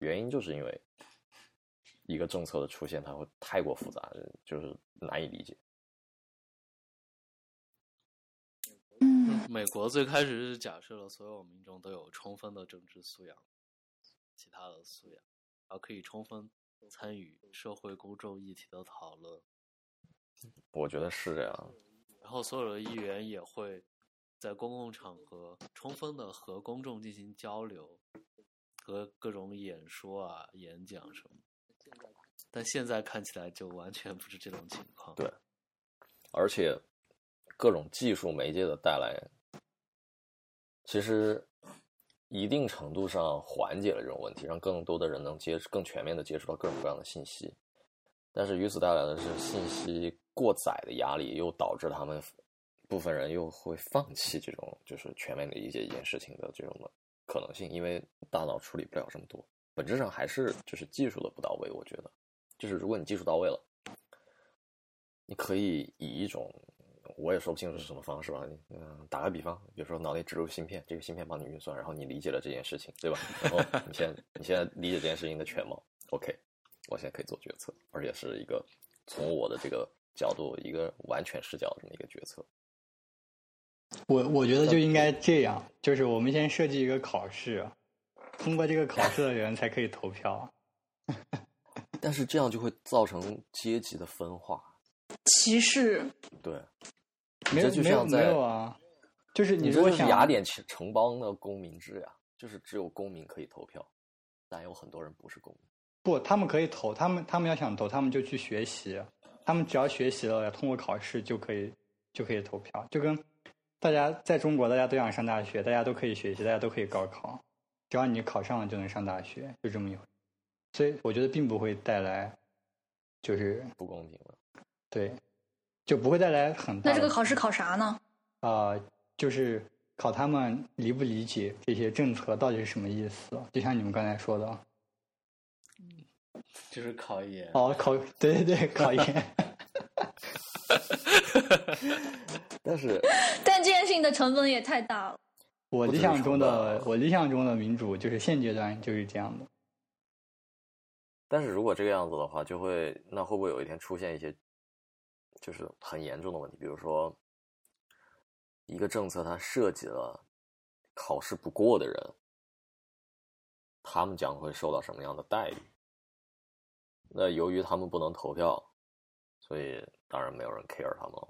原因就是因为一个政策的出现，它会太过复杂，就是难以理解。美国最开始是假设了所有民众都有充分的政治素养，其他的素养，然后可以充分参与社会公众议题的讨论。我觉得是这样。然后所有的议员也会在公共场合充分的和公众进行交流，和各种演说啊、演讲什么。但现在看起来就完全不是这种情况。对，而且各种技术媒介的带来。其实，一定程度上缓解了这种问题，让更多的人能接更全面的接触到各种各样的信息。但是与此带来的是信息过载的压力，又导致他们部分人又会放弃这种就是全面理解一件事情的这种的可能性，因为大脑处理不了这么多。本质上还是就是技术的不到位。我觉得，就是如果你技术到位了，你可以以一种。我也说不清楚是什么方式吧，你嗯，打个比方，比如说脑内植入芯片，这个芯片帮你运算，然后你理解了这件事情，对吧？然后你现在你现在理解这件事情的全貌，OK，我现在可以做决策，而且是一个从我的这个角度，一个完全视角这么一个决策。我我觉得就应该这样，就是我们先设计一个考试，通过这个考试的人才可以投票。但是这样就会造成阶级的分化，歧视。对，没有没有没有啊，就是你如果想雅典城城邦的公民制呀，就是只有公民可以投票，但有很多人不是公民。不，他们可以投，他们他们要想投，他们就去学习，他们只要学习了，通过考试就可以就可以投票，就跟大家在中国大家都想上大学，大家都可以学习，大家都可以高考，只要你考上了就能上大学，就这么一回。所以我觉得并不会带来，就是不公平了。对，就不会带来很大。那这个考试考啥呢？啊、就是考他们理不理解这些政策到底是什么意思。就像你们刚才说的，就是考研。哦，考对对对，考研。但是 但这件事情的成本也太大了。我理想中的我理想中的民主就是现阶段就是这样的。但是如果这个样子的话，就会那会不会有一天出现一些就是很严重的问题？比如说，一个政策它涉及了考试不过的人，他们将会受到什么样的待遇？那由于他们不能投票，所以当然没有人 care 他们。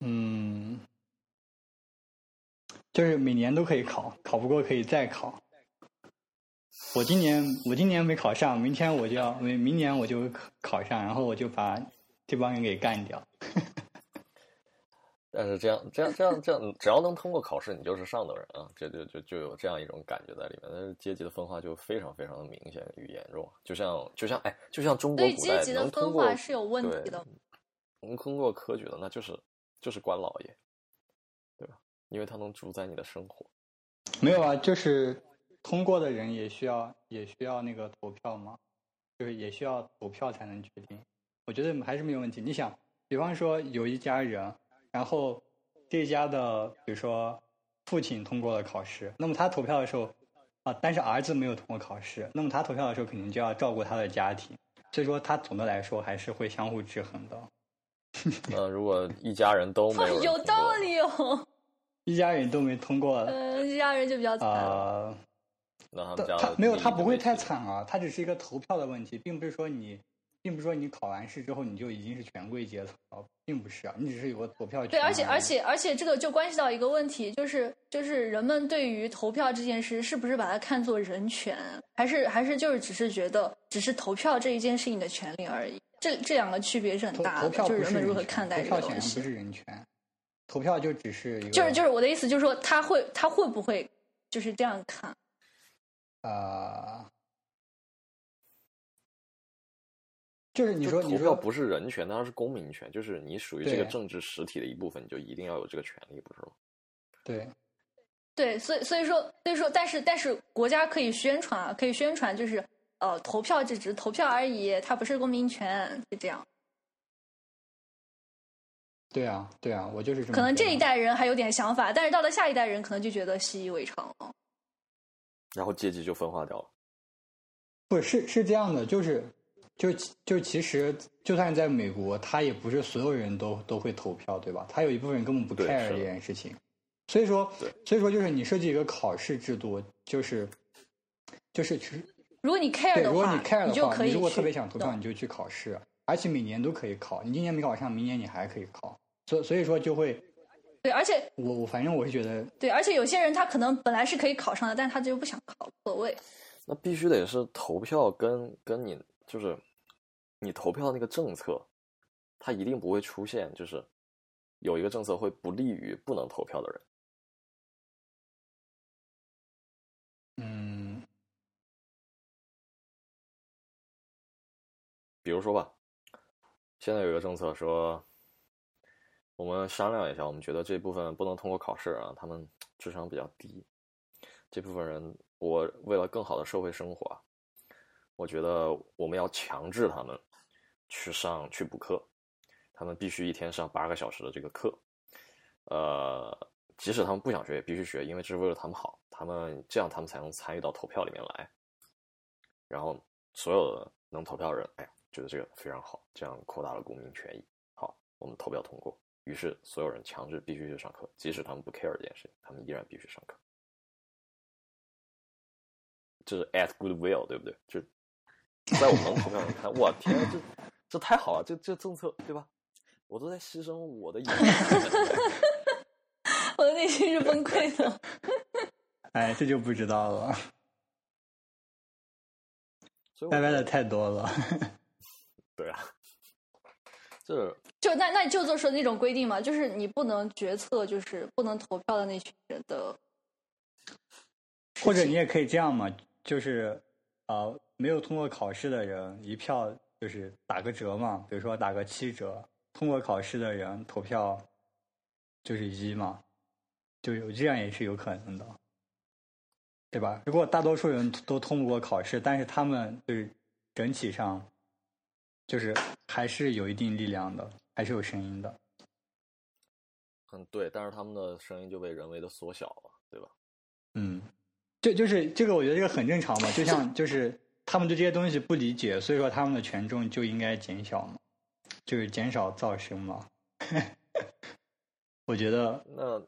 嗯，就是每年都可以考，考不过可以再考。我今年我今年没考上，明天我就要明明年我就考考上，然后我就把这帮人给干掉。但是这样这样这样这样，只要能通过考试，你就是上等人啊，这就就就有这样一种感觉在里面。但是阶级的分化就非常非常的明显与严重，就像就像哎，就像中国古代阶级的分能通过化是有问题对的。能通过科举的，那就是就是官老爷，对吧？因为他能主宰你的生活。没有啊，就是通过的人也需要也需要那个投票吗，就是也需要投票才能决定。我觉得还是没有问题。你想，比方说有一家人，然后这家的比如说父亲通过了考试，那么他投票的时候啊，但是儿子没有通过考试，那么他投票的时候肯定就要照顾他的家庭，所以说他总的来说还是会相互制衡的。那 如果一家人都没 有道理哦。一家人都没通过，嗯，一家人就比较惨那他们家他没有，他不会太惨啊，他只是一个投票的问题，并不是说你，并不是说你考完试之后你就已经是权贵阶层了，并不是啊，你只是有个投票权对，而且而且而且这个就关系到一个问题，就是就是人们对于投票这件事，是不是把它看作人权，还是还是就是只是觉得只是投票这一件事情的权利而已？这这两个区别是很大的，投票不就是人们如何看待这投个东西不。是人权，投票就只是一个就是就是我的意思，就是说他会他会不会就是这样看？呃，就是你说你说投票不是人权，它是公民权，就是你属于这个政治实体的一部分，你就一定要有这个权利，不是吗？对对，所以所以说所以说，但是但是国家可以宣传啊，可以宣传就是呃投票这只是投票而已，它不是公民权，就这样。对啊对啊，我就是这么可能这一代人还有点想法，但是到了下一代人，可能就觉得习以为常了。然后阶级就分化掉了。不是是这样的，就是就就其实就算在美国，他也不是所有人都都会投票，对吧？他有一部分人根本不 care 这件事情，所以说所以说就是你设计一个考试制度，就是就是其实如果你 care 对，的话，如果你 care 的话，就可以你如果特别想投票，你就去考试，而且每年都可以考，你今年没考上，明年你还可以考，所所以说就会对，而且我我反正我是觉得对，而且有些人他可能本来是可以考上的，但他就不想考，无所谓。那必须得是投票跟跟你就是你投票那个政策，它一定不会出现就是有一个政策会不利于不能投票的人。嗯比如说吧，现在有一个政策说，我们商量一下，我们觉得这部分不能通过考试啊，他们智商比较低，这部分人，我为了更好的社会生活，我觉得我们要强制他们去上去补课，他们必须一天上八个小时的这个课，呃，即使他们不想学也必须学，因为这是为了他们好，他们这样他们才能参与到投票里面来。然后所有的能投票的人，哎呀，觉得这个非常好，这样扩大了公民权益。好，我们投票通过，于是所有人强制必须去上课，即使他们不 care 这件事情，他们依然必须上课。这是 at goodwill，对不对？就在我们投票人看，我天，这这太好了，这这政策对吧？我都在牺牲我的隐 我的内心是崩溃的。哎，这就不知道了，所以我歪歪的太多了。对啊，这就那那就做出那种规定嘛，就是你不能决策，就是不能投票的那群人的，或者你也可以这样嘛，就是呃，没有通过考试的人一票就是打个折嘛，比如说打个七折，通过考试的人投票就是一嘛，就有这样也是有可能的，对吧？如果大多数人都通过考试，但是他们就是整体上就是还是有一定力量的，还是有声音的。嗯对，但是他们的声音就被人为的缩小了，对吧？嗯，这就是这个，我觉得这个很正常嘛。就像就是他们对这些东西不理解，所以说他们的权重就应该减小嘛，就是减少噪声嘛。我觉得那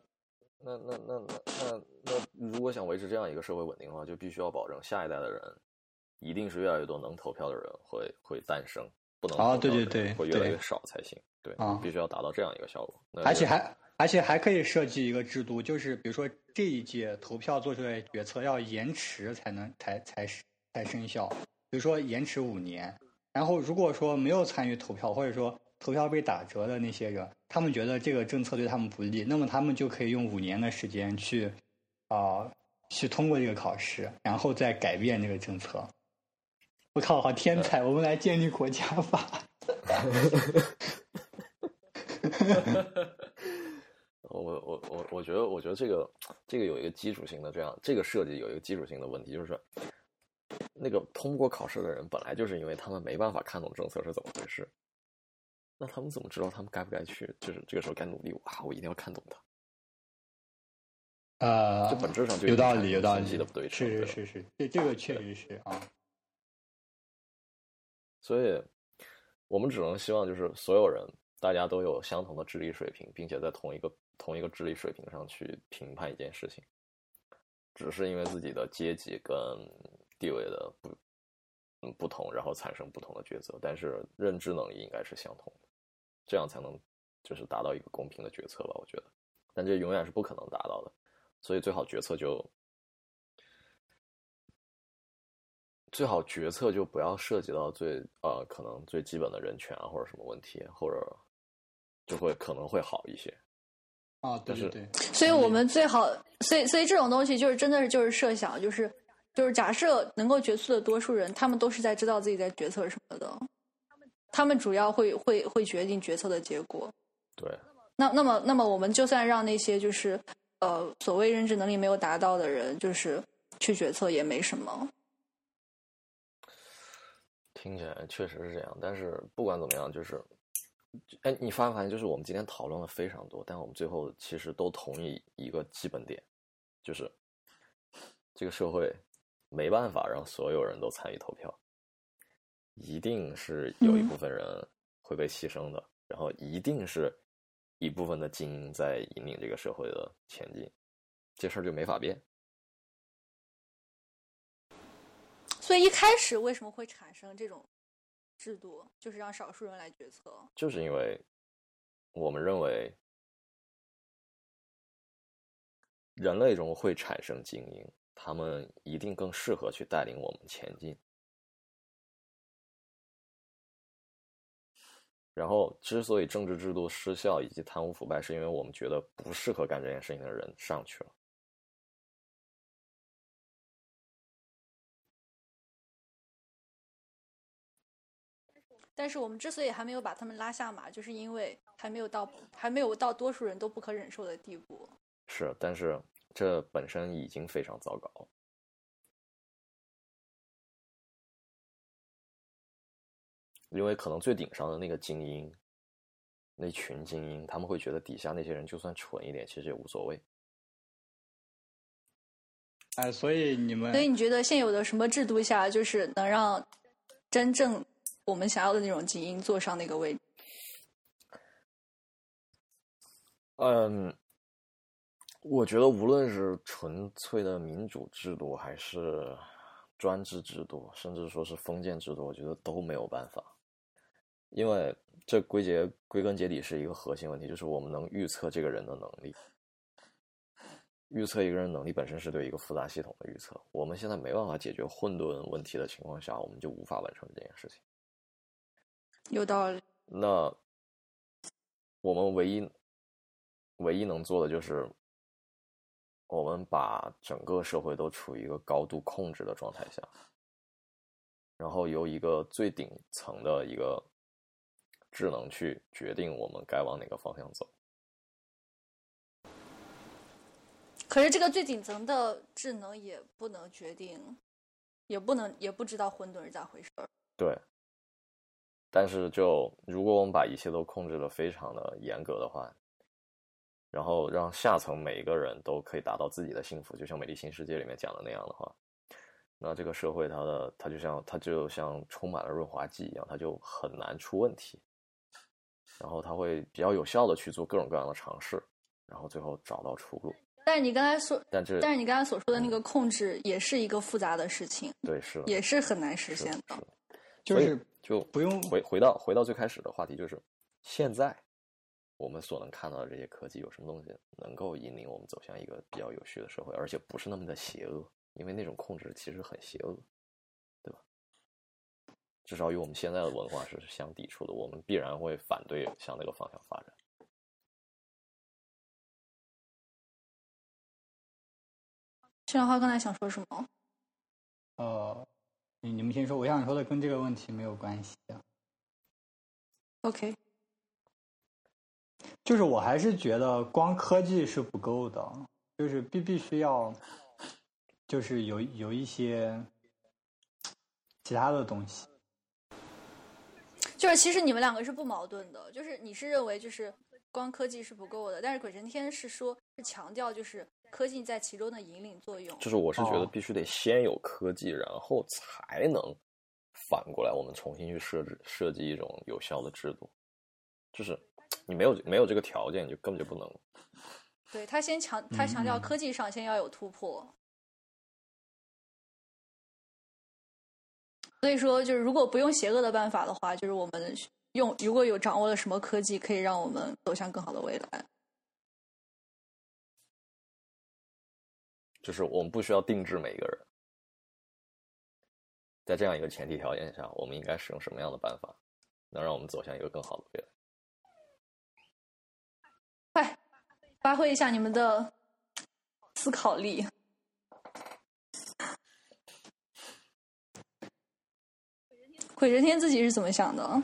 那那那那那那，如果想维持这样一个社会稳定的话，就必须要保证下一代的人，一定是越来越多能投票的人会会诞生，不能哦投票的对对对人会越来越少才行。对，啊必须要达到这样一个效果。那而且还而且还可以设计一个制度，就是比如说这一届投票做出来决策要延迟才能才才才生效，比如说延迟五年。然后如果说没有参与投票，或者说投票被打折的那些人，他们觉得这个政策对他们不利，那么他们就可以用五年的时间去啊、去通过这个考试，然后再改变这个政策。我靠，好天才！我们来建立国家法。我我我我觉得，我觉得这个这个有一个基础性的这样，这个设计有一个基础性的问题，就是那个通过考试的人本来就是因为他们没办法看懂政策是怎么回事，那他们怎么知道他们该不该去？就是这个时候该努力哇，我一定要看懂它。呃，这本质上就有道理，有道理的不对称是是是是，这这个确实是啊。所以，我们只能希望就是所有人大家都有相同的智力水平，并且在同一个同一个智力水平上去评判一件事情，只是因为自己的阶级跟地位的不嗯不同，然后产生不同的抉择，但是认知能力应该是相同的，这样才能就是达到一个公平的决策吧，我觉得，但这永远是不可能达到的，所以最好决策就。最好决策就不要涉及到最呃可能最基本的人权啊或者什么问题，或者就会可能会好一些。啊，对对对，所以我们最好，所以所以这种东西就是真的是就是设想，就是就是假设能够决策的多数人，他们都是在知道自己在决策什么的，他们主要会会会决定决策的结果。对，那那么那么我们就算让那些就是呃所谓认知能力没有达到的人，就是去决策也没什么。听起来确实是这样，但是不管怎么样，就是，哎，你发没发现，就是我们今天讨论了非常多，但我们最后其实都同意一个基本点，就是这个社会没办法让所有人都参与投票，一定是有一部分人会被牺牲的，然后一定是一部分的精英在引领这个社会的前进，这事儿就没法变。所以一开始为什么会产生这种制度，就是让少数人来决策？就是因为我们认为人类中会产生精英，他们一定更适合去带领我们前进。然后，之所以政治制度失效以及贪污腐败，是因为我们觉得不适合干这件事情的人上去了。但是我们之所以还没有把他们拉下马，就是因为还没有到还没有到多数人都不可忍受的地步。是，但是这本身已经非常糟糕。因为可能最顶上的那个精英，那群精英，他们会觉得底下那些人就算蠢一点，其实也无所谓。哎，所以你们所以你觉得现有的什么制度下，就是能让真正我们想要的那种精英坐上那个位置？嗯，我觉得无论是纯粹的民主制度，还是专制制度，甚至说是封建制度，我觉得都没有办法，因为这归结归根结底是一个核心问题，就是我们能预测这个人的能力。预测一个人能力本身是对一个复杂系统的预测，我们现在没办法解决混沌问题的情况下，我们就无法完成这件事情。有道理。那我们唯一唯一能做的就是，我们把整个社会都处于一个高度控制的状态下，然后由一个最顶层的一个智能去决定我们该往哪个方向走。可是这个最顶层的智能也不能决定，也不能也不知道混沌是咋回事儿。对。但是，就如果我们把一切都控制的非常的严格的话，然后让下层每一个人都可以达到自己的幸福，就像《美丽新世界》里面讲的那样的话，那这个社会它的它就像它就像充满了润滑剂一样，它就很难出问题。然后它会比较有效的去做各种各样的尝试，然后最后找到出路。但是你刚才说，但是但是你刚才所说的那个控制也是一个复杂的事情，对，是，也是很难实现的，就是就不用回回到回到最开始的话题，就是现在我们所能看到的这些科技有什么东西能够引领我们走向一个比较有序的社会，而且不是那么的邪恶，因为那种控制其实很邪恶，对吧？至少与我们现在的文化是相抵触的，我们必然会反对向那个方向发展。新兰花刚才想说什么？呃，你你们先说，我想说的跟这个问题没有关系。OK，就是我还是觉得光科技是不够的，就是必必须要，就是有有一些其他的东西。就是其实你们两个是不矛盾的，就是你是认为就是光科技是不够的，但是鬼神天是说是强调就是。科技在其中的引领作用，就是我是觉得必须得先有科技，然后才能反过来，我们重新去设置设计一种有效的制度。就是你没有没有这个条件，你就根本就不能。对他先强，他强调科技上先要有突破。所以说，就是如果不用邪恶的办法的话，就是我们用如果有掌握了什么科技，可以让我们走向更好的未来。就是我们不需要定制每一个人，在这样一个前提条件下，我们应该使用什么样的办法，能让我们走向一个更好的未来？快发挥一下你们的思考力！鬼神天自己是怎么想的？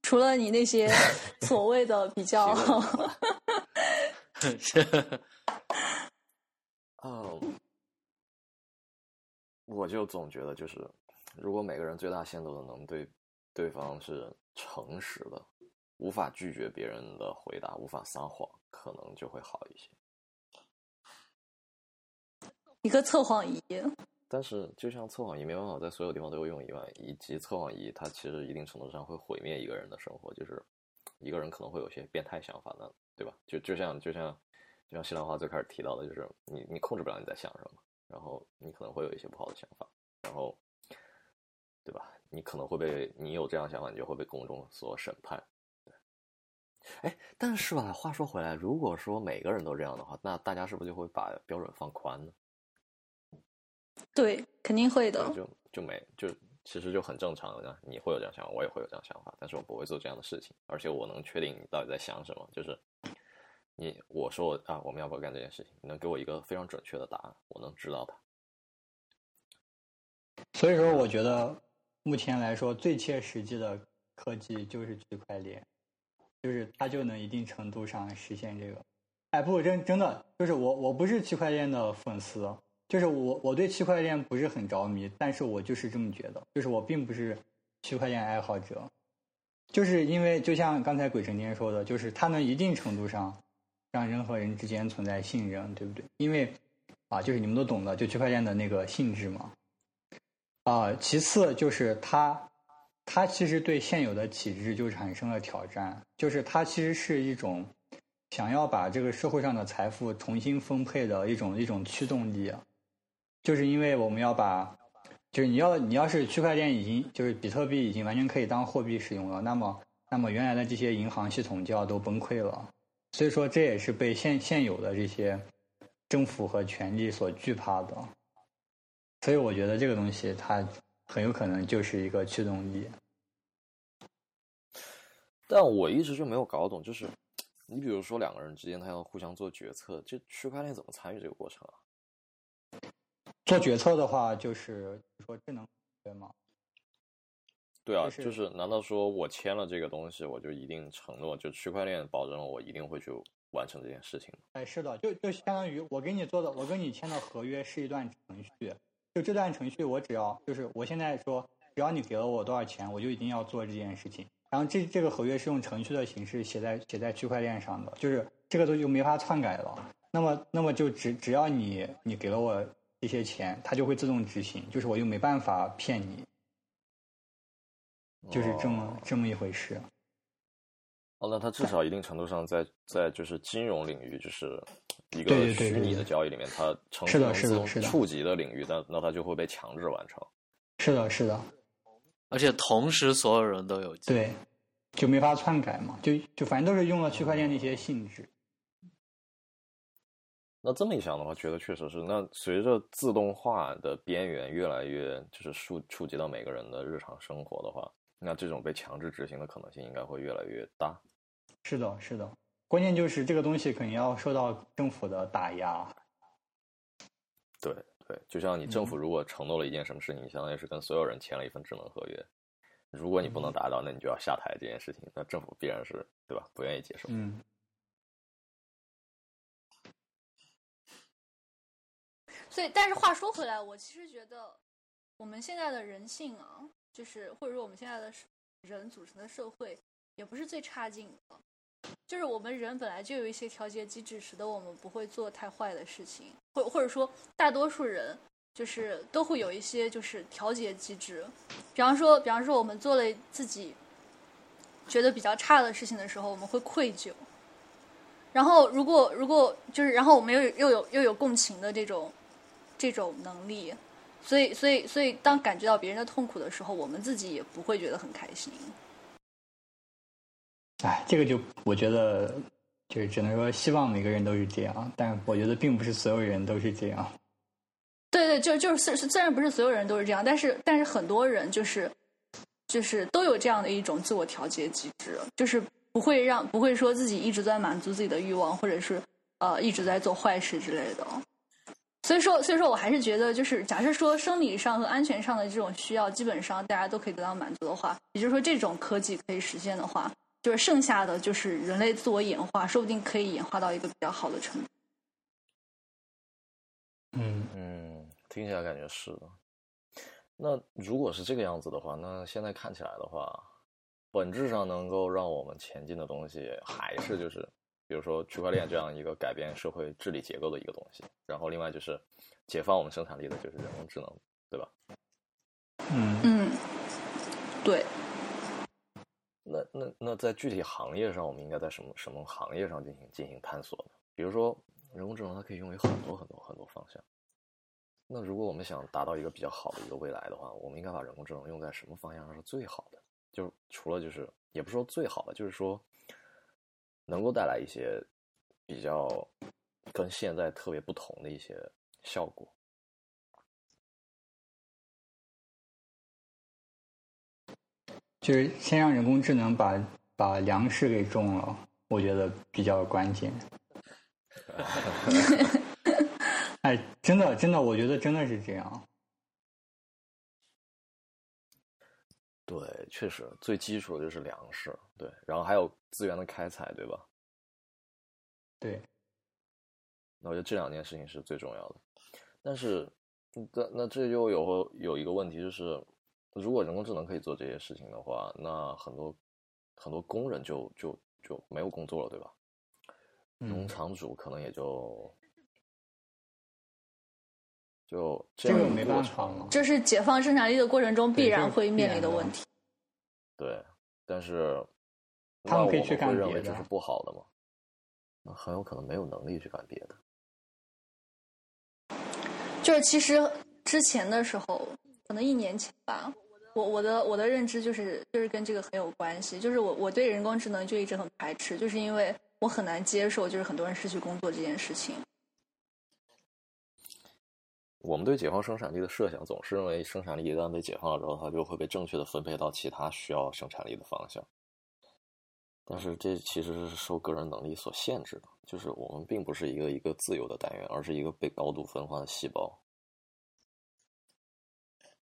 除了你那些 所谓的比较。嗯，我就总觉得，就是如果每个人最大限度的能对对方是诚实的，无法拒绝别人的回答，无法撒谎，可能就会好一些。一个测谎仪，但是就像测谎仪没办法在所有地方都有用一样，以及测谎仪它其实一定程度上会毁灭一个人的生活，就是一个人可能会有些变态想法呢，对吧？就就像就像。就像西兰花最开始提到的，就是你你控制不了你在想什么，然后你可能会有一些不好的想法，然后，对吧？你可能会被你有这样想法，你就会被公众所审判。对，哎，但是吧，话说回来，如果说每个人都这样的话，那大家是不是就会把标准放宽呢？对，肯定会的。就就没就其实就很正常的，你会有这样想法，我也会有这样想法，但是我不会做这样的事情，而且我能确定你到底在想什么，就是。你我说啊，我们要不要干这件事情？你能给我一个非常准确的答案，我能知道它。所以说，我觉得目前来说最切实际的科技就是区块链，就是它就能一定程度上实现这个。哎，不，真真的就是我，我不是区块链的粉丝，就是我我对区块链不是很着迷，但是我就是这么觉得，就是我并不是区块链爱好者，就是因为就像刚才鬼神天说的，就是它能一定程度上。让人和人之间存在信任，对不对？因为啊，就是你们都懂的，就区块链的那个性质嘛。啊，其次就是它它其实对现有的体制就产生了挑战，就是它其实是一种想要把这个社会上的财富重新分配的一种一种驱动力，就是因为我们要把，就是你要你要是区块链已经就是比特币已经完全可以当货币使用了，那么那么原来的这些银行系统就要都崩溃了，所以说这也是被现现有的这些政府和权力所惧怕的，所以我觉得这个东西它。很有可能就是一个驱动力，但我一直就没有搞懂，就是你比如说两个人之间他要互相做决策，这区块链怎么参与这个过程啊？做决策的话，就是说智能对吗？对啊，就是难道说我签了这个东西，我就一定承诺，就区块链保证了我一定会去完成这件事情？哎，是的，就就相当于我给你做的，我跟你签的合约是一段程序。就这段程序，我只要就是我现在说，只要你给了我多少钱，我就一定要做这件事情。然后这这个合约是用程序的形式写在写在区块链上的，就是这个东西就没法篡改了。那么那么就只只要你你给了我这些钱，它就会自动执行，就是我又没办法骗你，就是这么这么一回事。哦，那它至少一定程度上在在就是金融领域，就是一个虚拟的交易里面，它成是的，是的，是的，触及的领域，那那它就会被强制完成。是的，是的，而且同时所有人都有对，就没法篡改嘛，就就反正都是用了区块链的一些性质。那这么一想的话，觉得确实是。那随着自动化的边缘越来越就是触触及到每个人的日常生活的话。那这种被强制执行的可能性应该会越来越大。是的，是的，关键就是这个东西肯定要受到政府的打压。对对，就像你政府如果承诺了一件什么事情，你相当于是跟所有人签了一份智能合约，如果你不能达到，那你就要下台这件事情，那政府必然是对吧？不愿意接受。嗯。所以，但是话说回来，我其实觉得我们现在的人性啊。就是或者说我们现在的人组成的社会也不是最差劲的，就是我们人本来就有一些调节机制，使得我们不会做太坏的事情，或或者说大多数人就是都会有一些就是调节机制，比方说比方说我们做了自己觉得比较差的事情的时候，我们会愧疚，然后如果如果就是然后我们又又有又有共情的这种这种能力。所以，所以，所以，当感觉到别人的痛苦的时候，我们自己也不会觉得很开心。哎，这个就我觉得，就是只能说希望每个人都是这样，但我觉得并不是所有人都是这样。对对，就就是虽然不是所有人都是这样，但是但是很多人就是就是都有这样的一种自我调节机制，就是不会让不会说自己一直在满足自己的欲望，或者是呃一直在做坏事之类的。所以说，所以说我还是觉得，就是假设说生理上和安全上的这种需要，基本上大家都可以得到满足的话，也就是说，这种科技可以实现的话，就是剩下的就是人类自我演化，说不定可以演化到一个比较好的程度。嗯嗯，听起来感觉是的。那如果是这个样子的话，那现在看起来的话，本质上能够让我们前进的东西，还是就是。比如说区块链这样一个改变社会治理结构的一个东西，然后另外就是解放我们生产力的就是人工智能，对吧？嗯嗯，对。那那那在具体行业上，我们应该在什么什么行业上进行进行探索呢？比如说人工智能，它可以用于很多很多很多方向。那如果我们想达到一个比较好的一个未来的话，我们应该把人工智能用在什么方向上是最好的？就除了就是也不说最好的，就是说。能够带来一些比较跟现在特别不同的一些效果，就是先让人工智能把把粮食给种了，我觉得比较关键。哎，真的真的，我觉得真的是这样。对，确实最基础的就是粮食，对，然后还有资源的开采，对吧？对。那我觉得这两件事情是最重要的。但是，那那这又有有一个问题，就是如果人工智能可以做这些事情的话，那很多很多工人就就就没有工作了，对吧？农场主可能也就就这个没办法，这是解放生产力的过程中必然会面临的问题。对，但是他们可以去干别的认为这是不好的吗？那很有可能没有能力去干别的。就是其实之前的时候，可能一年前吧，我我的我的认知就是就是跟这个很有关系，就是我我对人工智能就一直很排斥，就是因为我很难接受就是很多人失去工作这件事情。我们对解放生产力的设想总是认为，生产力一旦被解放了之后，它就会被正确的分配到其他需要生产力的方向。但是这其实是受个人能力所限制的，就是我们并不是一个一个自由的单元，而是一个被高度分化的细胞。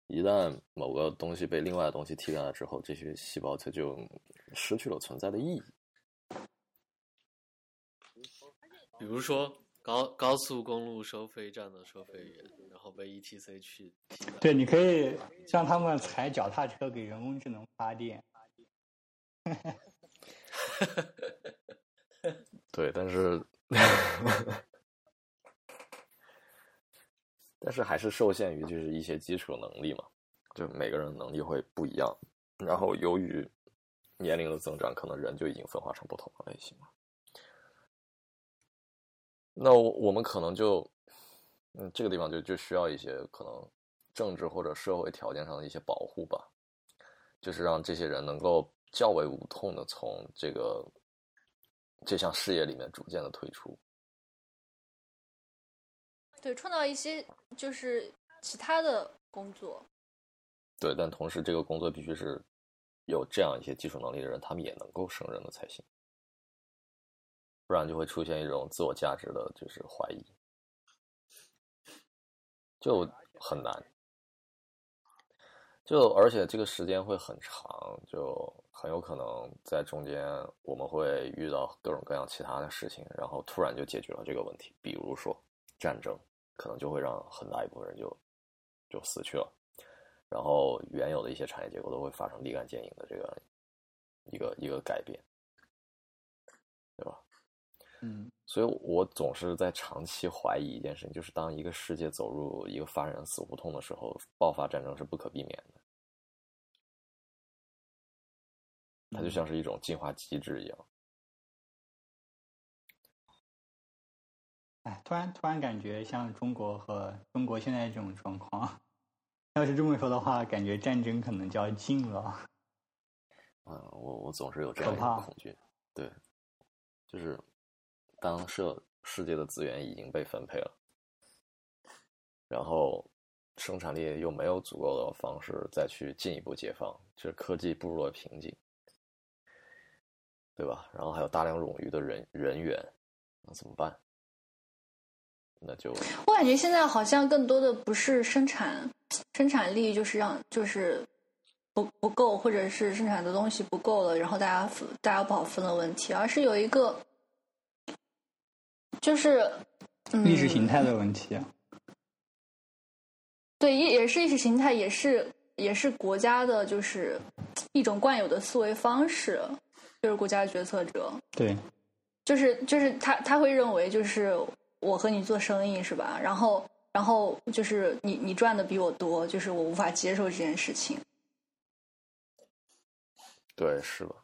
一旦某个东西被另外的东西替代了之后，这些细胞它就失去了存在的意义。比如说高高速公路收费站的收费员，然后被 ETC 去。对，你可以让他们踩脚踏车给人工智能发电。对，但是，但是还是受限于就是一些基础能力嘛，就每个人能力会不一样。然后由于年龄的增长，可能人就已经分化成不同的类型了。那我我们可能就，嗯，这个地方就就需要一些可能政治或者社会条件上的一些保护吧，就是让这些人能够较为无痛的从这个这项事业里面逐渐的退出。对，创造一些就是其他的工作。对，但同时这个工作必须是有这样一些技术能力的人，他们也能够胜任的才行，不然就会出现一种自我价值的就是怀疑，就很难。就而且这个时间会很长，就很有可能在中间我们会遇到各种各样其他的事情，然后突然就解决了这个问题。比如说战争，可能就会让很大一部分人就就死去了。然后原有的一些产业结构都会发生立竿见影的这个一个一个改变，对吧？嗯，所以我总是在长期怀疑一件事情，就是当一个世界走入一个发展死胡同的时候，爆发战争是不可避免的。它就像是一种进化机制一样。哎，突然突然感觉像中国和中国现在这种状况，要是这么说的话，感觉战争可能就要近了。嗯，我我总是有这样一可怕恐惧，对，就是当社世界的资源已经被分配了，然后生产力又没有足够的方式再去进一步解放，就是科技步入了瓶颈，对吧？然后还有大量冗余的人人员，那怎么办？那就我感觉现在好像更多的不是生产生产力，就是让就是不不够，或者是生产的东西不够了，然后大家大家不好分的问题，而是有一个就是、嗯、意识形态的问题。对，也也是意识形态，也是也是国家的，就是一种惯有的思维方式，就是国家决策者，对，就是就是他他会认为就是我和你做生意是吧？然后然后就是你你赚的比我多，就是我无法接受这件事情。对，是吧。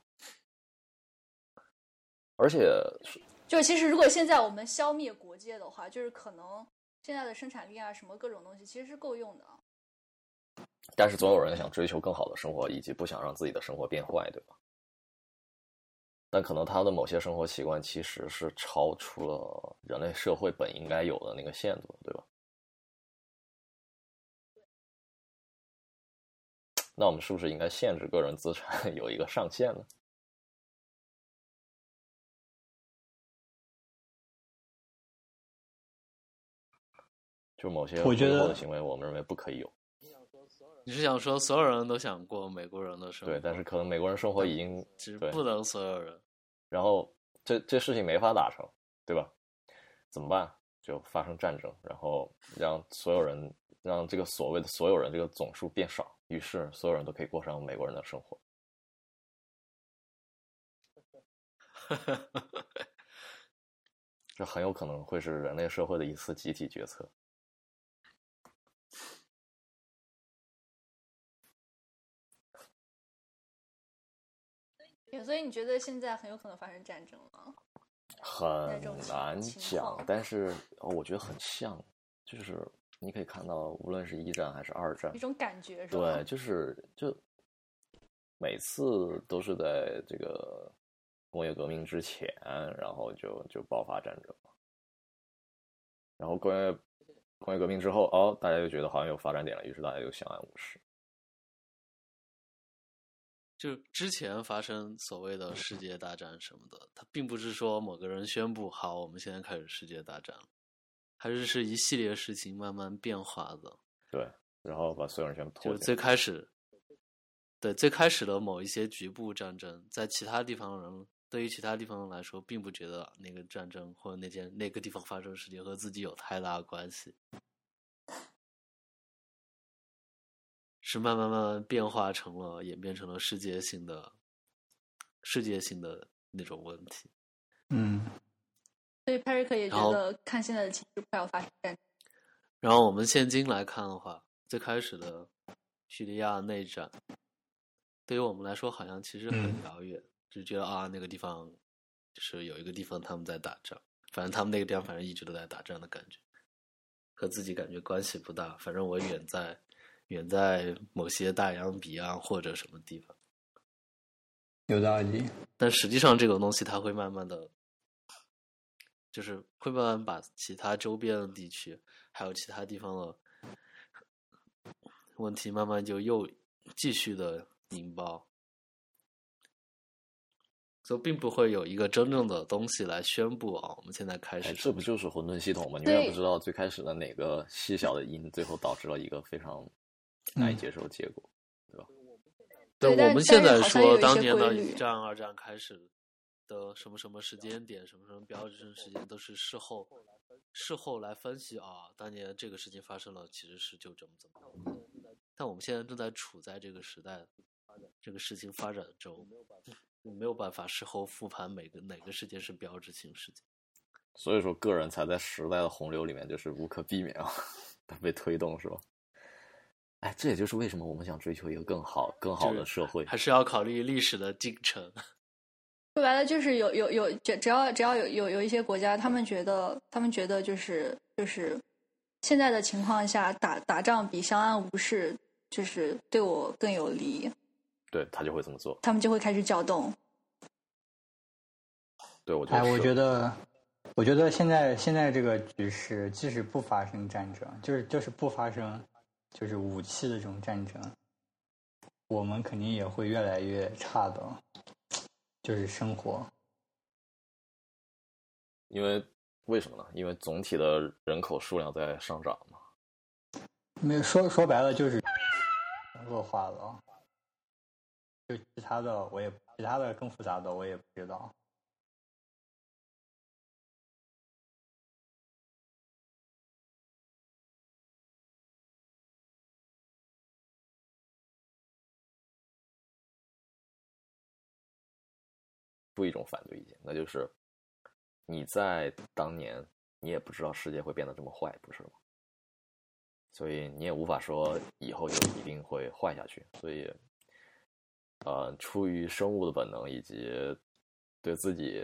而且就其实如果现在我们消灭国界的话，就是可能现在的生产力啊什么各种东西其实是够用的。但是总有人想追求更好的生活，以及不想让自己的生活变坏，对吧？但可能他的某些生活习惯其实是超出了人类社会本应该有的那个限度，对吧？那我们是不是应该限制个人资产 有一个上限呢？就某些我觉得的行为，我们认为不可以有。你是想说所有人都想过美国人的生活？对，但是可能美国人生活已经对其实不能所有人。然后这这事情没法达成，对吧？怎么办？就发生战争，然后让所有人，让这个所谓的所有人这个总数变少，于是所有人都可以过上美国人的生活。这很有可能会是人类社会的一次集体决策。所以你觉得现在很有可能发生战争吗？很难讲，但是哦我觉得很像，就是你可以看到，无论是一战还是二战一，种感觉是吧？对，就是就每次都是在这个工业革命之前，然后就就爆发战争，然后工业工业革命之后，哦，大家又觉得好像有发展点了，于是大家又相安无事。就之前发生所谓的世界大战什么的，它并不是说某个人宣布好，我们现在开始世界大战了，还是是一系列事情慢慢变化的。对，然后把所有人全部拖进就是最开始，对最开始的某一些局部战争，在其他地方人对于其他地方人来说，并不觉得那个战争或者那件那个地方发生的事情和自己有太大关系，是慢慢慢慢变化成了演变成了世界性的世界性的那种问题。嗯，所以 Perry 也觉得看现在的情势快要发生战争。然后我们现今来看的话，最开始的叙利亚内战，对于我们来说好像其实很嗯遥远，就觉得啊那个地方就是有一个地方他们在打仗，反正他们那个地方反正一直都在打仗的感觉，和自己感觉关系不大。反正我远在远在某些大洋彼岸或者什么地方，有道理。但实际上这种东西它会慢慢的，就是会慢慢把其他周边的地区，还有其他地方的问题，慢慢就又继续的引爆，所以并不会有一个真正的东西来宣布啊，我们现在开哎，始这不就是混沌系统吗？你对永远不知道最开始的哪个细小的因，最后导致了一个非常难以嗯接受结果。对吧但我们现在说当年的一战、二战开始的什么什么时间点、什么什么标志性时间，都是事后事后来分析啊，当年这个事情发生了，其实是就这么怎么。但我们现在正在处在这个时代，这个事情发展中，没有办法事后复盘每个哪个事件是标志性事件。所以说，个人才在时代的洪流里面就是无可避免啊，被推动是吧？哎，这也就是为什么我们想追求一个更好、更好的社会。还是要考虑历史的进程。说白了就是有有有，只只要只要有有有一些国家，他们觉得他们觉得就是就是现在的情况下打打仗比相安无事就是对我更有利，对他就会这么做。他们就会开始搅动。对我觉得哎，我觉得，我觉得现在现在这个局势，即使不发生战争，就是就是不发生，就是武器的这种战争，我们肯定也会越来越差的，就是生活。因为为什么呢？因为总体的人口数量在上涨嘛。没有说说白了就是恶化了，就其他的我也其他的更复杂的我也不知道。出一种反对意见，那就是你在当年你也不知道世界会变得这么坏，不是吗？所以你也无法说以后就一定会坏下去。所以，呃，出于生物的本能以及对自己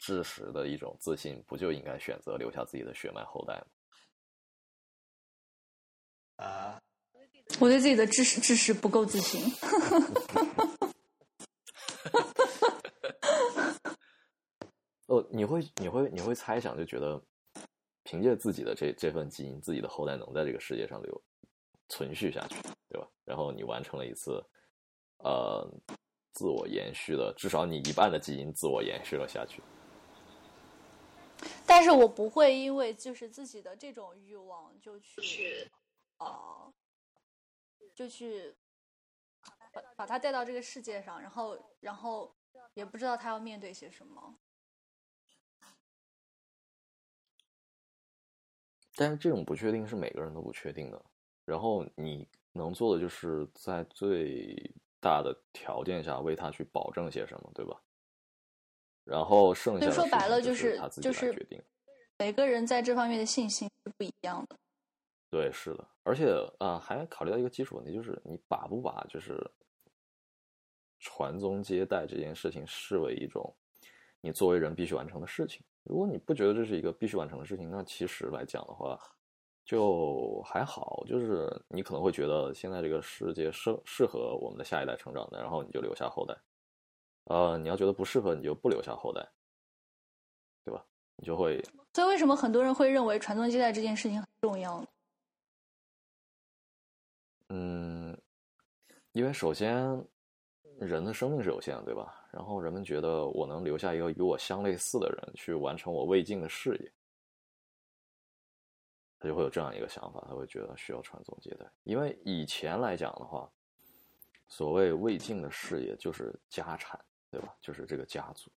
知识的一种自信，不就应该选择留下自己的血脉后代吗？啊，我对自己的知识知识不够自信。哦，你会你会你会猜想，就觉得凭借自己的这这份基因，自己的后代能在这个世界上留存续下去，对吧？然后你完成了一次呃自我延续的，至少你一半的基因自我延续了下去。但是我不会因为就是自己的这种欲望就去，呃，就去把把他带到这个世界上，然后然后也不知道他要面对些什么。但是这种不确定是每个人都不确定的。然后你能做的就是在最大的条件下为他去保证些什么，对吧？然后剩下说白了就就是他自己就是来决定。每个人在这方面的信心是不一样的。对，是的，而且啊、呃还考虑到一个基础问题，就是你把不把，就是传宗接代这件事情视为一种你作为人必须完成的事情。如果你不觉得这是一个必须完成的事情，那其实来讲的话，就还好。就是你可能会觉得现在这个世界适适合我们的下一代成长的，然后你就留下后代。呃，你要觉得不适合，你就不留下后代，对吧？你就会。所以，为什么很多人会认为传宗接代这件事情很重要呢？嗯，因为首先人的生命是有限的，对吧？然后人们觉得我能留下一个与我相类似的人去完成我未尽的事业，他就会有这样一个想法，他会觉得需要传宗接代。因为以前来讲的话，所谓未尽的事业就是家产。对吧？就是这个家族。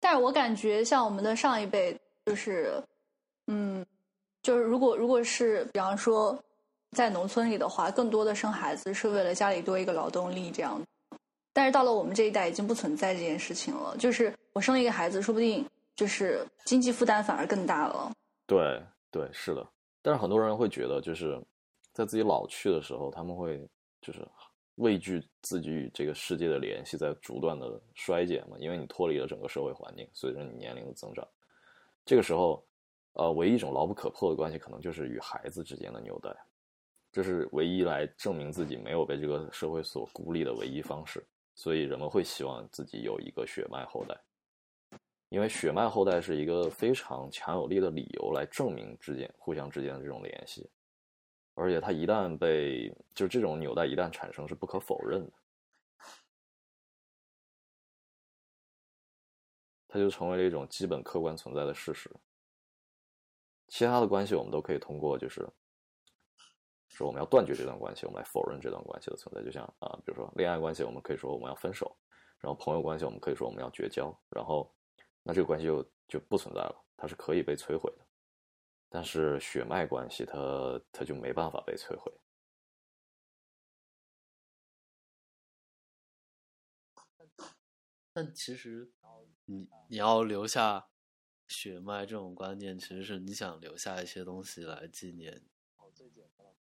但是我感觉，像我们的上一辈，就是，嗯，就是如果如果是比方说在农村里的话，更多的生孩子是为了家里多一个劳动力这样。但是到了我们这一代，已经不存在这件事情了。就是我生了一个孩子，说不定就是经济负担反而更大了。对对，是的。但是很多人会觉得，就是。在自己老去的时候，他们会就是畏惧自己与这个世界的联系在逐段的衰减嘛？因为你脱离了整个社会环境，随着你年龄的增长，这个时候，呃，唯一一种牢不可破的关系，可能就是与孩子之间的纽带，这是唯一来证明自己没有被这个社会所孤立的唯一方式。所以人们会希望自己有一个血脉后代，因为血脉后代是一个非常强有力的理由来证明之间互相之间的这种联系。而且它一旦被，就这种纽带一旦产生，是不可否认的，它就成为了一种基本客观存在的事实。其他的关系我们都可以通过，就是说我们要断绝这段关系，我们来否认这段关系的存在。就像啊，比如说恋爱关系，我们可以说我们要分手；然后朋友关系，我们可以说我们要绝交。然后那这个关系就就不存在了，它是可以被摧毁的。但是血脉关系，它它就没办法被摧毁。但其实，你你要留下血脉这种观念，其实是你想留下一些东西来纪念。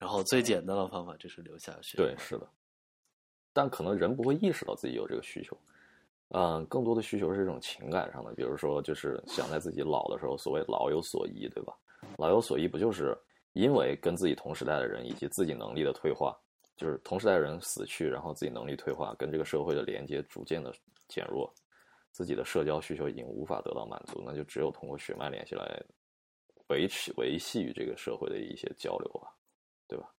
然后最简单的方法就是留下血。对，是的。但可能人不会意识到自己有这个需求。嗯，更多的需求是一种情感上的，比如说，就是想在自己老的时候，所谓老有所依，对吧？老有所依，不就是因为跟自己同时代的人以及自己能力的退化，就是同时代人死去，然后自己能力退化，跟这个社会的连接逐渐的减弱，自己的社交需求已经无法得到满足，那就只有通过血脉联系来维持维系与这个社会的一些交流吧，对吧？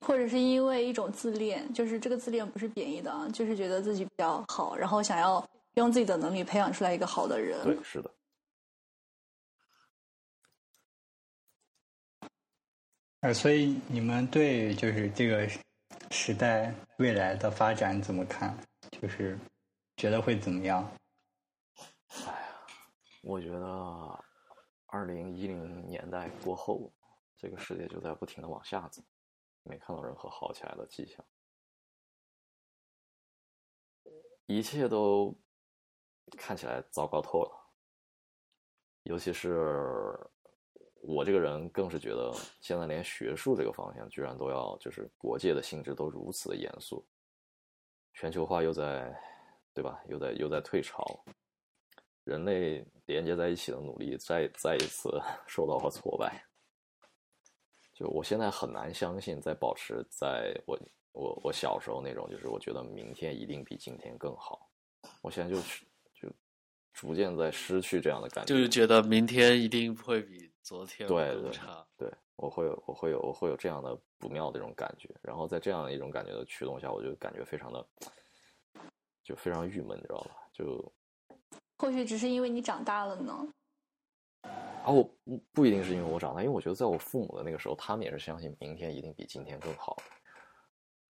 或者是因为一种自恋，就是这个自恋不是贬义的啊，就是觉得自己比较好，然后想要用自己的能力培养出来一个好的人。对，是的。呃，所以你们对就是这个时代未来的发展怎么看？就是觉得会怎么样？哎呀，我觉得二零一零年代过后，这个世界就在不停的往下走，没看到任何好起来的迹象，一切都看起来糟糕透了，尤其是。我这个人更是觉得，现在连学术这个方向居然都要，就是国界的性质都如此的严肃，全球化又在，对吧？又在又在退潮，人类连接在一起的努力再再一次 受到了挫败。就我现在很难相信，在保持在我我我小时候那种，就是我觉得明天一定比今天更好。我现在就是就逐渐在失去这样的感觉，就是觉得明天一定不会比。昨天对对对，我会有我会有我会有这样的不妙的这种感觉，然后在这样一种感觉的驱动下，我就感觉非常的就非常郁闷，你知道吧？就或许只是因为你长大了呢。啊，我不不一定是因为我长大，因为我觉得在我父母的那个时候，他们也是相信明天一定比今天更好的，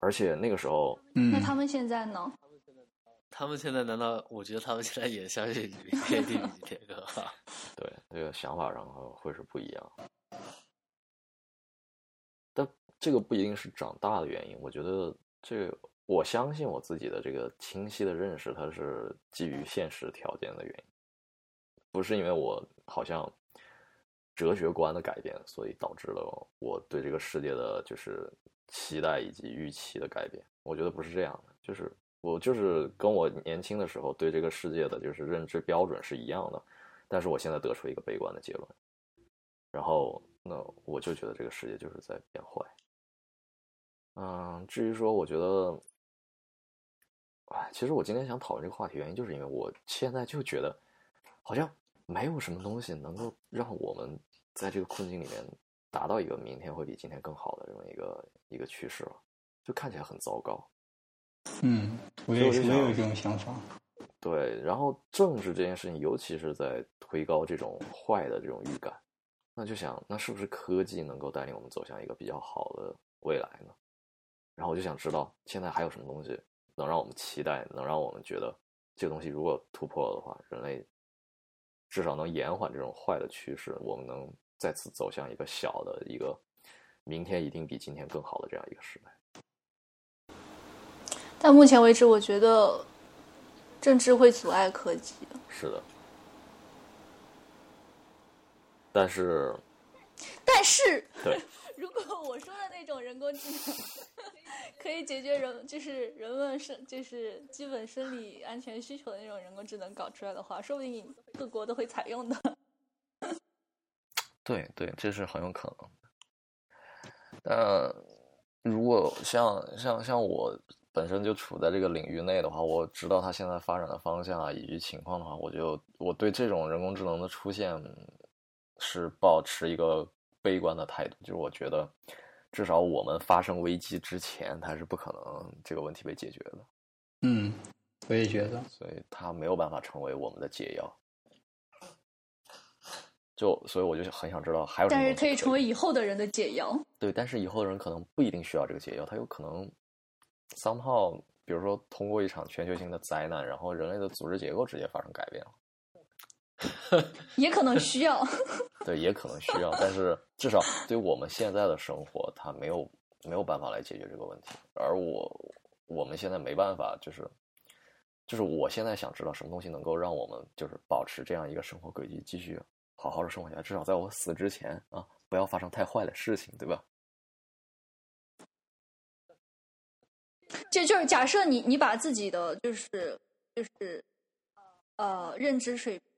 而且那个时候，嗯，那他们现在呢？他们现在难道？我觉得他们现在也相信明天比今天更好。对，这个想法上会是不一样。但这个不一定是长大的原因。我觉得这个，我相信我自己的这个清晰的认识，它是基于现实条件的原因，不是因为我好像哲学观的改变，所以导致了我对这个世界的就是期待以及预期的改变。我觉得不是这样的，就是我就是跟我年轻的时候对这个世界的就是认知标准是一样的，但是我现在得出一个悲观的结论，然后那我就觉得这个世界就是在变坏。嗯，至于说我觉得，哎，其实我今天想讨论这个话题原因，就是因为我现在就觉得好像。没有什么东西能够让我们在这个困境里面达到一个明天会比今天更好的这么一个一个趋势了，就看起来很糟糕。嗯，我也我也有这种想法。对，然后政治这件事情，尤其是在推高这种坏的这种预感，那就想，那是不是科技能够带领我们走向一个比较好的未来呢？然后我就想知道，现在还有什么东西能让我们期待，能让我们觉得这个东西如果突破了的话，人类。至少能延缓这种坏的趋势，我们能再次走向一个小的一个明天一定比今天更好的这样一个时代。但目前为止，我觉得政治会阻碍科技。是的，但是，但是，对，如果我说的那种人工智能。可以解决人就是人们生就是基本生理安全需求的那种人工智能搞出来的话，说不定各国都会采用的。对对，这是很有可能的。呃，如果像像像我本身就处在这个领域内的话，我知道它现在发展的方向啊以及情况的话，我就我对这种人工智能的出现是保持一个悲观的态度，就是我觉得。至少我们发生危机之前，它是不可能这个问题被解决的。嗯，我也觉得，所以它没有办法成为我们的解药。就所以我就很想知道还有什么，但是可以成为以后的人的解药。对，但是以后的人可能不一定需要这个解药，他有可能 somehow，比如说通过一场全球性的灾难，然后人类的组织结构直接发生改变了。也可能需要，对，也可能需要，但是至少对我们现在的生活，它没有没有办法来解决这个问题。而我我们现在没办法，就是就是我现在想知道什么东西能够让我们就是保持这样一个生活轨迹，继续好好的生活下来。至少在我死之前啊，不要发生太坏的事情，对吧？这就是假设你你把自己的就是就是呃认知水平。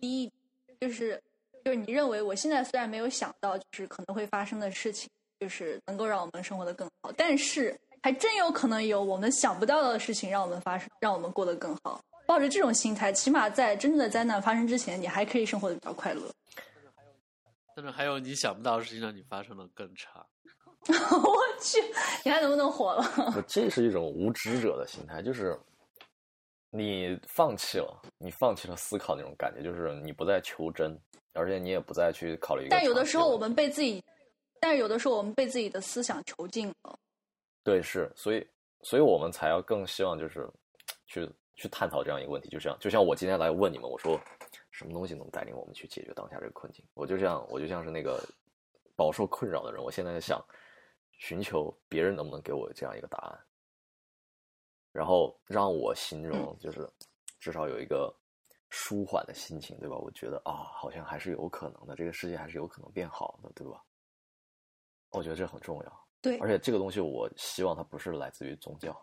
第一，就是就是你认为我现在虽然没有想到就是可能会发生的事情，就是能够让我们生活的更好，但是还真有可能有我们想不到的事情让我们发生，让我们过得更好。抱着这种心态，起码在真正的灾难发生之前，你还可以生活的比较快乐。但是还有你想不到的事情让你发生的更差。我去，你还能不能活了？这是一种无知者的心态，就是。你放弃了，你放弃了思考那种感觉，就是你不再求真，而且你也不再去考虑。但有的时候我们被自己，但有的时候我们被自己的思想囚禁了。对，是，所以，所以我们才要更希望就是去去探讨这样一个问题，就像就像我今天来问你们，我说什么东西能带领我们去解决当下这个困境？我就像我就像是那个饱受困扰的人，我现在想寻求别人能不能给我这样一个答案。然后让我形容就是至少有一个舒缓的心情，对吧？我觉得啊，好像还是有可能的，这个世界还是有可能变好的，对吧？我觉得这很重要。对，而且这个东西，我希望它不是来自于宗教。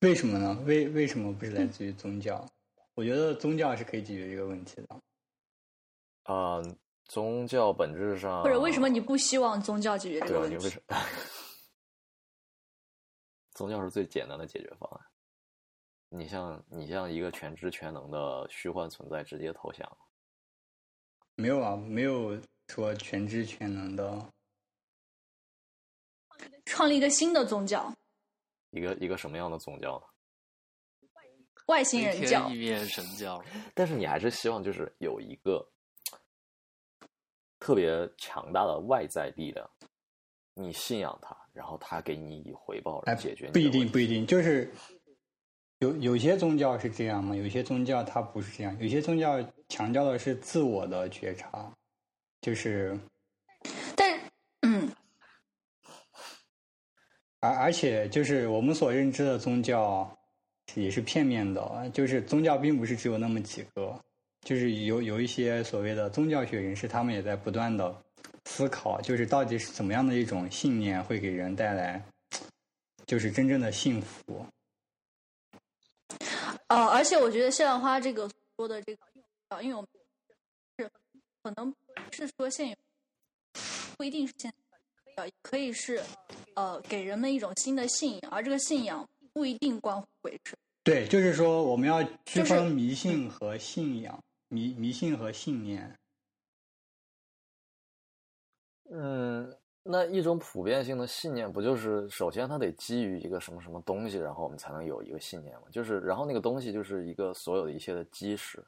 为什么呢？为为什么不是来自于宗教？我觉得宗教是可以解决这个问题的。啊，宗教本质上，或者为什么你不希望宗教解决这个问题？你为什么？宗教是最简单的解决方案。你像你像一个全知全能的虚幻存在直接投降？没有啊，没有说全知全能的。创立一个新的宗教。一个一个什么样的宗教呢？外星人教。一面神教。但是你还是希望就是有一个特别强大的外在力量，你信仰它。然后他给你以回报来解决，不一定不一定，就是有有些宗教是这样嘛，有些宗教它不是这样，有些宗教强调的是自我的觉察，就是，但嗯，而而且就是我们所认知的宗教也是片面的，就是宗教并不是只有那么几个，就是有有一些所谓的宗教学人士，他们也在不断的思考，就是到底是怎么样的一种信念会给人带来，就是真正的幸福。呃，而且我觉得谢兰花这个说的这个，因为我们是可能是说现有，不一定是现呃，可以是呃给人们一种新的信仰，而这个信仰不一定关乎鬼神。对，就是说我们要区分迷信和信仰，迷迷信和信念。嗯，那一种普遍性的信念，不就是首先它得基于一个什么什么东西，然后我们才能有一个信念嘛？就是，然后那个东西就是一个所有的一切的基石。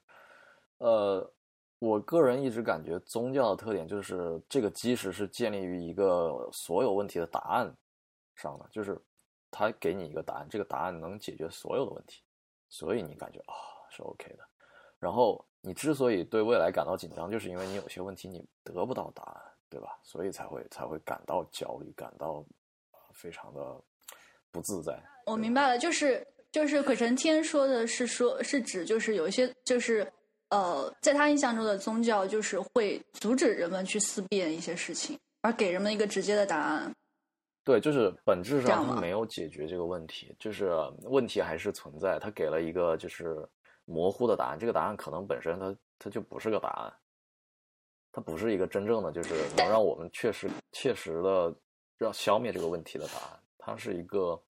呃，我个人一直感觉宗教的特点就是这个基石是建立于一个所有问题的答案上的，就是它给你一个答案，这个答案能解决所有的问题，所以你感觉啊、是 OK 的。然后你之所以对未来感到紧张，就是因为你有些问题你得不到答案，对吧？所以才会才会感到焦虑，感到呃非常的不自在。我明白了，就是就是鬼神天说的是说，是指就是有一些就是呃，在他印象中的宗教就是会阻止人们去思辨一些事情，而给人们一个直接的答案。对，就是本质上他没有解决这个问题，就是问题还是存在。他给了一个就是模糊的答案，这个答案可能本身它它就不是个答案，它不是一个真正的就是能让我们确实切实的让消灭这个问题的答案。它是一个，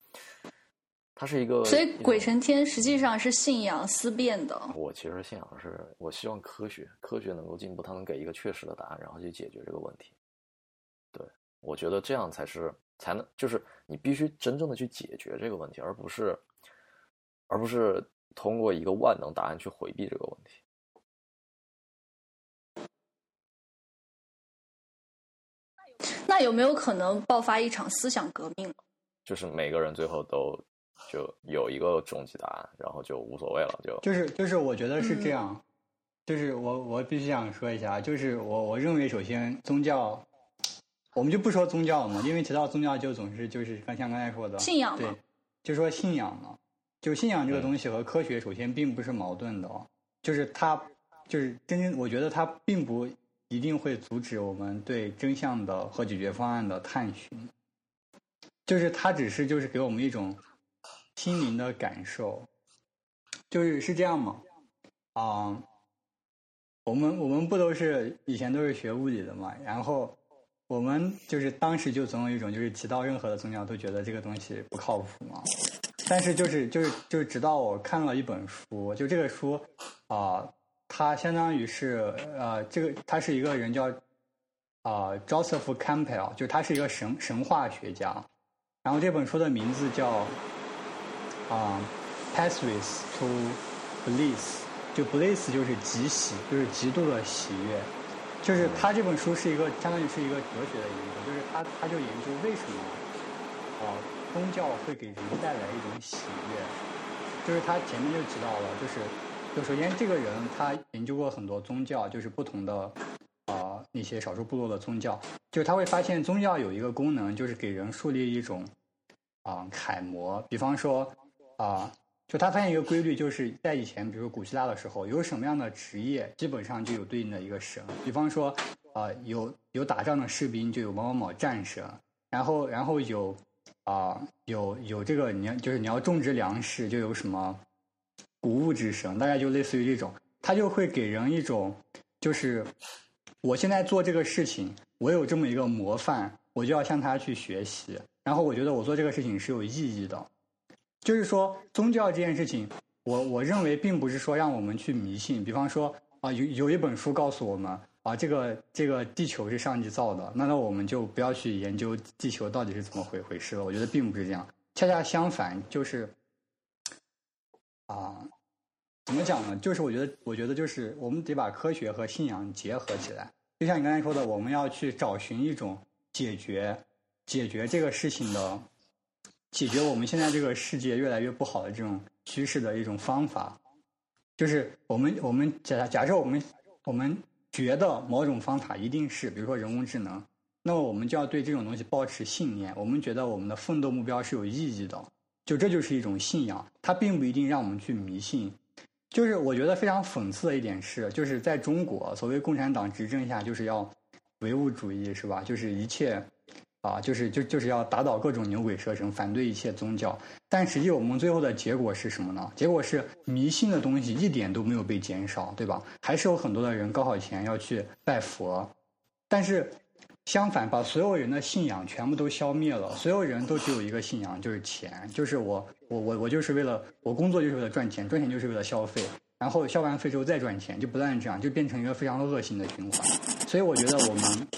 它是一个。所以鬼神天实际上是信仰思辨的。我其实信仰是，我希望科学，科学能够进步，它能给一个确实的答案，然后去解决这个问题。对，我觉得这样才是才能，就是你必须真正的去解决这个问题，而不是，而不是通过一个万能答案去回避这个问题。那有没有可能爆发一场思想革命？就是每个人最后都就有一个终极答案，然后就无所谓了，就就是就是，我觉得是这嗯。样，就是我我必须想说一下，就是我我认为，首先宗教，我们就不说宗教嘛，因为提到宗教就总是就是刚像刚才说的信仰嘛，就说信仰嘛，就信仰这个东西和科学首先并不是矛盾的哦，就是它就是真正我觉得它并不一定会阻止我们对真相的和解决方案的探寻，就是它只是就是给我们一种心灵的感受，就是是这样嘛，啊、我们我们不都是以前都是学物理的嘛，然后我们就是当时就总有一种就是提到任何的宗教都觉得这个东西不靠谱嘛，但是就是就是就是直到我看了一本书，就这个书啊、它相当于是呃这个他是一个人叫啊、Joseph Campbell，就他是一个神神话学家，然后这本书的名字叫啊、Pathways to Bliss，就 Bliss 就是极喜，就是极度的喜悦。就是他这本书是一个相当于是一个哲学的研究，就是他他就研究为什么啊、宗教会给人带来一种喜悦。就是他前面就提到了，就是就首先这个人他研究过很多宗教，就是不同的啊、那些少数部落的宗教，就他会发现宗教有一个功能，就是给人树立一种啊、楷模。比方说啊、就他发现一个规律，就是在以前，比如古希腊的时候，有什么样的职业，基本上就有对应的一个神。比方说啊、有有打仗的士兵，就有某某某战神，然后然后有啊、有有这个你要就是你要种植粮食，就有什么谷物之神，大概就类似于这种，他就会给人一种就是我现在做这个事情，我有这么一个模范，我就要向他去学习。然后我觉得我做这个事情是有意义的，就是说宗教这件事情，我我认为并不是说让我们去迷信。比方说啊，有有一本书告诉我们啊，这个这个地球是上帝造的，那那我们就不要去研究地球到底是怎么回回事了。我觉得并不是这样，恰恰相反，就是啊，怎么讲呢？就是我觉得，我觉得就是我们得把科学和信仰结合起来。就像你刚才说的，我们要去找寻一种解决解决这个事情的，解决我们现在这个世界越来越不好的这种趋势的一种方法。就是我们我们假假设我们我们觉得某种方法一定是，比如说人工智能，那么我们就要对这种东西保持信念。我们觉得我们的奋斗目标是有意义的，就这就是一种信仰，它并不一定让我们去迷信。就是我觉得非常讽刺的一点是，就是在中国，所谓共产党执政下，就是要唯物主义，是吧？就是一切啊，就是就就是要打倒各种牛鬼蛇神，反对一切宗教。但实际我们最后的结果是什么呢？结果是迷信的东西一点都没有被减少，对吧？还是有很多的人高考前要去拜佛，但是。相反，把所有人的信仰全部都消灭了。所有人都只有一个信仰，就是钱，就是我，我，我，我就是为了我工作，就是为了赚钱，赚钱就是为了消费，然后消完费之后再赚钱，就不断这样，就变成一个非常恶性的循环。所以我觉得我们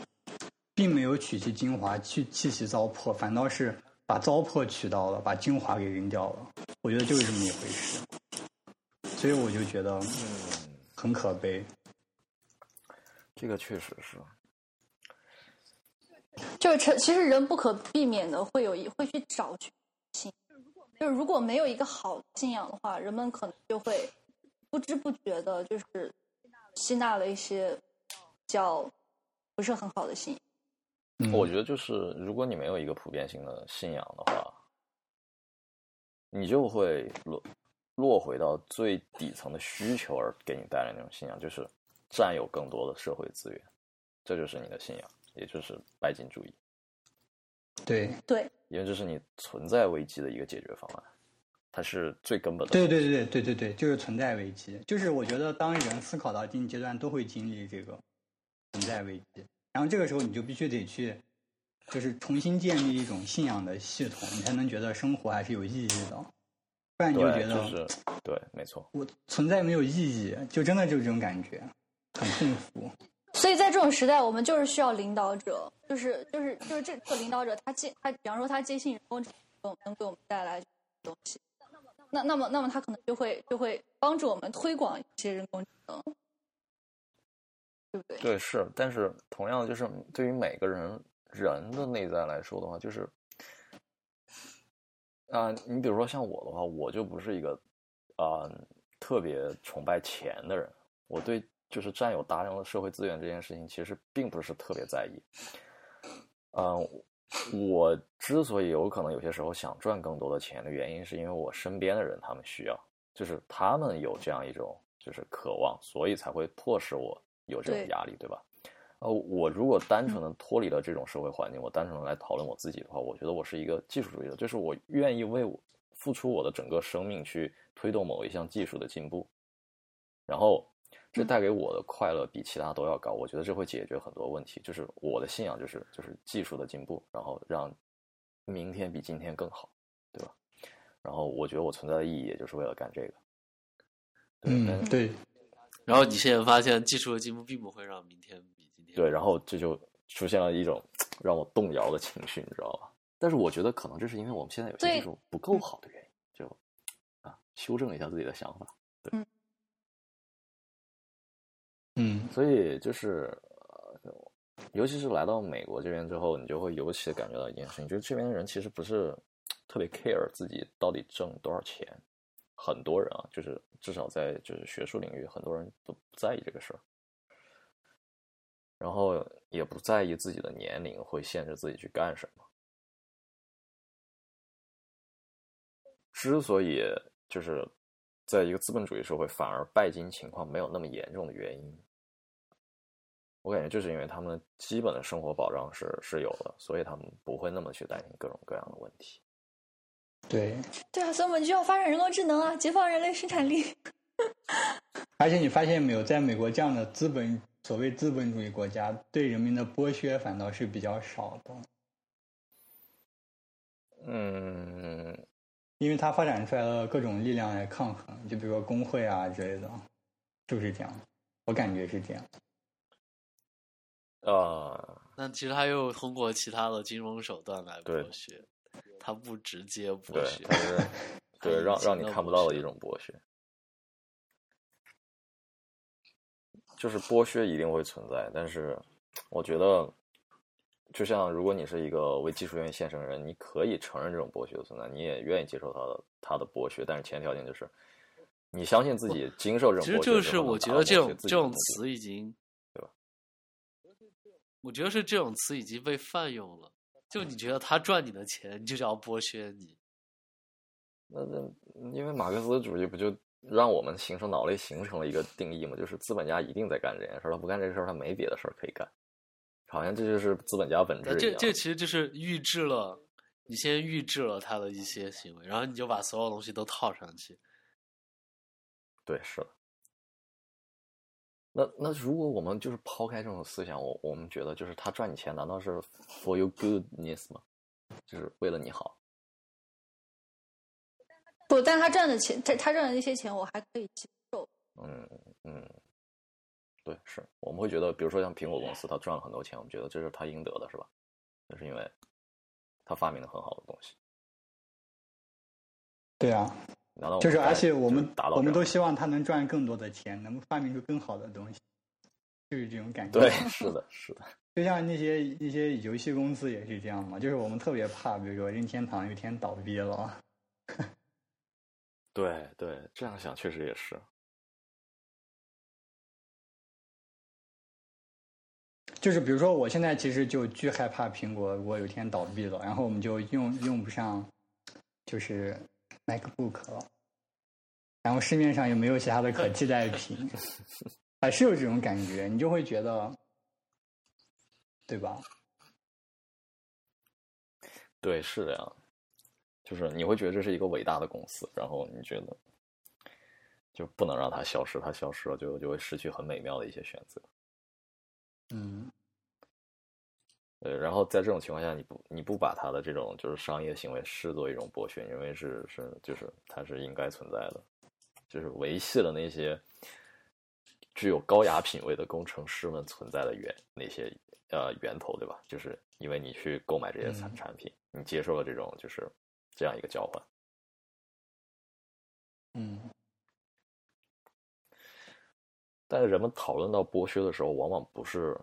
并没有取其精华，去弃其糟粕，反倒是把糟粕取到了，把精华给扔掉了。我觉得就是这么一回事。所以我就觉得很可悲。这个确实是。就是其实人不可避免的会有一会去找去信，就是如果没有一个好信仰的话，人们可能就会不知不觉的，就是吸纳了一些叫不是很好的信仰。我觉得就是如果你没有一个普遍性的信仰的话，你就会落落回到最底层的需求而给你带来那种信仰，就是占有更多的社会资源，这就是你的信仰。也就是拜金主义，对对，因为这是你存在危机的一个解决方案，它是最根本的。对对对对对对对，就是存在危机。就是我觉得，当人思考到一定阶段，都会经历这个存在危机。然后这个时候，你就必须得去，就是重新建立一种信仰的系统，你才能觉得生活还是有意义的。不然你就觉得，对，没错，我存在没有意义，就真的就是这种感觉，很痛苦。所以在这种时代，我们就是需要领导者，就是就是就是这个领导者，他接他，比方说他接信人工智能能给我们带来东西，那那么那么他可能就会就会帮助我们推广一些人工智能，对不对？对，是，但是同样就是对于每个人人的内在来说的话，就是啊，你比如说像我的话，我就不是一个啊特别崇拜钱的人，我对。就是占有大量的社会资源这件事情，其实并不是特别在意。嗯，我之所以有可能有些时候想赚更多的钱的原因，是因为我身边的人他们需要，就是他们有这样一种就是渴望，所以才会迫使我有这种压力，对吧？呃，我如果单纯的脱离了这种社会环境，我单纯的来讨论我自己的话，我觉得我是一个技术主义者，就是我愿意为我付出我的整个生命去推动某一项技术的进步，然后。这带给我的快乐比其他都要高，我觉得这会解决很多问题。就是我的信仰，就是就是技术的进步，然后让明天比今天更好，对吧？然后我觉得我存在的意义，也就是为了干这个。嗯，对。然后你现在发现技术的进步并不会让明天比今天对，然后这就出现了一种 让我动摇的情绪，你知道吧？但是我觉得可能这是因为我们现在有些技术不够好的原因，就啊，修正一下自己的想法，对。嗯，嗯所以就是，尤其是来到美国这边之后，你就会尤其感觉到一件事情，就是这边人其实不是特别 care 自己到底挣多少钱。很多人啊，就是至少在就是学术领域，很多人都不在意这个事儿，然后也不在意自己的年龄会限制自己去干什么。之所以就是在一个资本主义社会，反而拜金情况没有那么严重的原因。我感觉就是因为他们基本的生活保障是是有的，所以他们不会那么去担心各种各样的问题。对，对啊，所以我们就要发展人工智能啊，解放人类生产力。而且你发现没有，在美国这样的资本所谓资本主义国家，对人民的剥削反倒是比较少的。嗯，因为它发展出来了各种力量来抗衡，就比如说工会啊之类的，是不是这样？我感觉是这样。啊，那其实他又通过其他的金融手段来剥削，他不直接剥削，对，让让你看不到的一种剥削，就是剥削一定会存在，但是我觉得，就像如果你是一个为技术愿意献身的人，你可以承认这种剥削的存在，你也愿意接受他的他的剥削，但是前提条件就是你相信自己经受这种剥削，其实就是我觉得这种这种词已经。我觉得是这种词已经被泛用了，就你觉得他赚你的钱，你就叫剥削你。那那因为马克思主义不就让我们形成脑内形成了一个定义嘛，就是资本家一定在干这件事儿，他不干这事儿，他没别的事儿可以干。好像这就是资本家本质。这这其实就是预制了，你先预制了他的一些行为，然后你就把所有东西都套上去。对，是的。那那如果我们就是抛开这种思想，我我们觉得就是他赚你钱，难道是 for your goodness 吗？就是为了你好？不，但他赚的钱，他他赚的那些钱，我还可以接受。嗯嗯，对，是我们会觉得，比如说像苹果公司，他赚了很多钱，我们觉得这是他应得的，是吧？那是因为他发明了很好的东西。对啊，就是而且我们我们都希望他能赚更多的钱，能发明出更好的东西，就是这种感觉。对，是的，是的。就像那些一些游戏公司也是这样嘛，就是我们特别怕，比如说任天堂有一天倒闭了。对对，这样想确实也是。就是比如说，我现在其实就巨害怕苹果，如果有一天倒闭了，然后我们就用用不上，就是 MacBook 了，然后市面上也没有其他的可替代品，还是有这种感觉，你就会觉得，对吧？对，是这样。就是你会觉得这是一个伟大的公司，然后你觉得就不能让它消失，它消失了就就会失去很美妙的一些选择。嗯，对，然后在这种情况下，你不你不把他的这种就是商业行为视作一种剥削，因为是是就是它是应该存在的，就是维系了那些具有高雅品味的工程师们存在的源那些呃源头，对吧？就是因为你去购买这些产产品，你接受了这种就是。这样一个交换，嗯，但是人们讨论到剥削的时候，往往不是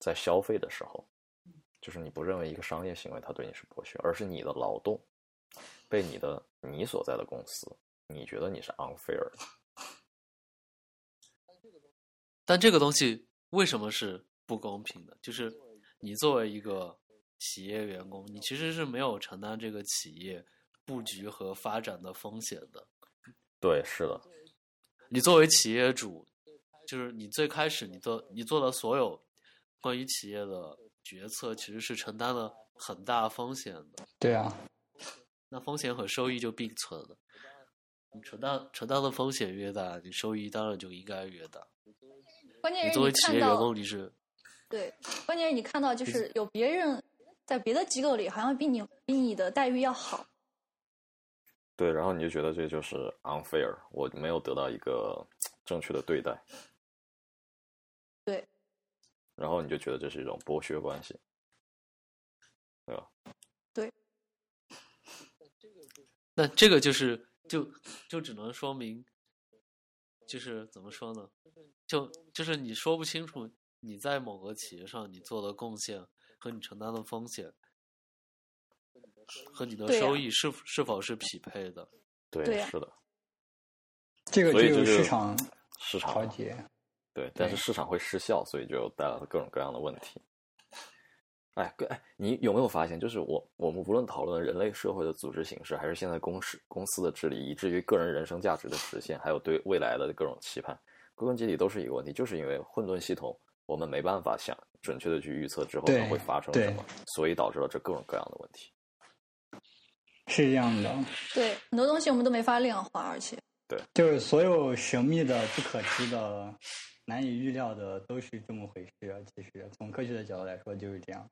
在消费的时候，就是你不认为一个商业行为它对你是剥削，而是你的劳动被你的你所在的公司，你觉得你是 unfair 的。但这个东西为什么是不公平的？就是你作为一个企业员工，你其实是没有承担这个企业。布局和发展的风险的，对，是的。你作为企业主，就是你最开始你做你做的所有关于企业的决策，其实是承担了很大风险的。对啊，那风险和收益就并存了。你承担承担的风险越大，你收益当然就应该越大。关键是你作为企业员工，你是对，关键是你看到就是有别人在别的机构里，好像比你比你的待遇要好。对，然后你就觉得这就是 unfair，我没有得到一个正确的对待。对。然后你就觉得这是一种剥削关系，对吧？对。那这个就是就就只能说明，就是怎么说呢？就就是你说不清楚你在某个企业上你做的贡献和你承担的风险。和你的收益是是否是匹配的？对，是的。这个就有市场市场调节。对，但是市场会失效，所以就带来了各种各样的问题。哎，哎，你有没有发现，就是我我们无论讨论人类社会的组织形式，还是现在公司公司的治理，以至于个人人生价值的实现，还有对未来的各种期盼，归根结底都是一个问题，就是因为混沌系统，我们没办法想准确的去预测之后会发生什么，所以导致了这各种各样的问题。是这样的，对很多东西我们都没法量化，而且对，就是所有神秘的、不可知的、难以预料的，都是这么回事。其实从科学的角度来说，就是这样。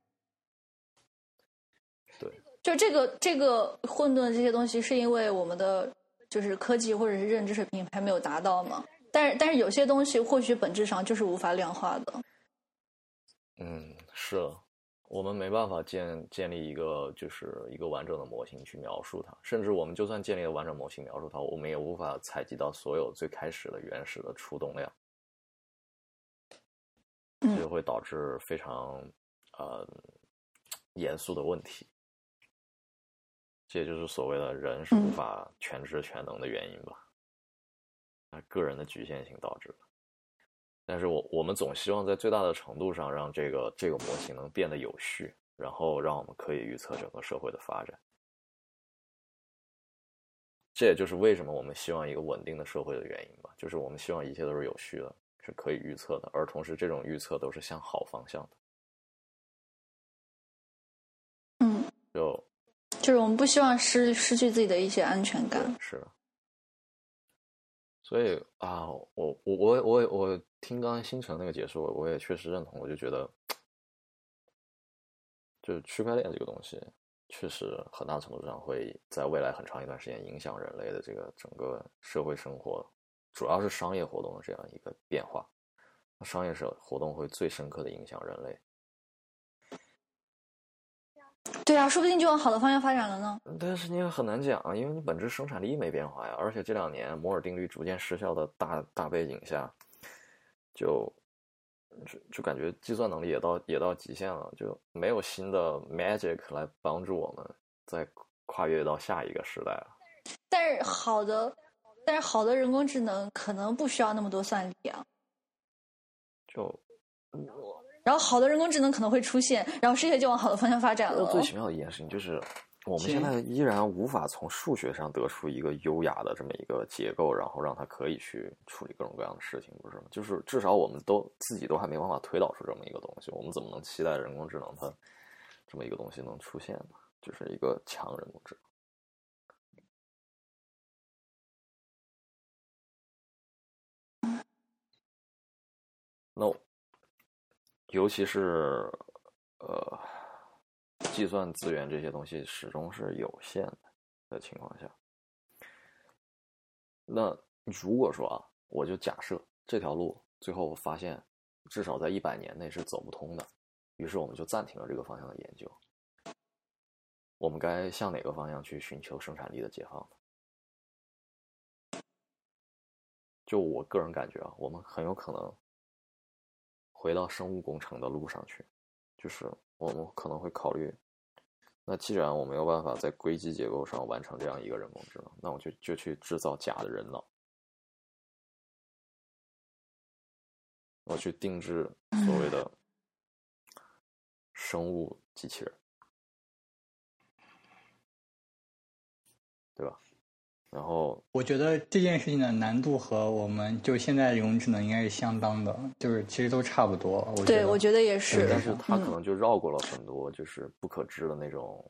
对，就这个这个混沌这些东西，是因为我们的就是科技或者是认知水平还没有达到嘛？但是但是有些东西或许本质上就是无法量化的。嗯，是。我们没办法建建立一个就是一个完整的模型去描述它，甚至我们就算建立了完整模型描述它，我们也无法采集到所有最开始的原始的出动量，就会导致非常呃严肃的问题。这也就是所谓的人是无法全知全能的原因吧？那个人的局限性导致的。但是我我们总希望在最大的程度上让这个这个模型能变得有序，然后让我们可以预测整个社会的发展。这也就是为什么我们希望一个稳定的社会的原因吧，就是我们希望一切都是有序的，是可以预测的，而同时这种预测都是向好方向的。嗯，就就是我们不希望失失去自己的一些安全感。是的，所以啊，我我我我我听刚才星辰那个解说，我也确实认同，我就觉得，就是区块链这个东西，确实很大程度上会在未来很长一段时间影响人类的这个整个社会生活，主要是商业活动的这样一个变化。商业社活动会最深刻的影响人类。对啊，说不定就往好的方向发展了呢。但是你也很难讲啊，因为你本质生产力没变化呀，而且这两年摩尔定律逐渐失效的大大背景下，就就就感觉计算能力也到也到极限了，就没有新的 magic 来帮助我们再跨越到下一个时代了。但是好的，但是好的人工智能可能不需要那么多算力啊。就然后好的人工智能可能会出现，然后世界就往好的方向发展了。最奇妙的一件事情就是，我们现在依然无法从数学上得出一个优雅的这么一个结构，然后让它可以去处理各种各样的事情，不是吗？就是至少我们都自己都还没办法推导出这么一个东西，我们怎么能期待人工智能它这么一个东西能出现呢？就是一个强人工智 No。尤其是，呃，计算资源这些东西始终是有限的的情况下，那如果说啊，我就假设这条路最后我发现至少在一百年内是走不通的，于是我们就暂停了这个方向的研究。我们该向哪个方向去寻求生产力的解放呢？就我个人感觉啊，我们很有可能。回到生物工程的路上去，就是我们可能会考虑，那既然我没有办法在硅基结构上完成这样一个人工智能，那我就就去制造假的人脑，我去定制所谓的生物机器人，对吧？然后我觉得这件事情的难度和我们就现在人工智能应该是相当的，就是其实都差不多。对，我觉得也是。但是它可能就绕过了很多就是不可知的那种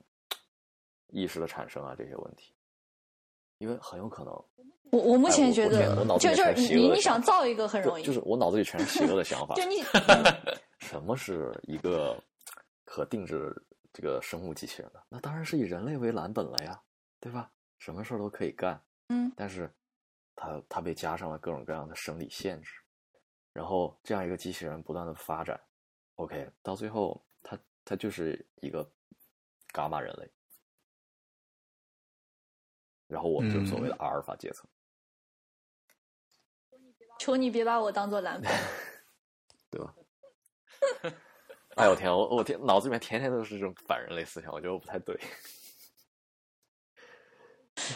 意识的产生啊这些问题，因为很有可能。我我目前觉得，就就是你你想造一个很容易，就是我脑子里全是邪恶的想法。就你 什么是一个可定制这个生物机器人呢？那当然是以人类为蓝本了呀，对吧？什么事儿都可以干，嗯，但是，他他被加上了各种各样的生理限制，然后这样一个机器人不断的发展，OK，到最后，他他就是一个伽马人类，然后我们就所谓的阿尔法阶层。求你别把我当做蓝本，对吧？哎呦天，我我天，脑子里面天天都是这种反人类思想，我觉得我不太对。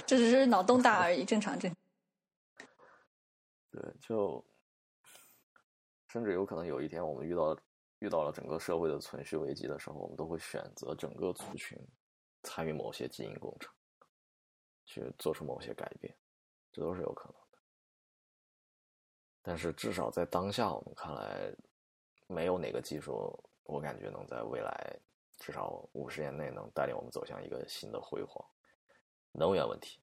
这只是脑洞大而已，正常正常。对，就甚至有可能有一天，我们遇到遇到了整个社会的存续危机的时候，我们都会选择整个族群参与某些基因工程，去做出某些改变，这都是有可能的。但是至少在当下，我们看来，没有哪个技术，我感觉能在未来至少五十年内能带领我们走向一个新的辉煌。能源问题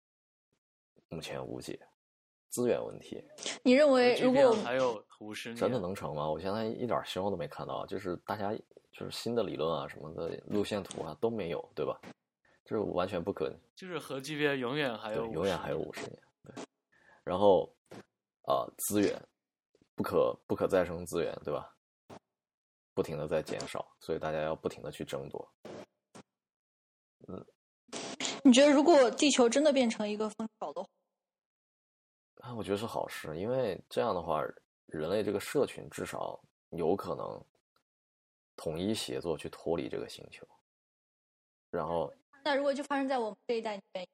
目前无解，资源问题，你认为如果还有五十真的能成吗？我现在一点希望都没看到，就是大家就是新的理论啊什么的路线图啊都没有，对吧？就是完全不可能。就是核聚变永远还有永远还有五十年，对。然后啊，资源不可不可再生资源，对吧？不停的在减少，所以大家要不停的去争夺，嗯。你觉得如果地球真的变成一个风岛的话，啊，我觉得是好事，因为这样的话，人类这个社群至少有可能统一协作去脱离这个星球。然后，那如果就发生在我们这一代，你愿意？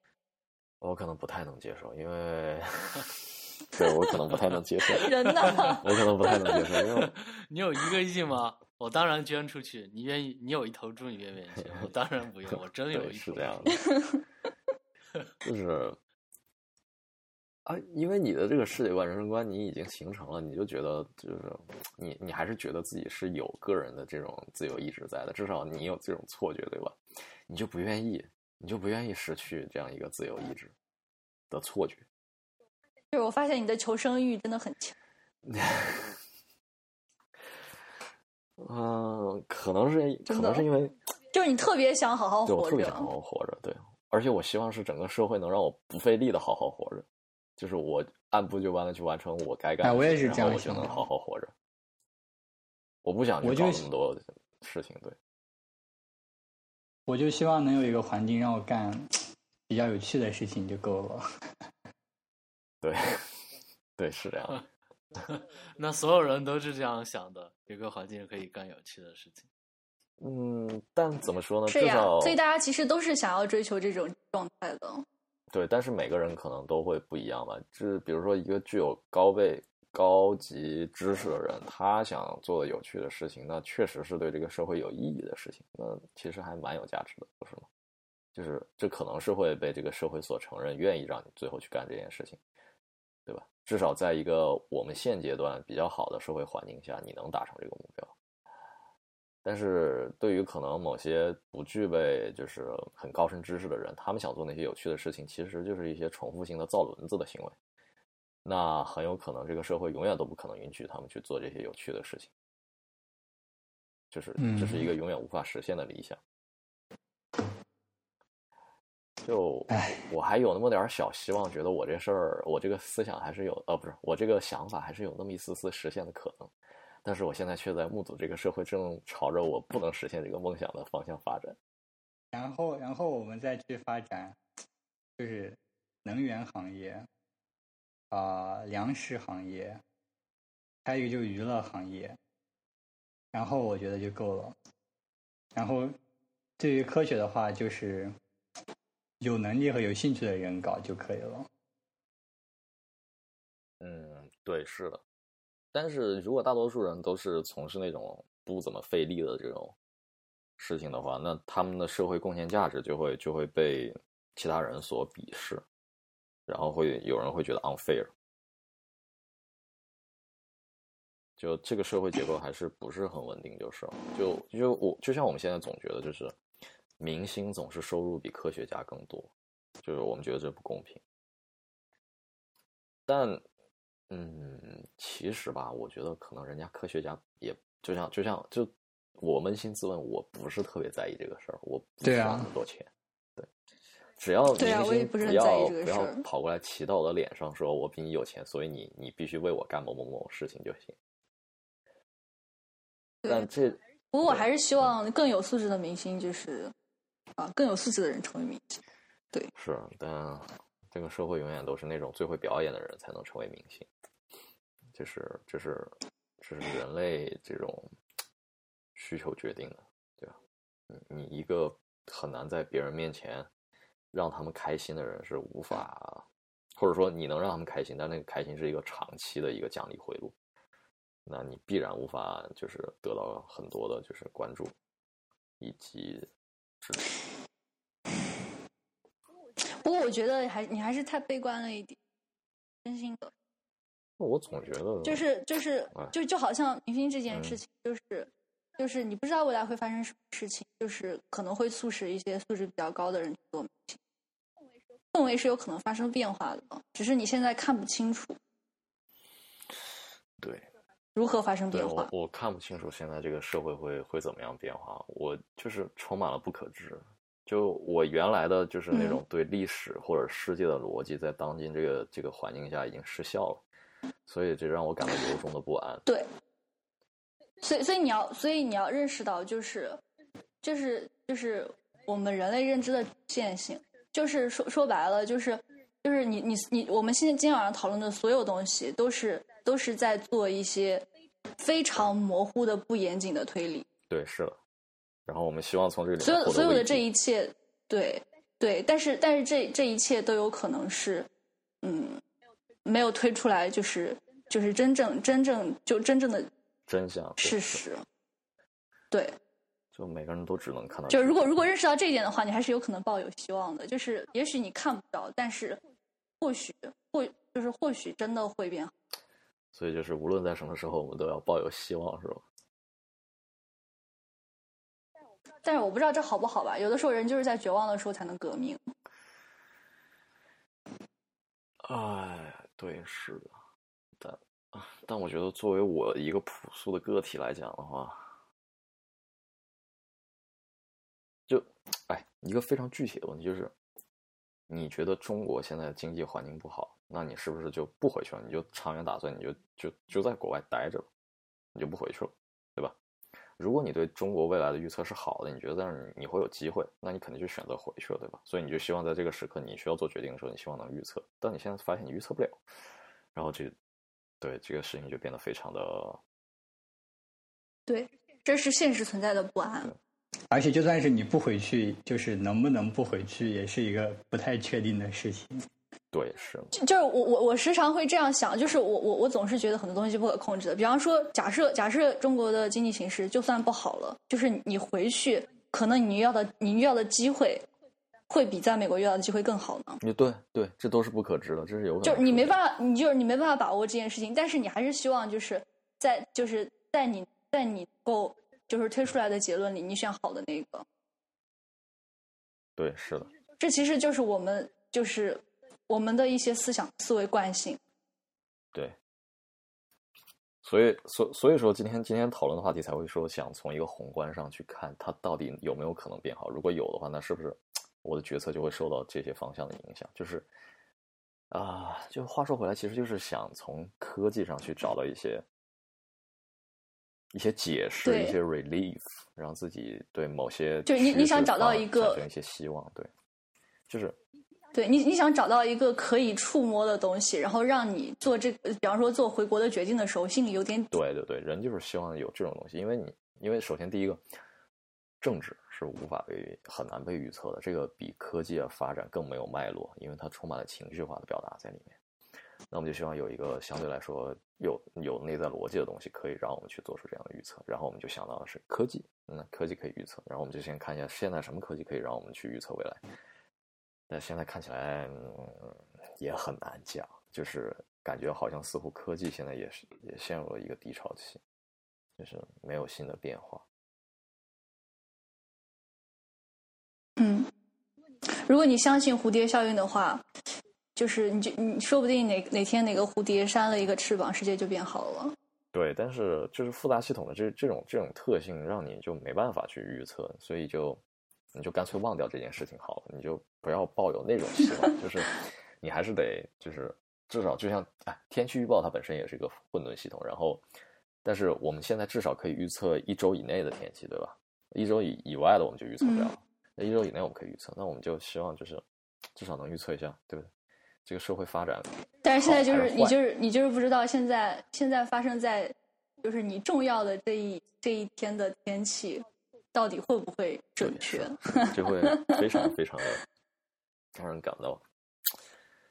我可能不太能接受，因为 对我可能不太能接受。人呢？我可能不太能接受，因为 你有一个亿吗？我当然捐出去。你愿意？你有一头猪，你愿不愿意捐？我当然不用。我真有一头。是这样的，就是 啊，因为你的这个世界观、人生观你已经形成了，你就觉得就是你，你还是觉得自己是有个人的这种自由意志在的，至少你有这种错觉，对吧？你就不愿意，你就不愿意失去这样一个自由意志的错觉。就是我发现你的求生欲真的很强。嗯，可能是可能是因为就是你特别想好好对我活着特别想好，好活着，对，而且我希望是整个社会能让我不费力的好好活着，就是我按部就班的去完成我该干的哎我也是这样然后我就能想的好好活着。我不想去搞那么多事情，对，我就希望能有一个环境让我干比较有趣的事情就够了。对，对，是这样的。那所有人都是这样想的，有个环境可以干有趣的事情。嗯，但怎么说呢？是呀至少，所以大家其实都是想要追求这种状态的。对，但是每个人可能都会不一样吧。就是比如说，一个具有高倍、高级知识的人，他想做的有趣的事情，那确实是对这个社会有意义的事情，那其实还蛮有价值的，不是吗？就是这可能是会被这个社会所承认，愿意让你最后去干这件事情，对吧？至少在一个我们现阶段比较好的社会环境下，你能达成这个目标。但是对于可能某些不具备就是很高深知识的人，他们想做那些有趣的事情，其实就是一些重复性的造轮子的行为。那很有可能这个社会永远都不可能允许他们去做这些有趣的事情，就是这是一个永远无法实现的理想。就唉我还有那么点儿小希望，觉得我这事儿，我这个思想还是有，呃，不是，我这个想法还是有那么一丝丝实现的可能。但是我现在却在目睹这个社会正朝着我不能实现这个梦想的方向发展。然后，然后我们再去发展，就是能源行业，啊、粮食行业，还有一个就是娱乐行业，然后我觉得就够了。然后，对于科学的话，就是有能力和有兴趣的人搞就可以了。嗯，对，是的。但是如果大多数人都是从事那种不怎么费力的这种事情的话，那他们的社会贡献价值就会就会被其他人所鄙视，然后会有人会觉得 unfair。就这个社会结构还是不是很稳定，就是就就我就像我们现在总觉得，就是明星总是收入比科学家更多，就是我们觉得这不公平。但嗯，其实吧，我觉得可能人家科学家也就像就像就我扪心自问，我不是特别在意这个事儿，我不需要对啊那么多钱，对，只要对啊明星我也不是很要在意这个不要事跑过来骑到我的脸上说我比你有钱，所以你你必须为我干某某某事情就行。但这不过我还是希望更有素质的明星，就是啊，更有素质的人成为明星。对是，但这个社会永远都是那种最会表演的人才能成为明星，就是这是这是人类这种需求决定的，对吧？你你一个很难在别人面前让他们开心的人是无法，或者说你能让他们开心，但那个开心是一个长期的一个奖励回路，那你必然无法就是得到很多的就是关注以及。不过我觉得还你还是太悲观了一点，真心的，我总觉得就是就是哎就就好像明星这件嗯事情，就是就是你不知道未来会发生什么事情，就是可能会促使一些素质比较高的人去做明星，氛围是有可能发生变化的，只是你现在看不清楚。对。如何发生变化。我看不清楚现在这个社会会会怎么样变化，我就是充满了不可知。就我原来的就是那嗯种对历史或者世界的逻辑，在当今这个这个环境下已经失效了，所以这让我感到由衷的不安。对，所以所以你要所以你要认识到，就是就是就是我们人类认知的局限性，就是说说白了，就是就是你你你，我们现在今天晚上讨论的所有东西，都是都是在做一些非常模糊的、不严谨的推理。对，是的。然后我们希望从这里面所有所有的这一切，对对，但是但是这这一切都有可能是，嗯，没有推出来，就是就是真正真正就真正的真相事实。对，就每个人都只能看到就如果如果认识到这一点的话，你还是有可能抱有希望的。就是也许你看不到，但是或许或就是或许真的会变好。所以就是无论在什么时候，我们都要抱有希望，是吧？但是我不知道这好不好吧？有的时候人就是在绝望的时候才能革命。哎，对，是的，但啊，但我觉得作为我一个朴素的个体来讲的话，就哎，一个非常具体的问题就是，你觉得中国现在经济环境不好，那你是不是就不回去了？你就长远打算，你就就就在国外待着，你就不回去了，对吧？如果你对中国未来的预测是好的，你觉得在那儿你会有机会，那你肯定就选择回去了，对吧？所以你就希望在这个时刻你需要做决定的时候，你希望能预测。但你现在发现你预测不了，然后这，对这个事情就变得非常的，对，这是现实存在的不安。而且就算是你不回去，就是能不能不回去，也是一个不太确定的事情。对，是，就是我我我时常会这样想，就是我我我总是觉得很多东西不可控制的。比方说，假设假设中国的经济形势就算不好了，就是你回去，可能你要的你遇到的机会，会比在美国遇到的机会更好呢？你对对，这都是不可知的，这是有可能。就是你没办法，你就是你没办法把握这件事情，但是你还是希望就是在就是在你在你够就是推出来的结论里，你选好的那个。对，是的。这其实就是我们就是。我们的一些思想思维惯性，对，所以所所以说，今天今天讨论的话题才会说，想从一个宏观上去看，它到底有没有可能变好？如果有的话，那是不是我的决策就会受到这些方向的影响？就是啊，就话说回来，其实就是想从科技上去找到一些一些解释，一些 relief，让自己对某些就你你想找到一个一些希望，对，就是。对你，你想找到一个可以触摸的东西，然后让你做这，个，比方说做回国的决定的时候，心里有点对对对，人就是希望有这种东西，因为你，因为首先第一个，政治是无法被很难被预测的，这个比科技的发展更没有脉络，因为它充满了情绪化的表达在里面。那我们就希望有一个相对来说有有内在逻辑的东西，可以让我们去做出这样的预测。然后我们就想到的是科技，那科技可以预测，然后我们就先看一下现在什么科技可以让我们去预测未来。但现在看起来也很难讲，就是感觉好像似乎科技现在也是也陷入了一个低潮期，就是没有新的变化。嗯，如果你相信蝴蝶效应的话，就是你就你说不定哪哪天哪个蝴蝶扇了一个翅膀，世界就变好了。对，但是就是复杂系统的这这种这种特性，让你就没办法去预测，所以就。你就干脆忘掉这件事情好了，你就不要抱有那种希望，就是你还是得就是至少就像哎，天气预报它本身也是一个混沌系统，然后但是我们现在至少可以预测一周以内的天气，对吧？一周以以外的我们就预测不了，那一周以内我们可以预测，那我们就希望就是至少能预测一下，对不对？这个社会发展，但是现在就是你就是你就是不知道现在现在发生在就是你重要的这一这一天的天气。到底会不会准确？就会非常非常的让人感到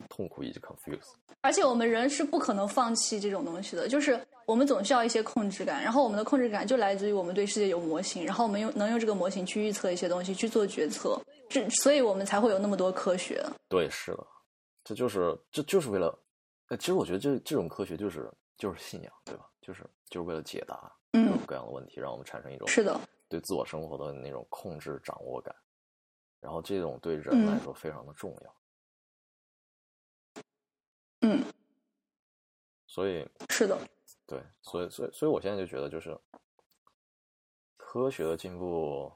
痛苦以及 confuse。而且我们人是不可能放弃这种东西的，就是我们总需要一些控制感，然后我们的控制感就来自于我们对世界有模型，然后我们用能用这个模型去预测一些东西，去做决策，这所以我们才会有那么多科学。对，是的，这就是这就是为了，其实我觉得这这种科学就是就是信仰，对吧？就是就是为了解答各种各样的问题，让我们产生一种是的。对自我生活的那种控制掌握感，然后这种对人来说非常的重要。嗯，所以是的，对，所以所以所以我现在就觉得，就是科学的进步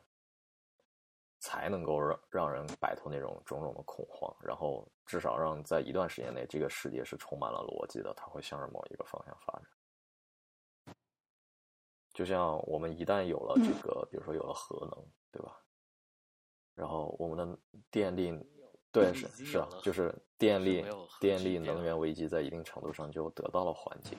才能够让让人摆脱那种种种的恐慌，然后至少让在一段时间内，这个世界是充满了逻辑的，它会向着某一个方向发展。就像我们一旦有了这个，比如说有了核能，对吧？然后我们的电力，对是是啊，就是电力电力能源危机在一定程度上就得到了缓解。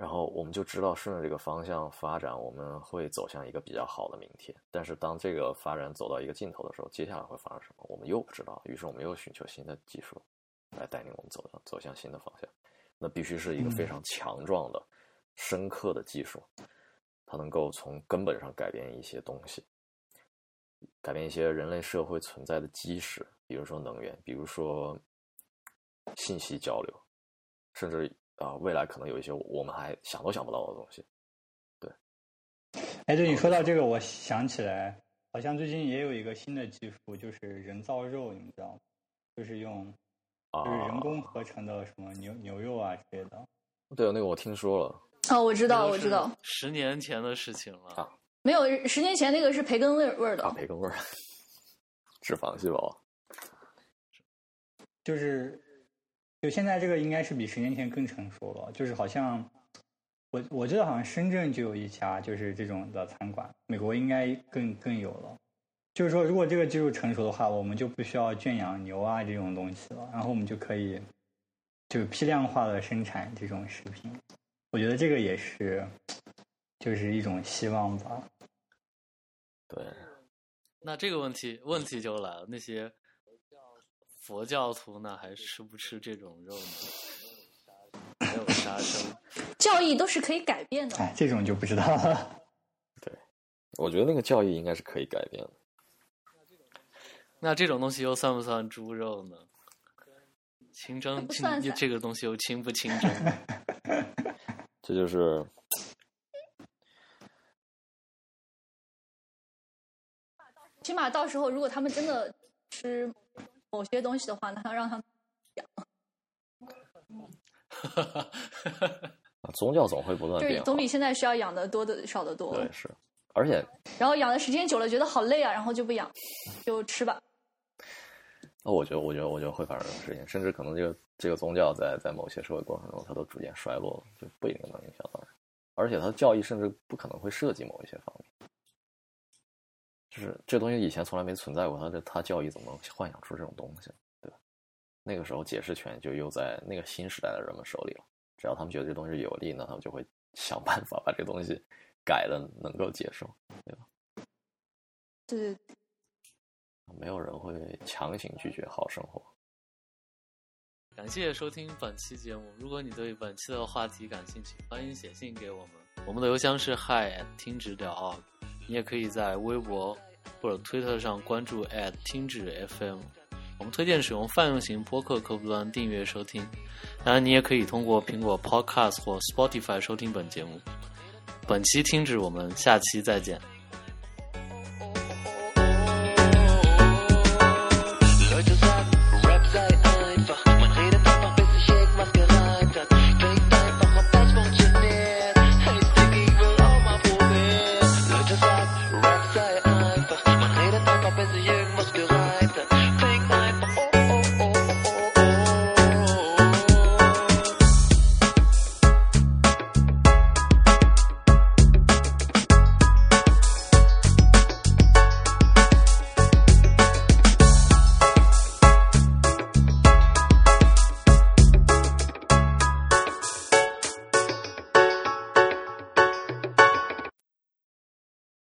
然后我们就知道顺着这个方向发展，我们会走向一个比较好的明天。但是当这个发展走到一个尽头的时候，接下来会发生什么，我们又不知道。于是我们又寻求新的技术来带领我们走向走向新的方向。那必须是一个非常强壮的。深刻的技术，它能够从根本上改变一些东西，改变一些人类社会存在的基石，比如说能源，比如说信息交流，甚至啊、未来可能有一些我们还想都想不到的东西。对哎，对你说到这个，我想起来，好像最近也有一个新的技术，就是人造肉，你知道吗？就是用啊，就是人工合成的什么牛牛肉啊之类的。对，那个我听说了哦，我知道，我知道，十年前的事情了。啊没有十年前那个是培根味味儿的啊，，培根味儿，脂肪细胞。就是就现在这个应该是比十年前更成熟了，就是好像我我记得好像深圳就有一家就是这种的餐馆，美国应该更更有了。就是说，如果这个技术成熟的话，我们就不需要圈养牛啊这种东西了，然后我们就可以就批量化的生产这种食品。我觉得这个也是就是一种希望吧。对，那这个问题问题就来了，那些佛教徒呢，还吃不吃这种肉呢？没有杀生，教义都是可以改变的。哎，这种就不知道了。对我觉得那个教义应该是可以改变的。那这种东西又算不算猪肉呢？清蒸清这个东西又清不清蒸？这就是起码到时候如果他们真的吃某些东西的话，那要让他们啊宗教总会不断变化就总。比现在需要养的多的少的多。对，是，而且然后养的时间久了，觉得好累啊，然后就不养，就吃吧。那我觉得，我觉得，我觉得会发生这种事情，甚至可能这个这个宗教在在某些社会过程中，它都逐渐衰落了，就不一定能影响到人。而且它的教义甚至不可能会涉及某一些方面，就是这东西以前从来没存在过，他这他教育怎么能幻想出这种东西，对吧？那个时候解释权就又在那个新时代的人们手里了。只要他们觉得这东西有利，那他们就会想办法把这东西改的能够接受，对吧？对对对，没有人会强行拒绝好生活。感谢收听本期节目。如果你对本期的话题感兴趣，欢迎写信给我们。我们的邮箱是 hi 听直聊你也可以在微博或者推特上关注 at 听指 FM。我们推荐使用泛用型播客客户端订阅收听，当然你也可以通过苹果 Podcast 或 Spotify 收听本节目。本期听指，我们下期再见。